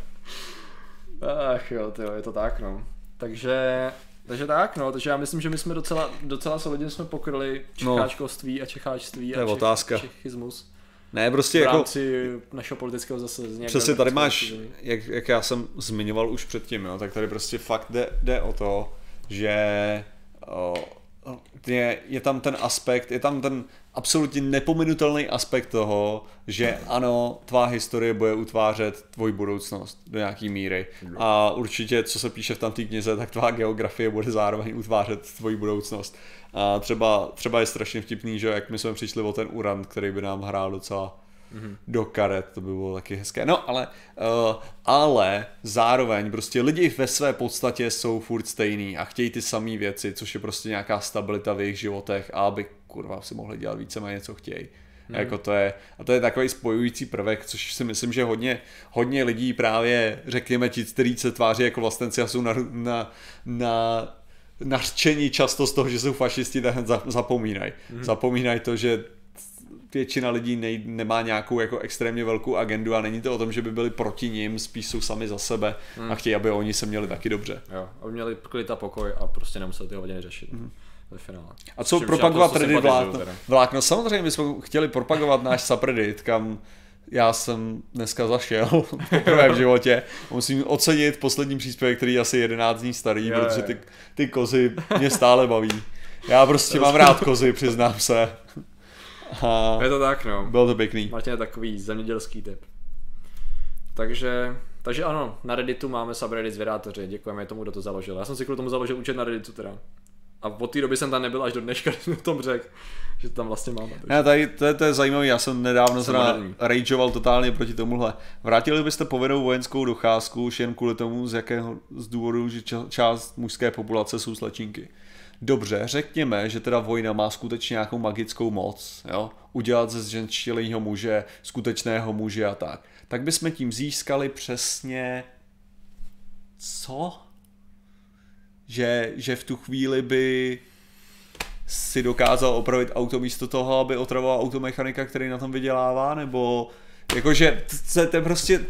Ach jo, tyjo, je to tak, no. Takže, takže tak, no, takže já myslím, že my jsme docela, docela solidně jsme pokryli čecháčkovství a čecháčství To je a čech, otázka. čechismus Ne, prostě v jako... rámci našeho politického zasazení. Přesně tady máš, jak, jak já jsem zmiňoval už předtím, jo, tak tady prostě fakt jde, jde o to, že o, je, je tam ten aspekt, je tam ten absolutně nepominutelný aspekt toho, že ano, tvá historie bude utvářet tvoji budoucnost do nějaký míry. A určitě, co se píše v tamté knize, tak tvá geografie bude zároveň utvářet tvoji budoucnost. A třeba, třeba je strašně vtipný, že jak my jsme přišli o ten Urant, který by nám hrál docela mm-hmm. do karet, to by bylo taky hezké. No ale, uh, ale zároveň prostě lidi ve své podstatě jsou furt stejný a chtějí ty samé věci, což je prostě nějaká stabilita v jejich životech a aby kurva si mohli dělat víceméně co chtějí. Hmm. Jako to je, a to je takový spojující prvek, což si myslím, že hodně, hodně lidí právě, řekněme ti, kteří se tváří jako vlastenci a jsou na, na, na nařčení často z toho, že jsou fašisti, tak zapomínají. Hmm. Zapomínají to, že většina lidí nej, nemá nějakou jako extrémně velkou agendu a není to o tom, že by byli proti ním, spíš jsou sami za sebe hmm. a chtějí, aby oni se měli taky dobře. Jo, aby měli klid a pokoj a prostě nemuseli ty hodiny řešit. Hmm ve finále. A co Všem, propagovat Reddit vlákno? vlákno? Samozřejmě my jsme chtěli propagovat náš subreddit, kam já jsem dneska zašel (laughs) poprvé v životě. Musím ocenit poslední příspěvek, který je asi 11 dní starý, je, protože ty, ty kozy mě stále baví. Já prostě mám rád kozy, přiznám se. A je to tak, no. Bylo to pěkný. Martin je takový zemědělský typ. Takže, takže ano, na Redditu máme subreddit zvědátoři, děkujeme tomu, kdo to založil. Já jsem si kvůli tomu založil účet na Redditu teda. A od té doby jsem tam nebyl až do dneška, (laughs) když jsem tom řekl, že to tam vlastně máme. Takže... Já tady, to, je, to je zajímavé, já jsem nedávno zra rageoval totálně proti tomuhle. Vrátili byste povinnou vojenskou docházku už jen kvůli tomu, z jakého z důvodu, že část mužské populace jsou slečinky. Dobře, řekněme, že teda vojna má skutečně nějakou magickou moc, jo? udělat ze ženštilého muže skutečného muže a tak. Tak bychom tím získali přesně co? Že, že v tu chvíli by si dokázal opravit auto místo toho, aby otravoval automechanika, který na tom vydělává, nebo jakože to je prostě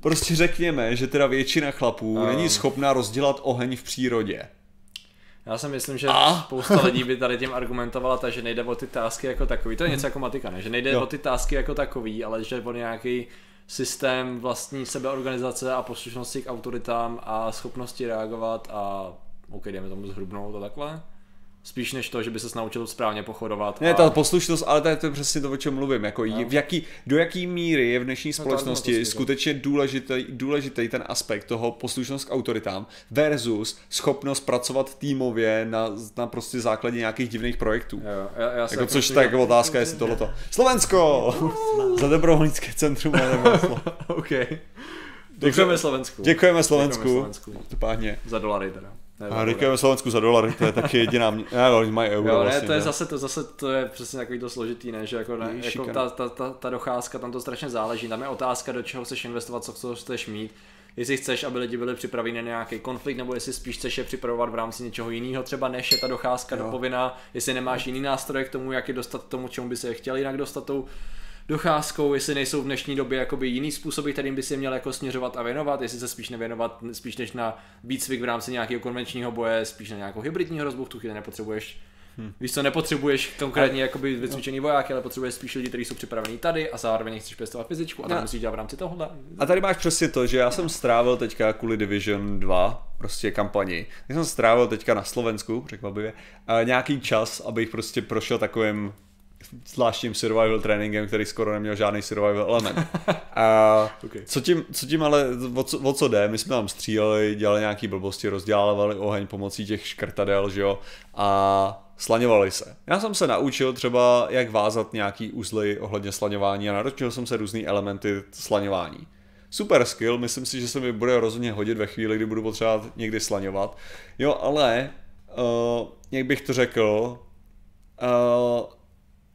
prostě řekněme, že teda většina chlapů um. není schopná rozdělat oheň v přírodě. Já si myslím, že a? spousta lidí by tady tím argumentovala, takže nejde o ty tásky jako takový. To je něco jako matika, ne? Že nejde jo. o ty tásky jako takový, ale že o nějaký systém vlastní sebeorganizace a poslušnosti k autoritám a schopnosti reagovat a OK, jdeme tomu zhrubnout a takhle. Spíš než to, že by se naučil správně pochodovat. Ne, a... ta poslušnost, ale to je to přesně to, o čem mluvím. Jako no. v jaký, do jaký míry je v dnešní no, společnosti no, skutečně důležitý, důležitý ten aspekt toho poslušnost k autoritám versus schopnost pracovat týmově na, na prostě základě nějakých divných projektů. Jo, já, já jako, což tak jako otázka, jestli tohleto. Slovensko! (laughs) Za dobrovolnické centrum. (laughs) OK. Děkujeme Slovensku. Děkujeme Slovensku. Děkujeme Slovensku. Za dolary teda. A děkujeme Slovensku za dolary, to je taky jediná, mě... ne, oni mají euro jo, ne, vlastně, to je ne? zase, to zase, to je přesně takový to složitý, ne, že jako, ne, jako ta, ta, ta, ta, docházka, tam to strašně záleží, tam je otázka, do čeho chceš investovat, co chceš mít, jestli chceš, aby lidi byli připraveni na nějaký konflikt, nebo jestli spíš chceš je připravovat v rámci něčeho jiného, třeba než je ta docházka jo. dopovinná, jestli nemáš jiný nástroje k tomu, jak je dostat tomu, čemu by se je chtěli jinak dostat tou docházkou, jestli nejsou v dnešní době jakoby jiný způsoby, kterým by si měl jako směřovat a věnovat, jestli se spíš nevěnovat spíš než na výcvik v rámci nějakého konvenčního boje, spíš na nějakou hybridní hrozbu, v tu chvíli nepotřebuješ Hmm. Víš co, nepotřebuješ konkrétně jakoby vycvičený vojáky, ale potřebuješ spíš lidi, kteří jsou připravení tady a zároveň chceš pěstovat fyzičku a to no. musíš dělat v rámci tohohle. A tady máš přesně to, že já jsem strávil teďka kvůli Division 2 prostě kampani. Já jsem strávil teďka na Slovensku, překvapivě, nějaký čas, abych prostě prošel takovým zvláštním survival tréninkem, který skoro neměl žádný survival element. (laughs) A okay. co, tím, co tím ale, o co, o co jde, my jsme tam stříleli, dělali nějaký blbosti, rozdělávali oheň pomocí těch škrtadel, že jo, a slaňovali se. Já jsem se naučil třeba, jak vázat nějaký uzly ohledně slaňování a naučil jsem se různé elementy slaňování. Super skill, myslím si, že se mi bude rozhodně hodit ve chvíli, kdy budu potřebovat někdy slaňovat. Jo, ale, uh, jak bych to řekl, uh,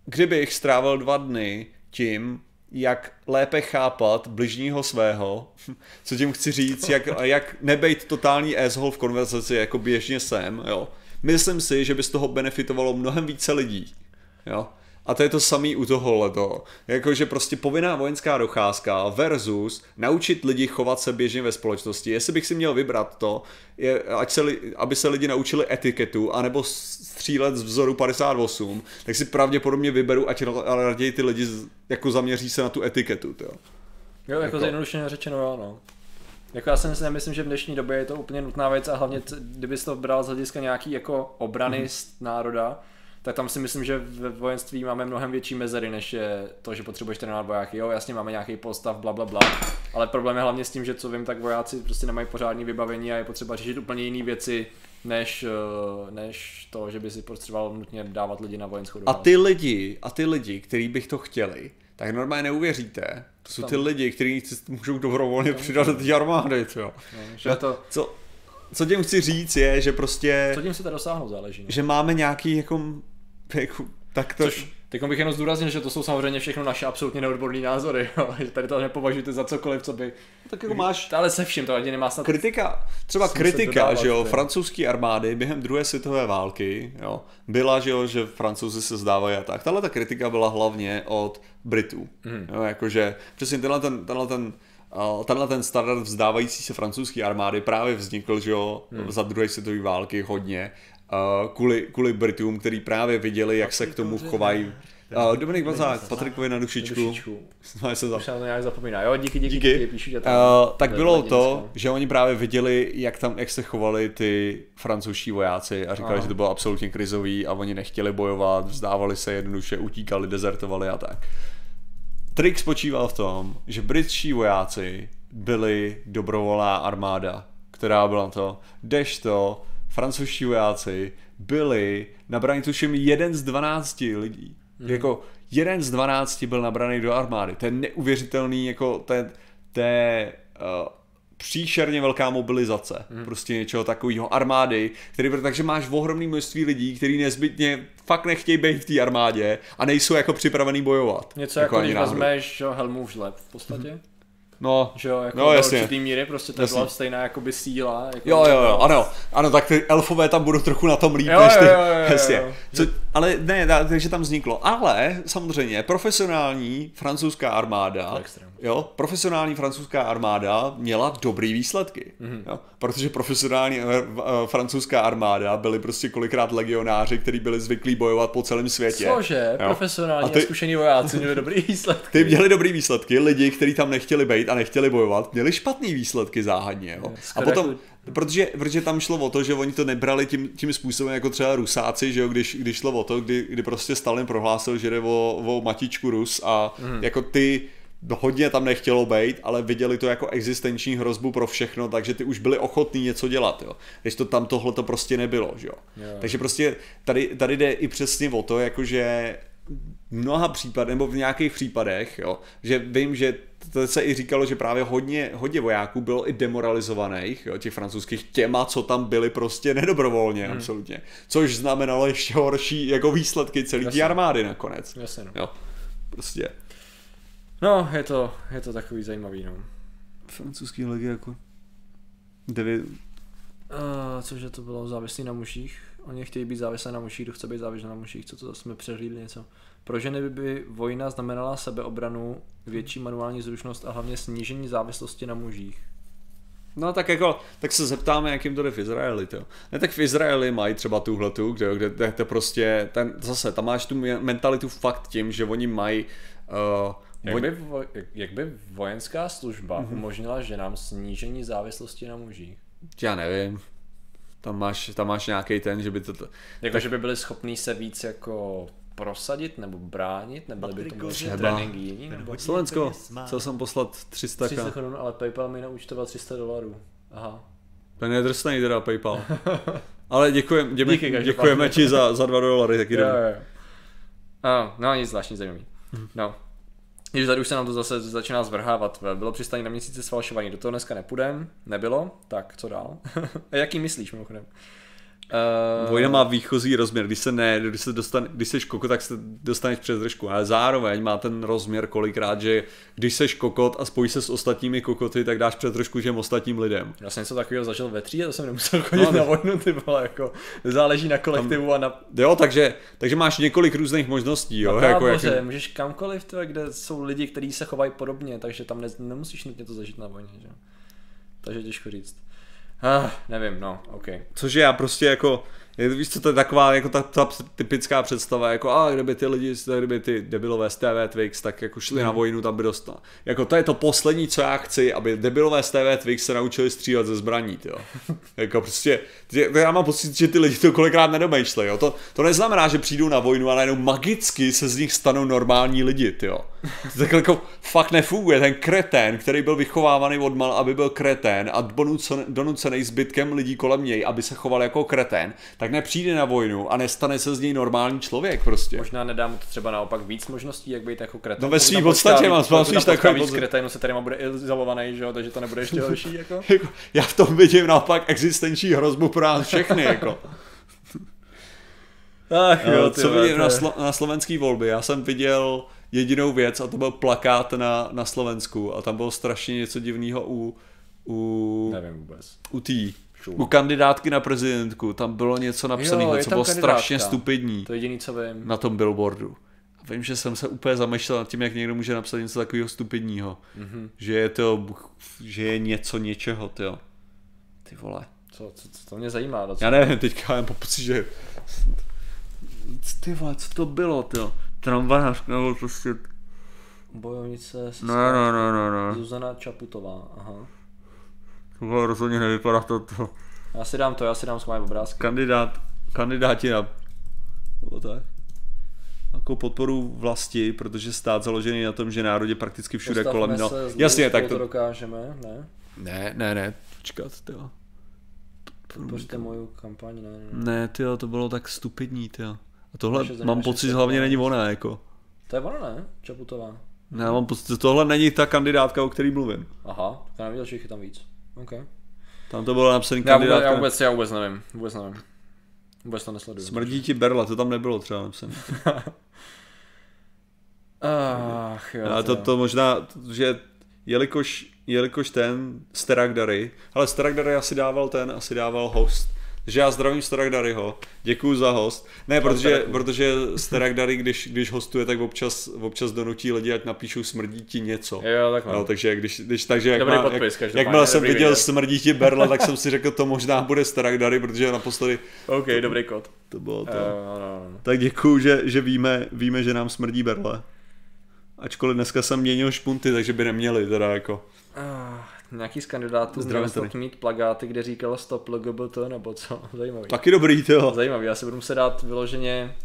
kdybych strávil dva dny tím, jak lépe chápat bližního svého, (laughs) co tím chci říct, jak, jak nebejt totální asshole v konverzaci, jako běžně jsem, jo. Myslím si, že by z toho benefitovalo mnohem více lidí, jo. A to je to samý u tohohle. Jakože prostě povinná vojenská docházka versus naučit lidi chovat se běžně ve společnosti. Jestli bych si měl vybrat to, je, ať se, aby se lidi naučili etiketu, anebo střílet z vzoru 58, tak si pravděpodobně vyberu, ať raději ty lidi jako zaměří se na tu etiketu. Jo, jo jako, jako zjednodušeně řečeno jo, no. Jako já si nemyslím, že v dnešní době je to úplně nutná věc a hlavně, kdyby to bral z hlediska nějaký jako obrany mm-hmm. národa, tak tam si myslím, že ve vojenství máme mnohem větší mezery, než je to, že potřebuješ trénovat vojáky. Jo, jasně máme nějaký postav, bla, bla, bla, ale problém je hlavně s tím, že co vím, tak vojáci prostě nemají pořádný vybavení a je potřeba řešit úplně jiné věci, než, eh, než to, že by si potřeboval nutně dávat lidi na vojenskou dobu. A ty lidi, a ty lidi, kteří bych to chtěli, tak normálně neuvěříte. To jsou ty lidi, kteří můžou dobrovolně přidat do té armády. No, že to... Co, co tím chci říct je, že prostě... Co tím si to dosáhnout záleží. No. Že máme nějaký jako, jako tak to... Což, Teď bych jenom zdůraznil, že to jsou samozřejmě všechno naše absolutně neodborné názory, (laughs) jo? že tady to nepovažujete za cokoliv, co by... No, tak jako máš... Ale se vším to ani nemá snad... Kritika, třeba kritika, že jo, francouzské armády během druhé světové války, jo, byla, že jo, že francouzi se zdávají a tak. Tahle ta kritika byla hlavně od Britů, mm. jo, jakože přesně tenhle ten, tenhle ten tenhle ten standard vzdávající se francouzské armády právě vznikl, že jo, hmm. za druhé světové války hodně kvůli, kvůli Britům, který právě viděli, jak se k tomu chovají. Uh, Dominik Bazák, Patrikovi na dušičku. Na dušičku. (laughs) se za... Už to nějak zapomíná. Jo, díky, díky, díky. díky píšu, uh, tak bylo to, že oni právě viděli, jak tam, jak se chovali ty francouzští vojáci a říkali, Aha. že to bylo absolutně krizový a oni nechtěli bojovat, vzdávali se jednoduše, utíkali, dezertovali a tak. Trik spočíval v tom, že britští vojáci byli dobrovolná armáda, která byla to, to francouzští vojáci byli nabraní tuším jeden z 12 lidí. Mm. Jako jeden z 12 byl nabraný do armády. To je neuvěřitelný, jako to je, to je uh, příšerně velká mobilizace. Mm. Prostě něčeho takového armády, který, takže máš ohromné množství lidí, kteří nezbytně fakt nechtějí být v té armádě a nejsou jako připravený bojovat. Něco jako, jako když vezmeš Helmův žleb v podstatě. Mm. (laughs) No, že jo, jako no, jasně. určitý míry, prostě to byla stejná jakoby síla. Jako jo, jo, jo, ano, ano, tak ty elfové tam budou trochu na tom líp, jo, než ty, jo, jo, jo, jasně. Jo. Co, ale ne, takže tam vzniklo, ale samozřejmě profesionální francouzská armáda, jo, profesionální francouzská armáda měla dobrý výsledky, mm-hmm. jo, protože profesionální uh, francouzská armáda byli prostě kolikrát legionáři, kteří byli zvyklí bojovat po celém světě. Cože, jo. profesionální a ty, zkušení vojáci měli dobrý výsledky. Ty měli dobrý výsledky, lidi, kteří tam nechtěli být a nechtěli bojovat, měli špatný výsledky záhadně. Jo. A potom, jako... protože, protože tam šlo o to, že oni to nebrali tím, tím způsobem jako třeba Rusáci, že jo, když, když šlo o to, kdy, kdy prostě Stalin prohlásil, že jde o, o matičku Rus a mm. jako ty hodně tam nechtělo být, ale viděli to jako existenční hrozbu pro všechno, takže ty už byli ochotní něco dělat, jo. Když to tam tohle to prostě nebylo, že jo. Yeah. Takže prostě tady, tady jde i přesně o to, jakože mnoha případech, nebo v nějakých případech, jo, že vím, že to se i říkalo, že právě hodně, hodně vojáků bylo i demoralizovaných, jo, těch francouzských, těma, co tam byli prostě nedobrovolně, hmm. absolutně. Což znamenalo ještě horší jako výsledky celé té armády nakonec. Jasně, no. Jo, prostě. No, je to, je to takový zajímavý, no. Francouzský legy jako... Devět... Uh, cože to bylo závislý na muších? Oni chtějí být závislí na muších, kdo chce být závislý na muších, co to jsme přehlídli něco. Pro ženy by vojna znamenala sebeobranu, větší manuální zručnost a hlavně snížení závislosti na mužích. No tak jako, tak se zeptáme, jak jim to jde v Izraeli, to. Ne, tak v Izraeli mají třeba tuhle tu, kde, kde, kde to prostě, ten, zase, tam máš tu mentalitu fakt tím, že oni mají uh, jak by, vo, jak by vojenská služba mm-hmm. umožnila ženám snížení závislosti na mužích? Já nevím. Tam máš, tam máš nějaký ten, že by to... Jako, tak... že by byli schopní se víc jako prosadit nebo bránit, nebo by to bylo tréninky jiný? Nebo... Slovensko, chcel jsem poslat 300 300 korun, ale Paypal mi naučtoval 300 dolarů. Aha. Ten je drsný teda Paypal. (laughs) ale děkujem, děme, Díky, děkujeme ti za, za 2 dolary, taky jo, jo. Oh, no nic zvláštní zajímavý. Mhm. No, když tady už se nám to zase začíná zvrhávat. Bylo přistání na měsíci sfalšovaný, do toho dneska nepůjdem, nebylo, tak co dál? (laughs) A jaký myslíš mimochodem? Uh... Vojna má výchozí rozměr, když se ne, když se dostane, když seš kokot, tak se dostaneš přes držku, ale zároveň má ten rozměr kolikrát, že když seš kokot a spojíš se s ostatními kokoty, tak dáš přes držku těm ostatním lidem. Já jsem něco takového zažil ve třídě, to jsem nemusel chodit no, na vojnu, ty vole, jako záleží na kolektivu tam, a na... Jo, takže, takže máš několik různých možností, jo. No, jako, jak... můžeš kamkoliv, to, kde jsou lidi, kteří se chovají podobně, takže tam ne, nemusíš nutně to zažít na vojně, že? Takže těžko říct. Ah, nevím, no, ok. Což já prostě jako, víš co, to je taková jako ta, ta typická představa, jako a kdyby ty lidi, kdyby ty debilové z TV Twix, tak jako šli na vojnu, tam by dostal. Jako to je to poslední, co já chci, aby debilové z TV Twix se naučili střílet ze zbraní, jo. (laughs) jako prostě, já mám pocit, že ty lidi to kolikrát nedomýšlej, jo. To, to neznamená, že přijdou na vojnu a najednou magicky se z nich stanou normální lidi, jo. To tak jako fakt nefunguje. Ten kretén, který byl vychovávaný od mal, aby byl kretén a donucený zbytkem lidí kolem něj, aby se choval jako kretén, tak nepřijde na vojnu a nestane se z něj normální člověk prostě. Možná nedám to třeba naopak víc možností, jak být jako kretén. No ve svým podstatě mám, spíš takový víc kreténu se tady má bude izolovaný, že jo, takže to nebude ještě horší jako. (laughs) jako. Já v tom vidím naopak existenční hrozbu pro nás všechny jako. (laughs) Ach, jo, ty co vidím na, slo- na slovenský volby? Já jsem viděl jedinou věc a to byl plakát na, na Slovensku a tam bylo strašně něco divného u, u, Nevím vůbec. u tý, u kandidátky na prezidentku, tam bylo něco napsaného, co bylo kandidátka. strašně stupidní. To je jediný, co vím. Na tom billboardu. A vím, že jsem se úplně zamýšlel nad tím, jak někdo může napsat něco takového stupidního. Mm-hmm. Že je to, že je něco něčeho, ty Ty vole. Co, co, co to mě zajímá? Docela. Já nevím, teďka jen po pocit, že... Ty vole, co to bylo, ty tramvajář, nebo prostě... Bojovnice no, no, no, no, no. Zuzana Čaputová, aha. To rozhodně nevypadá to, to. Já si dám to, já si dám svoje obrázky. Kandidát, kandidáti na... Nebo tak. Jako podporu vlasti, protože stát založený na tom, že národ je prakticky všude Postavme kolem. No, jasně, tak to... to dokážeme, ne? Ne, ne, ne, počkat, jo. Podpořte moju kampaň, ne, ne. Ne, tyjo, to bylo tak stupidní, tyjo. A tohle mám pocit, že hlavně není ona, jako. To je ona, ne? Čaputová. Ne, mám pocit, že tohle není ta kandidátka, o který mluvím. Aha, tak já neviděl, že jich je tam víc. OK. Tam to bylo napsaný kandidátka. Já vůbec, já vůbec nevím, vůbec nevím. Vůbec to nesleduju. Smrdí ti berla, to tam nebylo třeba napsané. (laughs) Ach, jo. A to, to možná, že jelikož, jelikož ten Steragdary, ale Steragdary asi dával ten, asi dával host takže já zdravím Staragdaryho, děkuji za host. Ne, protože, protože Staragdary, když, když hostuje, tak občas, občas donutí lidi, ať napíšou smrdí ti něco. Jo, takhle. No, takže když, když takže jak, dobrý má, podpis, jak, jakmile jsem viděl vidět. smrdí ti Berla, tak jsem (laughs) si řekl, to možná bude Staragdary, protože naposledy... OK, to, dobrý kód. To bylo to. Uh, no, no, no. Tak děkuji, že, že víme, víme, že nám smrdí Berle. Ačkoliv dneska jsem měnil špunty, takže by neměli teda jako. Uh, nějaký z kandidátů měl snad mít plagáty, kde říkal stop LGBT nebo co. (laughs) Zajímavý. Taky dobrý, to. Zajímavý, já si budu muset dát vyloženě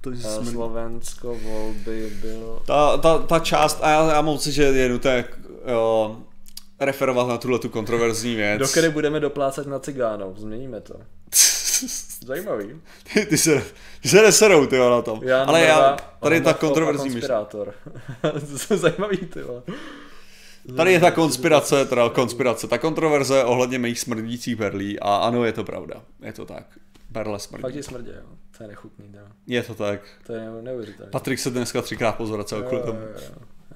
to uh, Slovensko volby byl... Ta, ta, ta část, a já, já mám si, že je nutné jo, referovat na tuhle tu kontroverzní věc. Do budeme doplácet na cigánov, změníme to. (laughs) Zajímavý. Ty, ty, se, ty se neserou, ty na tom. Já Ale já, tady je ta kontroverzní myšlenka. je (laughs) zajímavý, ty Tady je ta konspirace, teda konspirace, ta kontroverze ohledně mých smrdících berlí a ano, je to pravda. Je to tak. Berle smrdí. Fakt je smrdí, jo. To je nechutný, jo. Je to tak. To je neuvěřitelné. Patrik se dneska třikrát pozvracel kvůli tomu.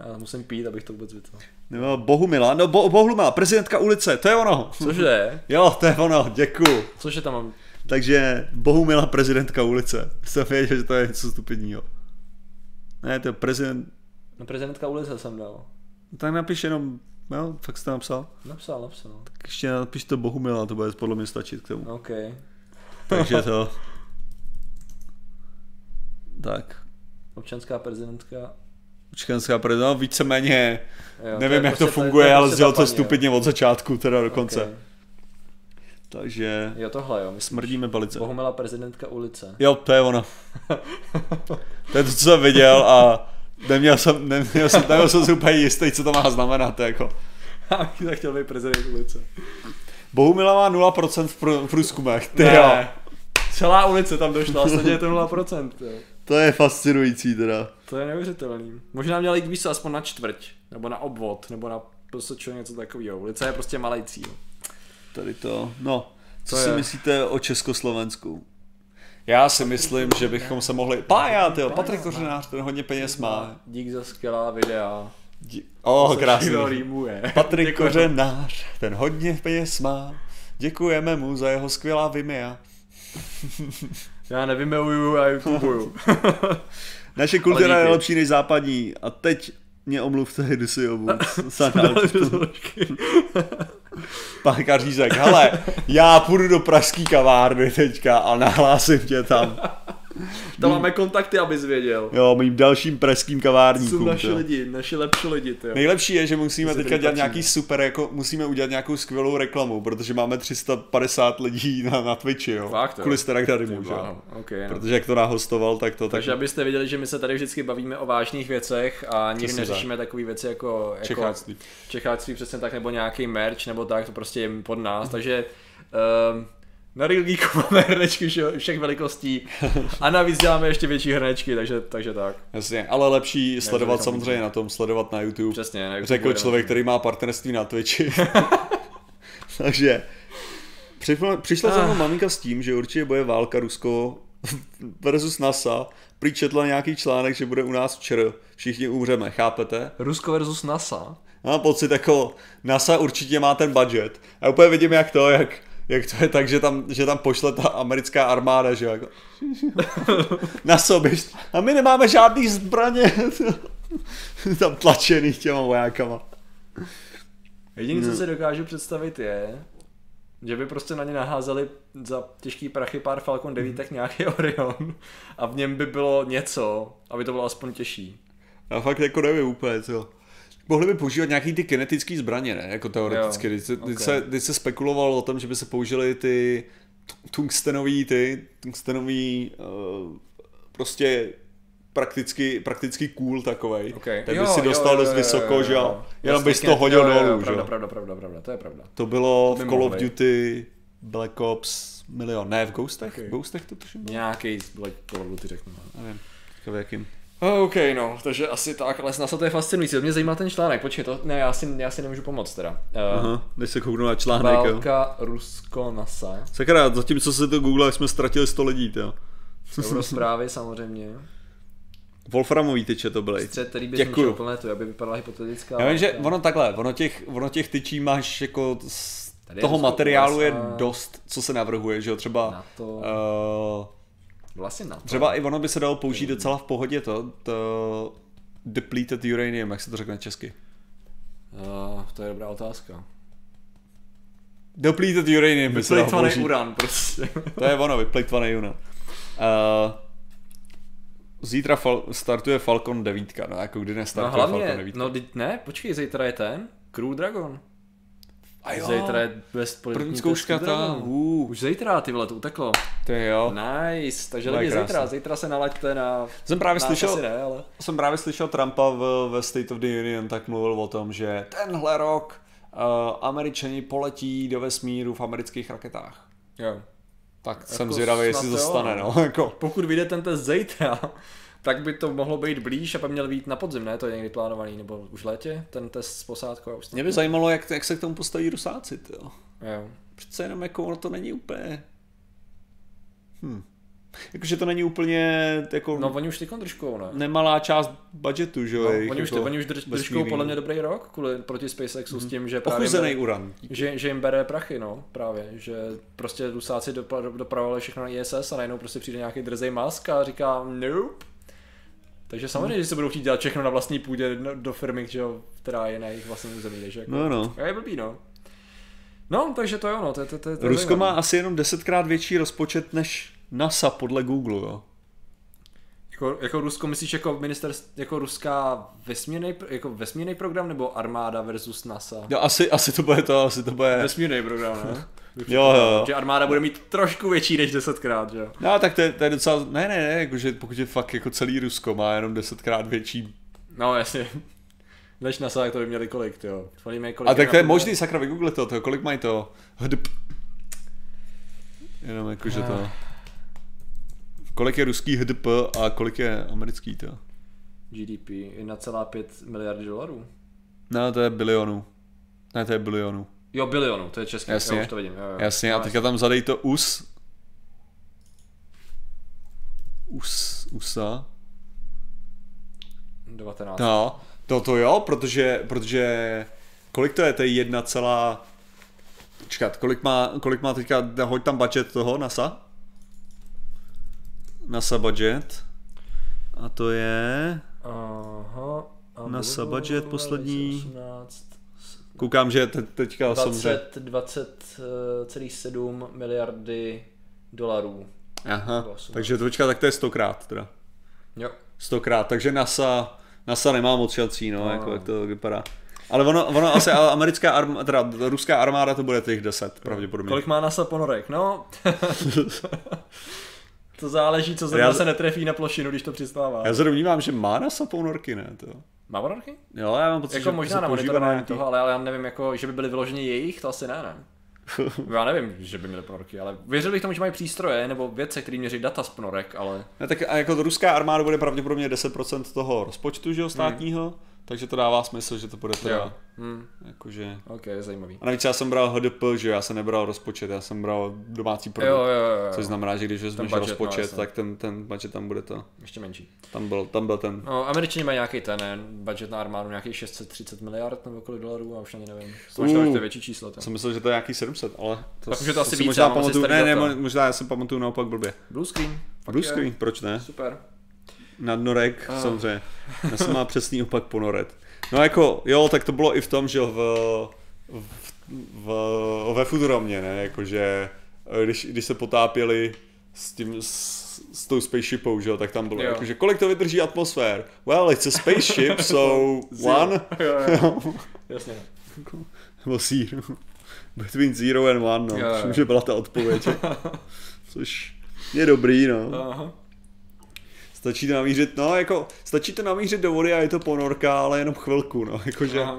Já musím pít, abych to vůbec vytvořil. No, Bohumila, no bo, Bohumila, prezidentka ulice, to je ono. Cože? (laughs) jo, to je ono, děkuju. Cože tam mám? Takže Bohumila, prezidentka ulice. Jsem věděl, že to je něco stupidního. Ne, to je prezident... No prezidentka ulice jsem dal. Tak napiš jenom, jo, fakt jsi to napsal? Napsal, napsal. Tak ještě napiš to Bohumila, to bude podle mě stačit k tomu. OK. Takže (laughs) to... tak. Občanská prezidentka. Občanská prezidentka, no víceméně, jo, nevím to jak to prostě funguje, to ale prostě zjel to stupidně od začátku, teda do konce. Okay. Takže... Jo, tohle jo. Myslíš? Smrdíme balice. Bohumila prezidentka ulice. Jo, to je ono. to je to, co jsem viděl a Neměl jsem, neměl jsem, neměl jsem si úplně jistý, co to má znamenat, jako. (laughs) Já bych tak chtěl být prezident ulice. Bohumila má 0% v, prů, v průzkumech, ty ne. jo. Celá ulice tam došla, stejně je to 0%. Jo. To je fascinující teda. To je neuvěřitelný. Možná měl jít víc aspoň na čtvrť, nebo na obvod, nebo na prostě něco takového. Ulice je prostě malý cíl. Tady to, no. Co to si je... myslíte o Československu? Já si myslím, že bychom se mohli... Pája, ty Patrik Kořenář, ten hodně peněz má. Dík za skvělá videa. Dí... Oh, krásný. (laughs) Patrik Kořenář, ten hodně peněz má. Děkujeme mu za jeho skvělá vimea. (laughs) Já nevymiluju, já YouTubeuju. (laughs) Naše kultura je lepší než západní. A teď mě omluvte, jdu si obu. Pánkaří řekl, hele, já půjdu do pražský kavárny teďka a nahlásím tě tam. Tam máme kontakty, abys věděl. Jo, mým dalším pražským Jsou kavárníkům. naši to. lidi, naši lepší lidi, ty. Nejlepší je, že musíme teďka dělat nějaký super, jako musíme udělat nějakou skvělou reklamu, protože máme 350 lidí na, na Twitchi, jo. Fakt, jo? Kvůli Stara Darimu, že jo. Wow, okay, no. Protože jak to nahostoval, tak to tak... Takže abyste věděli, že my se tady vždycky bavíme o vážných věcech a nikdy neřešíme takové věci jako, jako Čecháctví. Čecháctví přesně tak, nebo nějaký merch nebo tak, to prostě je pod nás, takže um, na Real Geeku (laughs) máme hrnečky vše- všech velikostí a navíc děláme ještě větší hrnečky, takže, takže tak. Jasně, ale lepší sledovat bychom samozřejmě na tom, sledovat na YouTube. Přesně. na YouTube Řekl člověk, který má partnerství na Twitchi. (laughs) Takže přišla, přišla za mnou Ah. maminka s tím, že určitě bude válka Rusko (laughs) versus NASA. Prý četla nějaký článek, že bude u nás včera. Všichni umřeme, chápete? Rusko versus NASA. Mám pocit, jako NASA určitě má ten budget. A úplně vidím, jak to, jak, jak to je tak, že tam, že tam pošle ta americká armáda, že jako (laughs) na sobě. A my nemáme žádný zbraně. (laughs) tam tlačený těma vojákama. Jediné, co si dokážu představit je, že by prostě na ně naházeli za těžký prachy pár Falcon 9 tak nějaký Orion a v něm by bylo něco, aby to bylo aspoň těžší. Já fakt jako nevím úplně, co. Mohli by používat nějaký ty kinetické zbraně, ne? Jako teoreticky. Jo, Když se, když, ok. se, když se spekulovalo o tom, že by se použili ty tungstenový, ty tungstenový uh, prostě prakticky, prakticky cool takovej. Okay. Tak by si dostal dost vysoko, že jo? Jenom bys to hodil dolů, že pravda, jo? pravda, pravda, pravda, to je pravda. To bylo To v Call of. Duty Black Ops milion. Ne, v Ghostech? Ok. V Ghostech to tuším bylo? Nějaký z Black Call of Duty řeknu. Nevím. V jakým? OK, no, takže asi tak, ale snad to je fascinující. To mě zajímá ten článek, počkej, to, ne, já si, já si nemůžu pomoct teda. Uh, Aha, než se kouknu na článek, jo. válka Rusko-NASA. Sakra, zatímco se to Google, jsme ztratili 100 lidí, jo. Eurozprávy samozřejmě. Wolframový tyče to byly. Střed, který by Děkuju. zničil planetu, aby vypadala hypotetická. Já vím, že ono takhle, ono těch, ono těch tyčí máš jako z Tady toho Rusko, materiálu je dost, co se navrhuje, že jo, třeba Na to, uh, vlastně na to. třeba i ono by se dalo použít docela v pohodě to, to depleted uranium, jak se to řekne česky. Uh, to je dobrá otázka. Depleted uranium by se dalo použít. uran prostě. (laughs) To je ono, vyplejtvaný uran. Uh, zítra fal- startuje Falcon 9, no jako kdy No nestartuje Falcon hlavně, 9. no ne, počkej, zítra je ten, Crew Dragon. A jo, Zítra je bez první zkouška ta, uh, Už zítra, ty vole, to uteklo. to je jo. Nice, takže To je lidi zítra, zítra se nalaďte na... Jsem právě nás slyšel, ne, ale... jsem právě slyšel Trumpa v, ve State of the Union, tak mluvil o tom, že tenhle rok uh, američani poletí do vesmíru v amerických raketách. Jo. Tak Jako jsem zvědavý, jestli to snad jo, stane, no. no. (laughs) Jako. Pokud vyjde ten test zítra, tak by to mohlo být blíž a pak měl být na podzim, ne? To je někdy plánovaný, nebo už létě, ten test s posádkou. a už Mě by zajímalo, jak, jak se k tomu postaví Rusáci, jo. Jo. Přece jenom jako ono to není úplně... Hm. Jakože to není úplně jako No oni už teď držkou, ne? nemalá část budgetu, že jo. No, oni, už, jako oni už drž, držkou podle mě dobrý rok kvůli, proti SpaceXu s tím, že právě Ochuzený uran. že, že jim bere prachy, no, právě, že prostě Rusáci dopra- dopravovali všechno na ISS a najednou prostě přijde nějaký drzej mask a říká nope. Takže samozřejmě, že se budou chtít dělat všechno na vlastní půdě do firmy, že jo, která je na jejich vlastním území, takže jako, No, no. je blbý, no. No, takže to jo, no, to, to, to, to je Rusko má asi jenom desetkrát větší rozpočet než NASA podle Google, jo. Jako, jako Rusko myslíš jako minister, jako ruská vesmírný, jako vesmírný program nebo armáda versus NASA? jo asi, asi to bude to, asi to bude... Vesmírný program, ne? (laughs) Jo, jo, jo. Že armáda bude mít trošku větší než desetkrát, že jo? No tak to je, to je docela, ne, ne, ne, jakože pokud je fakt jako celý Rusko má jenom desetkrát větší. No jasně. (laughs) Než NASA, jak to by měli kolik, jo. Kolik A tak to je možný, sakra, vygoogle to, to, kolik mají to? HDP. Jenom jakože to. Kolik je ruský HDP a kolik je americký to? GDP 1,5 miliardy dolarů. No, to je bilionů. Ne, to je bilionů. Jo, bilionů, to je české, Jasně. jo, už to vidím. Jo, jo. Jasně, a teďka tam zadej to US. US, USA. 19. No, to to jo, protože, protože kolik to je, to je jedna celá... Čekat, kolik má, kolik má teďka, hoď tam budget toho NASA? NASA budget. A to je... Aha. A NASA budget poslední. 18, Koukám, že te, teďka samozřejmě... 20, 20,7 miliardy dolarů. Aha, takže to počká, tak to je stokrát teda. Jo. Stokrát, takže NASA, NASA nemá moc šancí, no, No. jako jak to vypadá. Ale ono, ono asi americká armáda, teda ruská armáda to bude těch 10 pravděpodobně. Kolik má NASA ponorek? No, (laughs) to záleží, co zrovna Já- se netrefí na plošinu, když to přistává. Já se domnívám, že má NASA ponorky, ne? To. Má ponorky? Jo, já mám pocit, Jako že možná na monitorování nějaký- toho, ale, ale já nevím, jako, že by byly vyloženě jejich, to asi ne, ne. (laughs) Já nevím, že by měli ponorky, ale věřil bych tomu, že mají přístroje nebo vědce, které měří data z ponorek, ale Ne, tak a jako to ruská armáda bude pravděpodobně 10% toho rozpočtu, že jo, státního, takže to dává smysl, že to bude teda, jo. Hm, jakože... ok, zajímavý. A navíc já jsem bral HDP, že já jsem nebral rozpočet, já jsem bral domácí produkt. Jo, jo, jo, jo. Což znamená, že když vezmeš no, rozpočet, jasně. tak ten, ten budget tam bude to. Ještě menší. Tam byl, tam byl ten. No, američani mají nějaký ten ne, budget na armádu, nějaký 630 miliard nebo kolik dolarů, a už ani nevím. Možná, Uh. to je větší číslo. To. Jsem myslel, že to je nějaký 700, ale to, Tak to asi si víc, možná pamatuju, ne, ne, možná já si pamatuju naopak blbě. Blue screen. Blue screen, proč ne? Super. Nadnorek, Ah. samozřejmě. Já jsem má přesný opak ponoret. No jako, jo, tak to bylo i v tom, že v, v, v, ve Futuromě, ne, jakože když, když se potápěli s tím, s, s tou spaceshipou, že jo, tak tam bylo, Jo. jakože kolik to vydrží atmosfér? Well, it's a spaceship, (laughs) so one, jo, jo. (laughs) Jasně. nebo zero. Between zero and one, no, Jo, jo. Myslím, že byla ta odpověď. (laughs) Což je dobrý, no. Aha. Stačí to namířit, no jako, stačí to namířit do vody a je to ponorka, ale jenom chvilku, no, (laughs) jakože, Aha.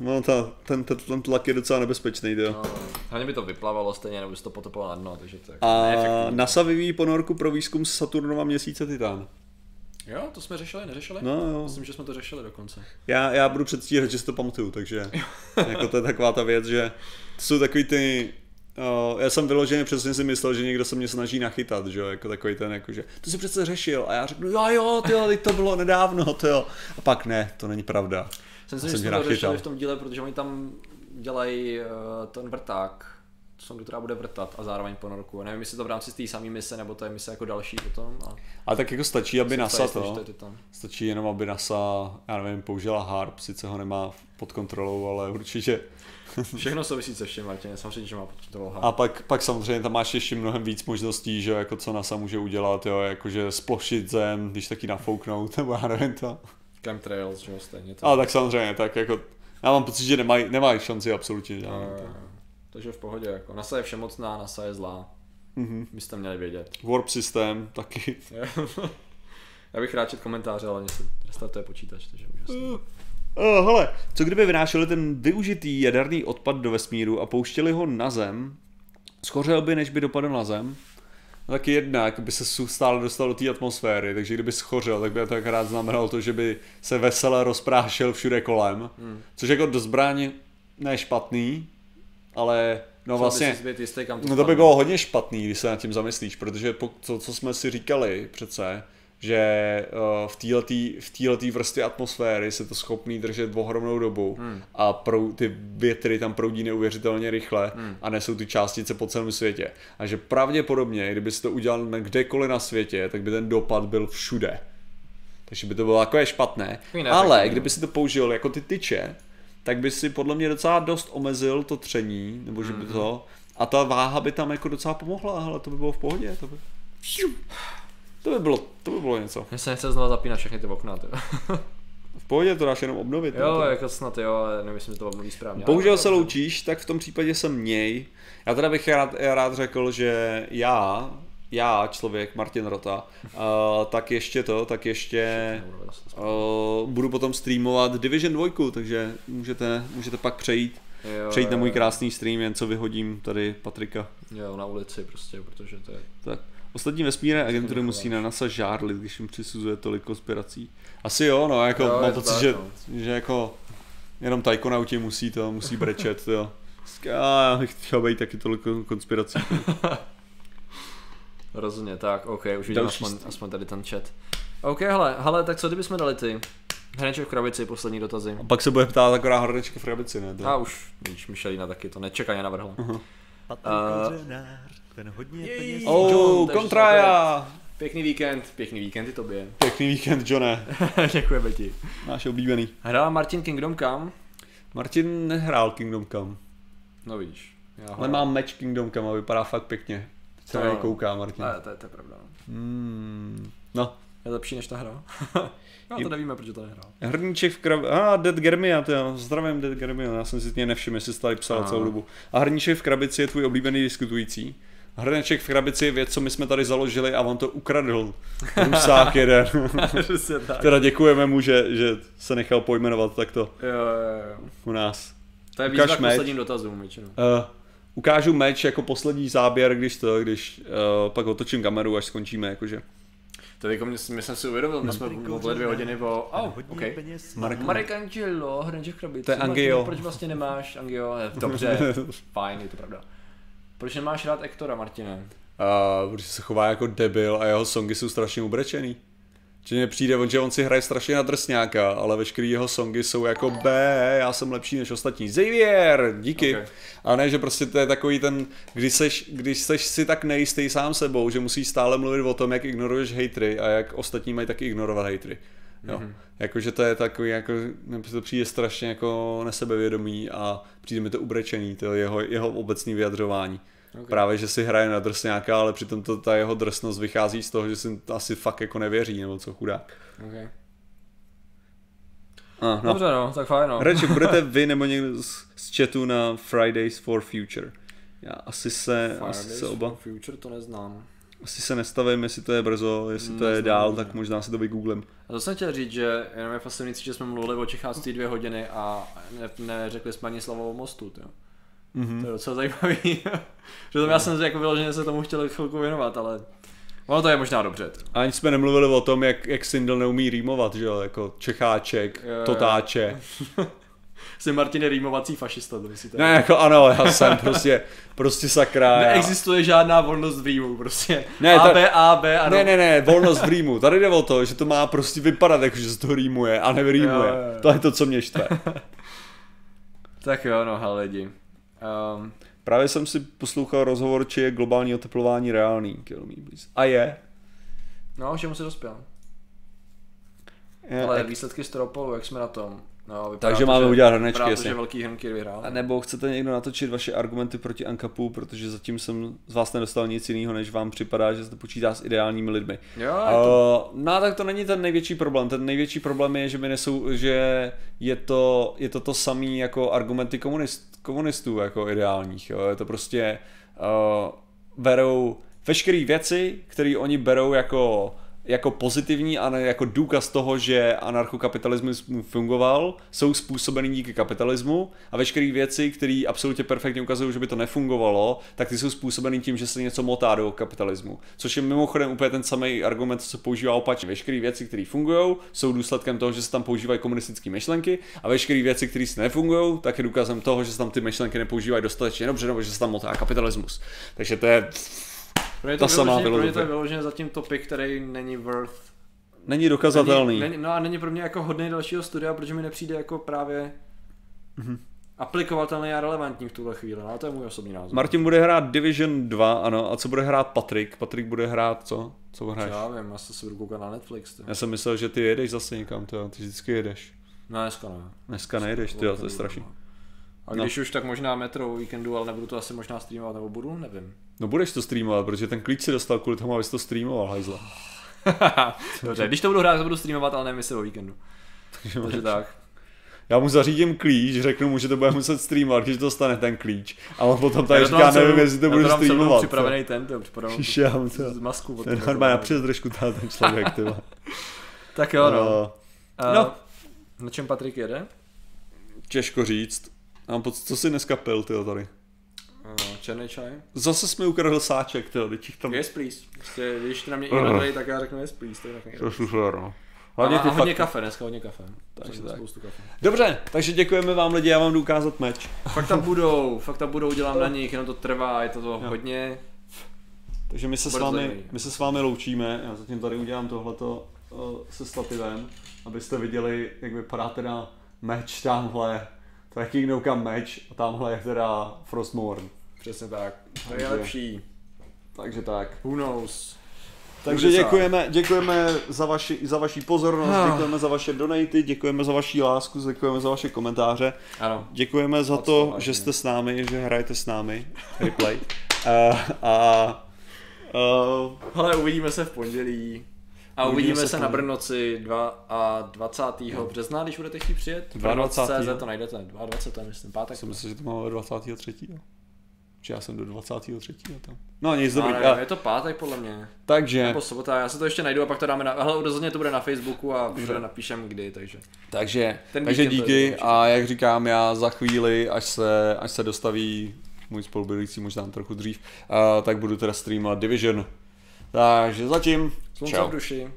no ta, ten, ten, ten tlak je docela nebezpečný, jo. No, hlavně by to vyplavalo stejně, nebo by se to potopilo na dno, takže to je jako A neefektivní. NASA vyvíjí ponorku pro výzkum Saturnova měsíce Titan. Jo, to jsme řešili, neřešili? No jo, Myslím, že jsme to řešili dokonce. já, já budu předstírat, že si to pamatuju, takže (laughs) jako to je taková ta věc, že to jsou takový ty, uh, já jsem vyloženě přesně si myslel, že někdo se mě snaží nachytat, že jo, jako takový ten, jakože, to si přece řešil a já řeknu, jo jo, ty jo, teď to bylo nedávno, to jo, a pak ne, to není pravda. Jsem si jsem že to řešili v tom díle, protože oni tam dělají uh, ten vrták, sondu, která bude vrtat a zároveň ponorku. Nevím, jestli to v rámci té samé mise, nebo to je mise jako další potom. A Ale tak jako stačí, aby NASA to, to stačí jenom, aby NASA, já nevím, použila HARP, sice ho nemá pod kontrolou, ale určitě. (laughs) Všechno souvisí se všem, Martin, samozřejmě, že má pod kontrolou A pak, pak samozřejmě tam máš ještě mnohem víc možností, že jako co NASA může udělat, jo, jakože splošit zem, když taky nafouknout, (laughs) nebo já nevím to. Chemtrails, že jo, stejně to. Ale tak samozřejmě, tak jako, já mám pocit, že nemají, nemají šanci absolutně žádnou. No, jo, jo. Takže v pohodě, jako. NASA je všemocná, NASA je zlá. Mhm. Byste měli vědět. Warp systém taky. (laughs) Já bych rád četl komentáře, ale mě se restartuje počítač, takže úžasný. Oh, hele, co kdyby vynášeli ten využitý jaderný odpad do vesmíru a pouštěli ho na Zem, schořel by, než by dopadl na Zem? No tak jednak by se stále dostal do té atmosféry, takže kdyby schořel, tak by to akorát znamenalo to, že by se vesele rozprášil všude kolem, Hmm. což jako do zbraně ne špatný, ale no vlastně... By být jistý, kam to No to by bylo hodně špatný, když se nad tím zamyslíš, protože po, to, co jsme si říkali přece, že uh, v této v této vrstvě atmosféry se to schopný držet ohromnou dobu Hmm. a prou, ty větry tam proudí neuvěřitelně rychle Hmm. a nesou ty částice po celém světě. A že pravděpodobně, kdyby si to udělal na kdekoliv na světě, tak by ten dopad byl všude. Takže by to bylo takové špatné. Takový Ale neefektivní. kdyby si to použil jako ty tyče, tak by si podle mě docela dost omezil to tření, nebo že by Mhm. to, a ta váha by tam jako docela pomohla, ale to by bylo v pohodě, to by, to by bylo, to by bylo něco. Mně se nechce znova zapínat všechny ty okna, ty. V pohodě to dáš jenom obnovit. Jo, to. jako snad jo, ale nemyslím, že to obnoví správně. Bohužel se loučíš, tak v tom případě jsem měj. Já teda bych rád, rád řekl, že já, já, člověk Martin Rota, uh, tak ještě to, tak ještě uh, budu potom streamovat Division 2, takže můžete, můžete pak přejít, Jo, přejít na můj krásný stream, jen co vyhodím tady Patrika. Jo, na ulici prostě, protože to je... Tak. Ostatní vesmírné agentury musí na NASA žárlit, když jim přisuzuje tolik konspirací. Asi jo, no, jako Jo, mám to pocit, že, no. že jako jenom tajkonauti musí to, musí brečet, jo. Já bych chtěl být taky tolik konspirací. (laughs) Rozhodně, tak, OK, už vidím aspoň, aspoň tady ten chat. OK, hele, hele, tak co kdybychom dali ty? Hrneček v krabici, poslední dotazy. A pak se bude ptát akorát hrdečka v krabici, ne? To. A už, víš, Michelina taky to nečekaně navrhla. Patrik A- Kořenář, ten hodně peněz. Oh, kontraja! Pěkný víkend, pěkný víkend i tobě. Pěkný víkend, Johne. (laughs) Děkujeme ti. Náš oblíbený. Hrál Martin Kingdom kam? Martin nehrál Kingdom Come, No víš. Já ale mám meč Kingdom Come a vypadá fakt pěkně. Teď se To na něj kouká Martin. Ne, to, je- to je pravda. Hmm. No, Je lepší než ta hra. (laughs) no to nevíme, proč to nehrál. Hrníček v krabici. A, ah, Dead Germia, to jo. Zdravím Dead Germia, já jsem si tě nevšiml, jestli jsi tady psal Aha. celou dobu. A hrníček v krabici je tvůj oblíbený diskutující. Hrneček v krabici je věc, co my jsme tady založili a on to ukradl. Rusák jeden. (laughs) Teda děkujeme mu, že, že se nechal pojmenovat takto Jo, jo, jo. u nás. To je Ukaž výzva k meč. posledním dotazům většinou. Uh, ukážu meč jako poslední záběr, když to, když uh, pak otočím kameru, až skončíme, jakože. To jako mě, my jsme si uvědomili, my jsme mluvili dvě hodiny o... Oh, peněz Marek-. Marek Angelo, Hranček krabici. To je Angio. Proč vlastně nemáš Angio? Eh, Dobře, (laughs) fajn, je to pravda. Proč nemáš rád Ektora, Martine? Uh, protože se chová jako debil a jeho songy jsou strašně ubrečený. Že mně přijde, on, že on si hraje strašně na drsňáka, ale veškerý jeho songy jsou jako B, já jsem lepší než ostatní. Xavier, díky. Ok. A ne, že prostě to je takový ten, když seš, když seš si tak nejistý sám sebou, že musíš stále mluvit o tom, jak ignoruješ hejtry a jak ostatní mají taky ignorovat hejtry. Jo. Mm-hmm. Jakože to je takový, jako, to přijde strašně jako nesebevědomý a přijde mi to ubrečený, to jeho, jeho obecný vyjadřování. Ok. Okay. Právě, že si hraje na drsňáka, ale přitom to, ta jeho drsnost vychází z toho, že si asi fakt jako nevěří, nebo co chudák. Okay. Ah, no. Dobře no, tak fajn no. Radši (laughs) budete vy nebo někdo z, z chatu na Fridays for Future. Já asi se, asi Fridays se oba, for Future to neznám. Asi se nestavím, jestli to je brzo, jestli to je dál, tak možná si to vygooglím. A to jsem chtěl říct, že jenom je fascinující, že jsme mluvili o Čecháctví dvě hodiny a ne, neřekli jsme ani slovo o mostu, jo. Mhm. To je docela zajímavý. (laughs) že to já jsem jako vyloženě se tomu chtěl chvilku věnovat, ale ono to je možná dobře. A ani jsme nemluvili o tom, jak, jak Sindel neumí rýmovat, že jo, jako Čecháček, Jo, jo. (laughs) Jsi Martin je rýmovací fašista, to myslíte? Ne, jako ano, já jsem prostě, prostě sakra. já- Neexistuje žádná volnost v rýmu, prostě. Ne, A, ta- B, A, B, ano. Ne, ne, ne, volnost v rýmu. Tady jde o to, že to má prostě vypadat jako, že se to rýmuje a nevyrýmuje. Jo, jo, jo. To je to, co mě štve. (laughs) Tak jo, no, hele lidi. Um, Právě jsem si poslouchal rozhovor, či je globální oteplování reálný. A je. no, čemu se dospěl? Ale ek- výsledky Stropolu, jak jsme na tom? No, Takže to, máme že- udělat hrnečky, vypadá to, že velký hrnky vyhrál. A nebo chcete někdo natočit vaše argumenty proti Ankapu, protože zatím jsem z vás nedostal nic jiného, než vám připadá, že se to počítá s ideálními lidmi. Jo, to... Uh, no tak to není ten největší problém. Ten největší problém je, že mi nesou, že je to, je to to samý jako argumenty komunist, komunistů jako ideálních. Jo. Je to prostě uh, berou veškeré věci, které oni berou jako jako pozitivní a jako důkaz toho, že anarchokapitalismus mu fungoval, jsou způsobeny díky kapitalismu a veškeré věci, které absolutně perfektně ukazují, že by to nefungovalo, tak ty jsou způsobeny tím, že se něco motá do kapitalismu. Což je mimochodem úplně ten samý argument, co se používá opačně. Veškeré věci, které fungují, jsou důsledkem toho, že se tam používají komunistické myšlenky a veškeré věci, které si nefungují, tak je důkazem toho, že se tam ty myšlenky nepoužívají dostatečně dobře nebo že se tam motá kapitalismus. Takže to je Pro mě ta to, samá vyloženě, pro mě to je vyloženě zatím topik, který není worth. není dokazatelný. Není, není, no a není pro mě jako hodný dalšího studia, protože mi nepřijde jako právě Mhm. aplikovatelný a relevantní v tuhle chvíli. No, ale to je můj osobní názor. Martin bude hrát Division 2, ano, a co bude hrát Patrik? Patrik bude hrát co? Co hraješ? Já vím, já se si budu koukat na Netflix. Ty. Já jsem myslel, že ty jedeš zase někam, to, ty vždycky jedeš. No, dneska ne. Dneska nejedeš, ty, to je strašný. A No. když už, tak možná metro o víkendu, ale nebudu to asi možná streamovat, nebo budu, nevím. No budeš to streamovat, protože ten klíč si dostal kvůli tomu, abys to streamoval, hajzle. (laughs) Dobře, když to budu hrát, to budu streamovat, ale nevím, jestli o víkendu. Takže tak. Já mu zařídím klíč, řeknu mu, že to bude muset streamovat, když dostane ten klíč. A on potom Já tady říká, nevím, jestli to já celou streamovat. připravený ten, to připravený já to... z masku. Ten normálně na přezdržku ten člověk, ty. (laughs) Tak jo, no. Uh, Uh, no. Na čem Patrik jede? Těžko říct. Mám pocit, co jsi dneska pil, ty tady? Uh, černý čaj? Zase jsme ukradl sáček, ty teď jich tam... Yes, please. Prostě, když na mě ignorují, tak já řeknu yes, please. To je tak To je super, no. A, Hlavně a hodně fakt... kafe, dneska hodně kafe. Takže tak. Spoustu kafe. Dobře, takže děkujeme vám lidi, já vám jdu ukázat meč. Fakt tam (laughs) budou, fakt tam budou, dělám na nich, jenom to trvá, je to, to hodně. Takže my se, s vámi, my se s vámi loučíme, já zatím tady udělám tohleto uh, se stativem, abyste viděli, jak vypadá teda meč tamhle. Je Kingdom Come meč a tamhle je teda Frostmourne. Přesně tak. To je Takže- lepší. Takže tak. Who knows? Takže děkujeme, děkujeme za vaši, za vaši pozornost, Ah. děkujeme za vaše donaty, děkujeme za vaši lásku, děkujeme za vaše komentáře. Ano. Děkujeme za to, vážně. že jste s námi, že hrajete s námi replay. uh, (laughs) a uh, Hele, uvidíme se v pondělí. A Uvidíme se na. Brnoci 2 a 20. března, když budete chtít přijet. 22.. CZ to najdete, 22. to je myslím, pátek. jsem myslel, že to máme 23. Či já jsem do 23. tam. No nic, No, dobrý. nevím, je to pátek podle mě. takže, Nebo sobota, já se to ještě najdu a pak to dáme na... Hele, rozhodně to bude na Facebooku a všude napíšem kdy, takže. takže, Ten takže díky a jak říkám, já za chvíli, až se, až se dostaví můj spolubydlící možná trochu dřív, uh, tak budu teda streamovat Division. Takže zatím, Slunce čau. v duši.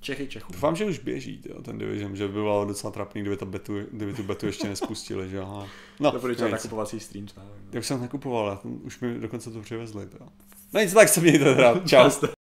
Čechy Čechů. Doufám, že už běží tyjo, ten Division, že by bylo docela trapný, kdyby, to betu, kdyby tu betu ještě nespustili, že jo. ale- No, Doporučuji nic. nakupovací stream. už jsem nakupoval, já, už mi dokonce to přivezli. To. No nic, tak se mějte teda. Čau. (laughs)